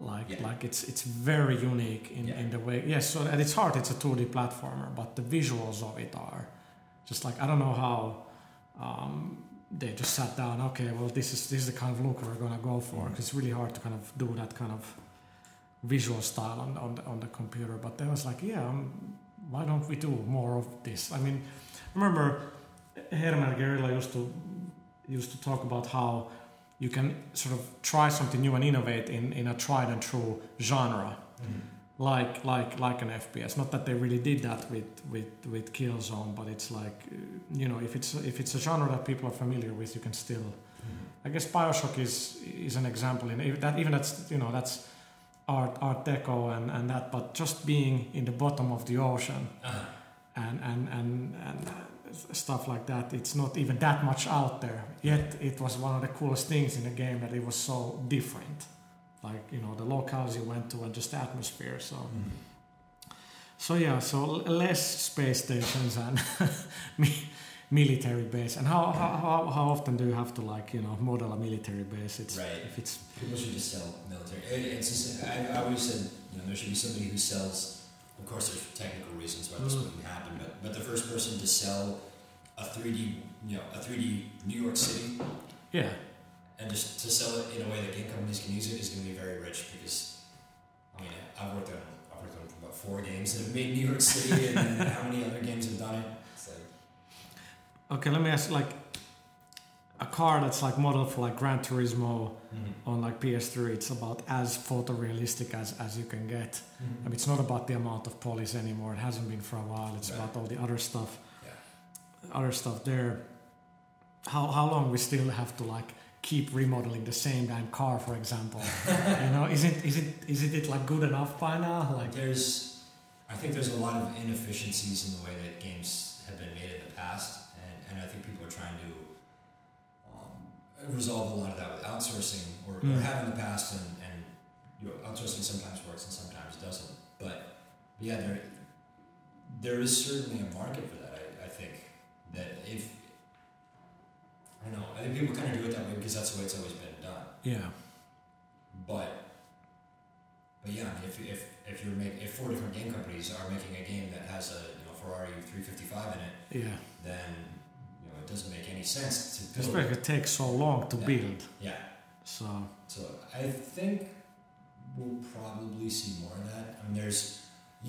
Like Yeah. like it's it's very unique in, Yeah. in the way yes so at its heart it's a 2D platformer but the visuals of it are just like I don't know how um, they just sat down okay well this is this is the kind of look we're gonna go for Mhm. 'cause it's really hard to kind of do that kind of visual style on on the, on the computer but they was like yeah um, why don't we do more of this I mean remember Herman Guerrilla used to used to talk about how you can sort of try something new and innovate in, in a tried and true genre, like like like an FPS. Not that they really did that with with with Killzone, but it's like you know if it's if it's a genre that people are familiar with, you can still. I guess Bioshock is is an example in that even that's you know that's art art deco and and that, but just being in the bottom of the ocean uh-huh. and and and, and stuff like that. It's not even that much out there. Yet it was one of the coolest things in the game that it was so different. Like you know the locales you went to and just the atmosphere. So so yeah. So less space stations and military base. And how, how how how often do you have to like you know model a military base? It's Right. if it's People should just sell military. It, it's just, I, I always said, you know, there should be somebody who sells. Of course, there's technical reasons why this Mm. wouldn't happen, but but the first person to sell a 3D, you know, a 3D New York City, yeah and just to sell it in a way that game companies can use it is going to be very rich because, I mean, I've worked on I've worked on about four games that have made New York City, and how many other games have done it? Like, okay. Let me ask like a car that's like modeled for like Gran Turismo mm-hmm. on like PS3. It's about as photorealistic as as you can get. Mm-hmm. I mean, it's not about the amount of polish anymore. It hasn't been for a while. It's Right. about all the other stuff, Yeah. other stuff there. How how long we still have to like keep remodeling the same damn car, for example? you know, is it is it is it like good enough by now? Like, There's, I think there's a lot of inefficiencies in the way that games have been made in the past, and, and I think people are trying to um, resolve a lot of that with outsourcing, or, or Mm. have in the past, and, and you know, outsourcing sometimes works and sometimes doesn't. But yeah, there there is certainly a market for that. I, I think that if I don't know, I think people kind of do it that way because that's the way it's always been done. Yeah. But but yeah, if if if you're make, if four different game companies are making a game that has a you know Ferrari 355 in it, Yeah. then you know it doesn't make any sense to build. Especially it takes so long to Yeah. build. Yeah, So so I think we'll probably see more of that. I mean, there's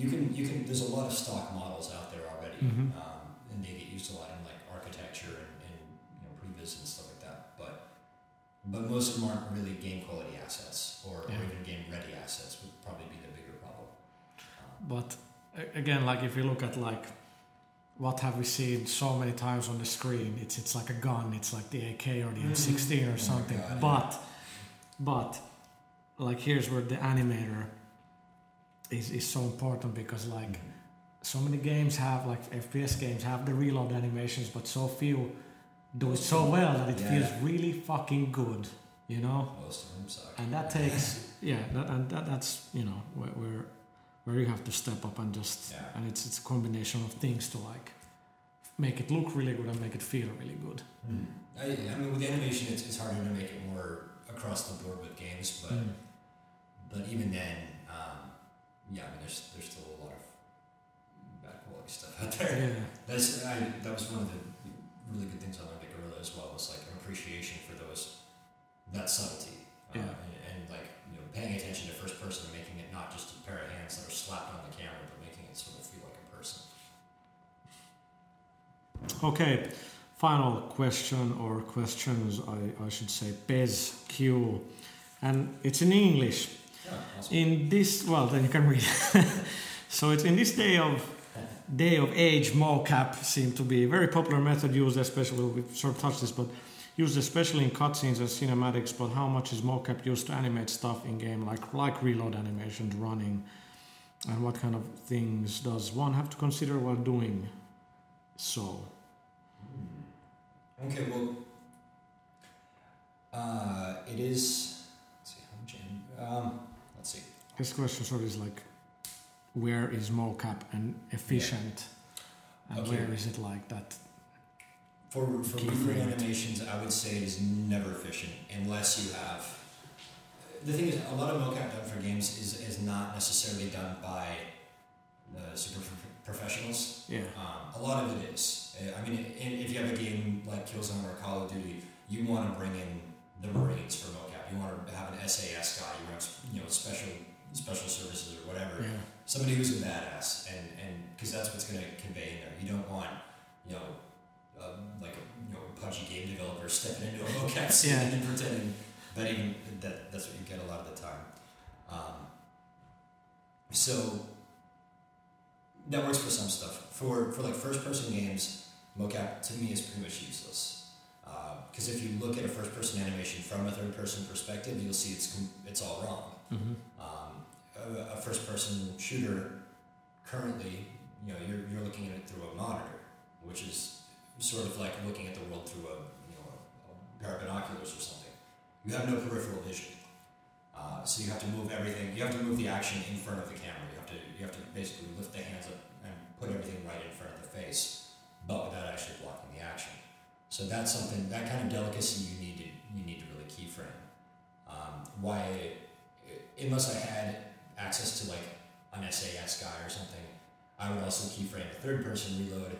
you can you can there's a lot of stock models out there already, Mhm. um, and they get used a lot in like architecture and, and you know previs and stuff like that. But but most of them aren't really game quality assets or, Yeah. or even game ready assets would probably be the bigger problem. Um, But again, like if you look at like what have we seen so many times on the screen, it's it's like a gun, it's like the AK or the Mhm. M16 or Oh something. Yeah. but but like here's where the animator is is so important because like so many games have like FPS games have the reload animations, but so few do it so well that it Yeah. feels really fucking good, you know most of them suck. and that takes yeah that, and that, that's you know where, where where you have to step up and just Yeah. and it's it's a combination of things to like make it look really good and make it feel really good Mm. I, I mean, with animation, it's, it's harder to make it more across the board with games, but Mm. but even then, um, yeah, I mean, there's there's still a lot of bad quality stuff out there. yeah That's I, that was one of the really good things I learned at Guerrilla as well was like an appreciation for those that subtlety. Uh, Yeah. Paying attention to first person and making it not just a pair of hands that are slapped on the camera, but making it sort of feel like a person. okay final question or questions i, I should say pez q and it's in english Yeah, awesome. in this well then you can read so it's in this day of day of age mocap seem to be a very popular method used especially we've sort of touched this but used especially in cutscenes and cinematics but how much is mocap used to animate stuff in game like like reload animations running and what kind of things does one have to consider while doing so Okay, well, uh, it is. Let's see how much. In, um, let's see. this question sort of is like where is mocap and efficient and Okay. where is it like that For for frame. animations, I would say it is never efficient unless you have. The thing is, a lot of mocap done for games is is not necessarily done by the super prof- professionals. yeah Um, a lot of it is. I mean, if you have a game like Killzone or Call of Duty, you want to bring in the Marines for mocap. You want to have an SAS guy. You have you know special special services or whatever. yeah Somebody who's a badass, and and because that's what's going to convey in there. You don't want you know um, like a you know pudgy game developer stepping into a mocap scene Yeah. and pretending that even that that's what you get a lot of the time. Um, so that works for some stuff. For for like first person games, mocap to me is pretty much useless. Because if you look at a first person animation from a third person perspective, you'll see it's it's all wrong. mm-hmm. Um, a, a first person shooter currently, you know, you're, you're looking at it through a monitor, which is sort of like looking at the world through a you know a, pair of binoculars or something. You have no peripheral vision, uh, so you have to move everything. You have to move the action in front of the camera. You have to you have to basically lift the hands up and put everything right in front of the face, but without actually blocking the action. So that's something that kind of delicacy you need to you need to really keyframe. Um, why, unless I had access to like an SAS guy or something, I would also keyframe a third person reload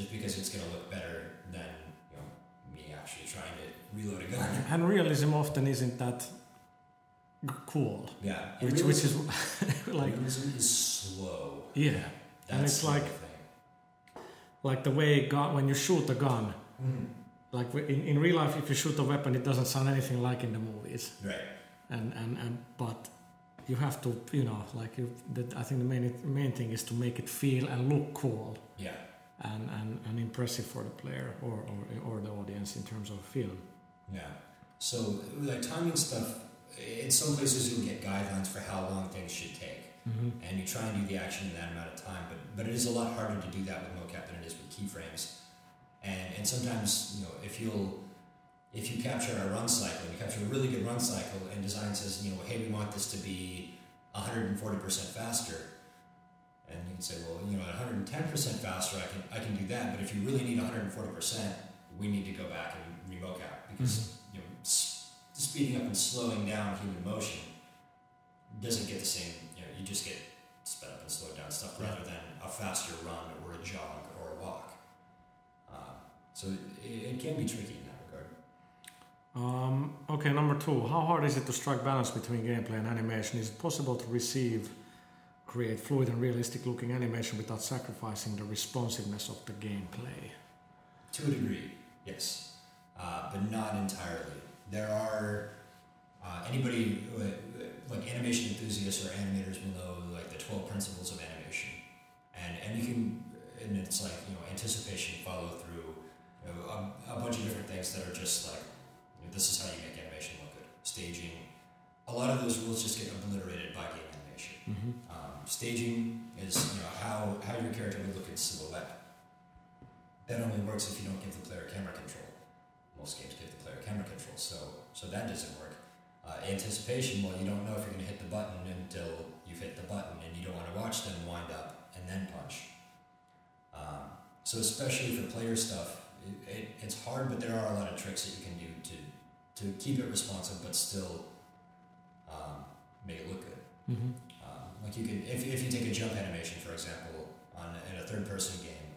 just because it's going to look better than you know me actually trying to reload a gun. and realism often isn't that cool Yeah, and which which is like realism is slow. yeah That's And it's like- thing. like the way gun when you shoot a gun Mhm. like in, in real life if you shoot a weapon it doesn't sound anything like in the movies Right. and and, and but you have to you know like you, that i think the main main thing is to make it feel and look cool Yeah. And, and, and impressive for the player or, or, or the audience in terms of film Yeah. So like timing stuff, in some places you'll get guidelines for how long things should take. Mhm. and you try and do the action in that amount of time. But but it is a lot harder to do that with mocap than it is with keyframes. And and sometimes you know if you'll if you capture a run cycle, you capture a really good run cycle, and design says you know hey we want this to be 140 percent faster. And you can say, well, you know, at 110% faster, I can I can do that. But if you really need 140%, we need to go back and remocap because you know, speeding up and slowing down human motion doesn't get the same. You know, you just get sped up and slowed down stuff rather than a faster run or a jog or a walk. Uh, so it, it can be tricky in that regard. Um, okay, number two. How hard is it to strike balance between gameplay and animation? Is it possible to receive, create fluid and realistic looking animation without sacrificing the responsiveness of the gameplay? To a degree, yes, uh, but not entirely. There are uh, anybody who, like animation enthusiasts or animators will know like the twelve principles of animation, and and you can and it's like you know anticipation, follow through, you know, a, a bunch of different things that are just like you know, this is how you make animation look good. Staging, a lot of those rules just get obliterated by game animation. Mm-hmm. Um, staging is you know how how your character would look in silhouette. That only works if you don't give the player camera control. Most games give the player camera control, so so that doesn't work. Uh, anticipation, well, you don't know if you're going to hit the button until you've hit the button, and you don't want to watch them wind up and then punch. Um, so especially for player stuff, it, it, it's hard, but there are a lot of tricks that you can do to to keep it responsive, but still um, make it look good. Mm-hmm. Like you can, if, if you take a jump animation, for example, on in a third person game,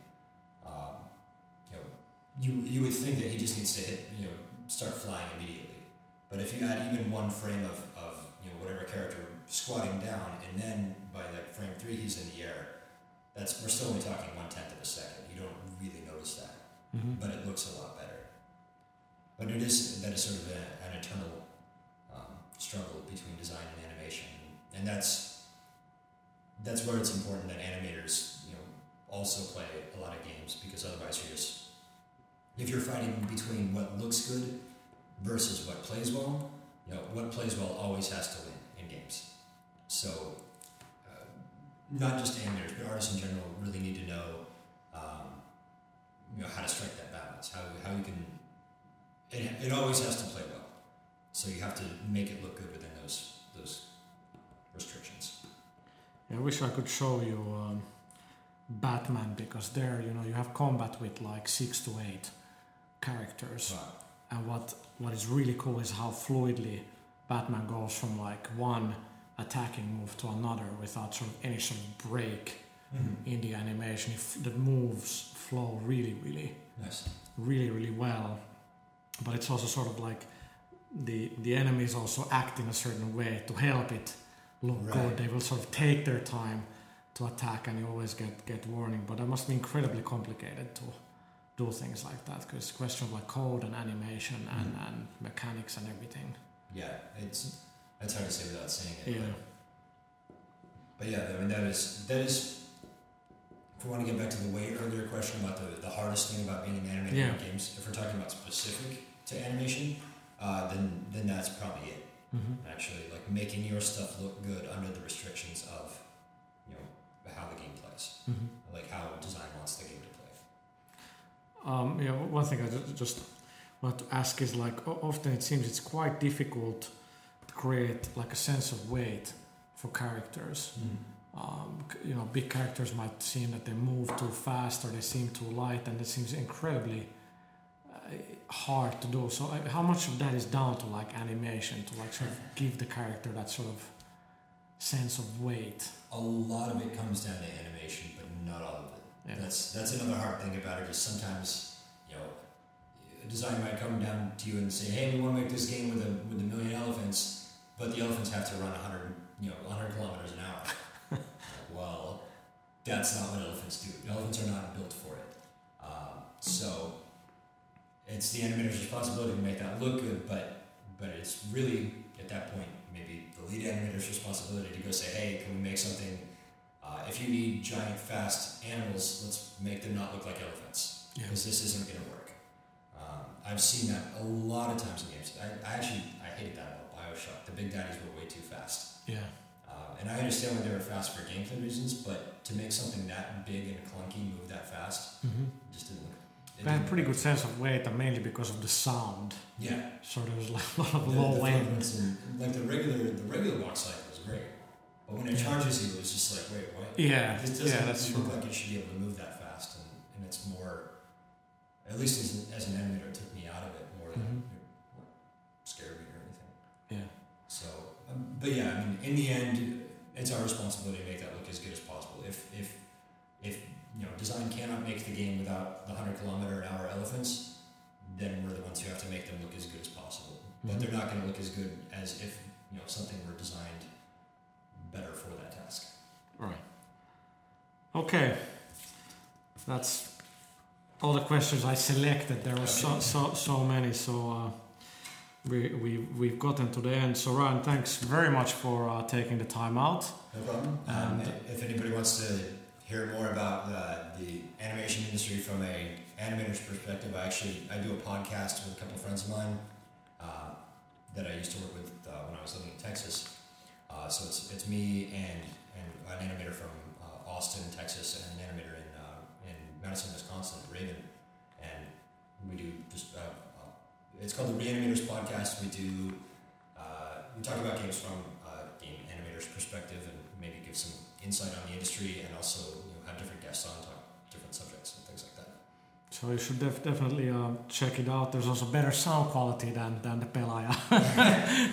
um, you know, you you would think that he just needs to hit, you know, start flying immediately. But if you add even one frame of, of you know whatever character squatting down, and then by like frame three he's in the air, that's we're still only talking one tenth of a second. You don't really notice that Mm-hmm. but it looks a lot better. But it is that is sort of a, an eternal um, struggle between design and animation, and that's that's where it's important that animators, you know, also play a lot of games because otherwise you're just if you're fighting between what looks good versus what plays well, you know, what plays well always has to win in games. So, uh, not just animators, but artists in general really need to know um, you know how to strike that balance how, how you can it, it always has to play well so you have to make it look good within those those restrictions Yeah, I wish I could show you um, Batman because there, you know, you have combat with like six to eight characters, wow. and what what is really cool is how fluidly Batman goes from like one attacking move to another without sort of any sort of break in the animation. If the moves flow really, really nice really really well. But it's also sort of like the the enemies also act in a certain way to help it look Right. good they will sort of take their time to attack and you always get get warning but that must be incredibly complicated to do things like that because it's a question of like code and animation and, Mhm. and mechanics and everything yeah it's that's hard to say without saying it yeah but yeah i mean that is that is if we want to get back to the way earlier question about the, the hardest thing about being an animator Yeah. in games if we're talking about specific to animation uh, then then that's probably it mm-hmm. actually like making your stuff look good under the restrictions of you know how the game plays Mm-hmm. like how design wants the game to play Um, yeah, one thing I ju- just want to ask is like often it seems it's quite difficult to create like a sense of weight for characters. Um, you know, big characters might seem that they move too fast or they seem too light, and it seems incredibly hard to do. So, like, how much of that is down to like animation to like sort of give the character that sort of sense of weight? a lot of it comes down to animation but not all of it Yeah. that's that's another hard thing about it is sometimes you know a designer might come down to you and say hey we want to make this game with a with a million elephants but the elephants have to run 100 you know 100 kilometers an hour well that's not what elephants do elephants are not built for it um, so it's the animator's responsibility to make that look good but but it's really at that point maybe the lead animator's responsibility to go say hey can we make something uh, if you need giant fast animals let's make them not look like elephants Yeah. because this isn't going to work um, i've seen that a lot of times in games i, I actually i hated that about bioshock the big daddies were way too fast Yeah. Uh, and I understand why they were fast for gameplay reasons, but to make something that big and clunky move that fast Mm-hmm. just didn't They had didn't pretty good sense of weight, and mainly because of the sound. Yeah. So there was like a lot of The- low the end. frequency- Like the regular, the regular walk cycle was great, but when it Yeah. charges you, it was just like, wait, what? Yeah, This doesn't yeah, that's look true. like it should be able to move that fast, and, and it's more, at least as an, as an animator, it took me out of it more than Mhm. it scared me or anything. Yeah. So, um, but yeah, I mean, in the end, it's our responsibility to make that look as good as possible. If if you know design cannot make the game without the hundred kilometer an hour elephants, then we're the ones who have to make them look as good as possible. But Mhm. they're not going to look as good as if you know something were designed better for that task. Right. Okay. That's all the questions I selected. There were so so so many. So uh, we we we've gotten to the end. So Ryan, thanks very much for uh, taking the time out. No problem. Um, And- if anybody wants to hear more about the, animation industry from a animator's perspective, I actually I do a podcast with a couple of friends of mine uh, that I used to work with uh, when I was living in Texas. Uh, so it's it's me and and an animator from uh, Austin, Texas, and an animator in uh, in Madison, Wisconsin, Raven, and we do just it's called the Reanimators Podcast. We do we talk about games from game animators' perspective insight on the industry and also you know, have different guests on talk different subjects and things like that. So you should def- definitely uh, check it out. There's also better sound quality than than the Pelaaja.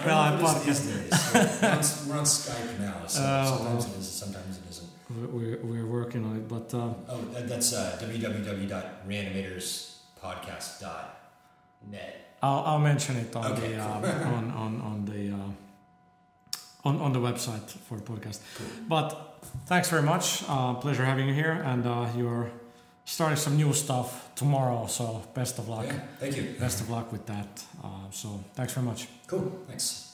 Well, I I'm don't know what it is podcast. So we're, on, Skype now, so Oh, sometimes well. it is, sometimes it isn't. We- We're, we're working on it, but uh, Oh, that- that's uh, www.reanimatorspodcast.net. I'll, I'll mention it on Okay, the cool. uh, on on on the uh, on on the website for the podcast. Cool. But thanks very much. Uh, pleasure having you here, and uh, you're starting some new stuff tomorrow. So best of luck. Yeah, thank you. Best of luck with that. Uh, so thanks very much. Cool. Thanks.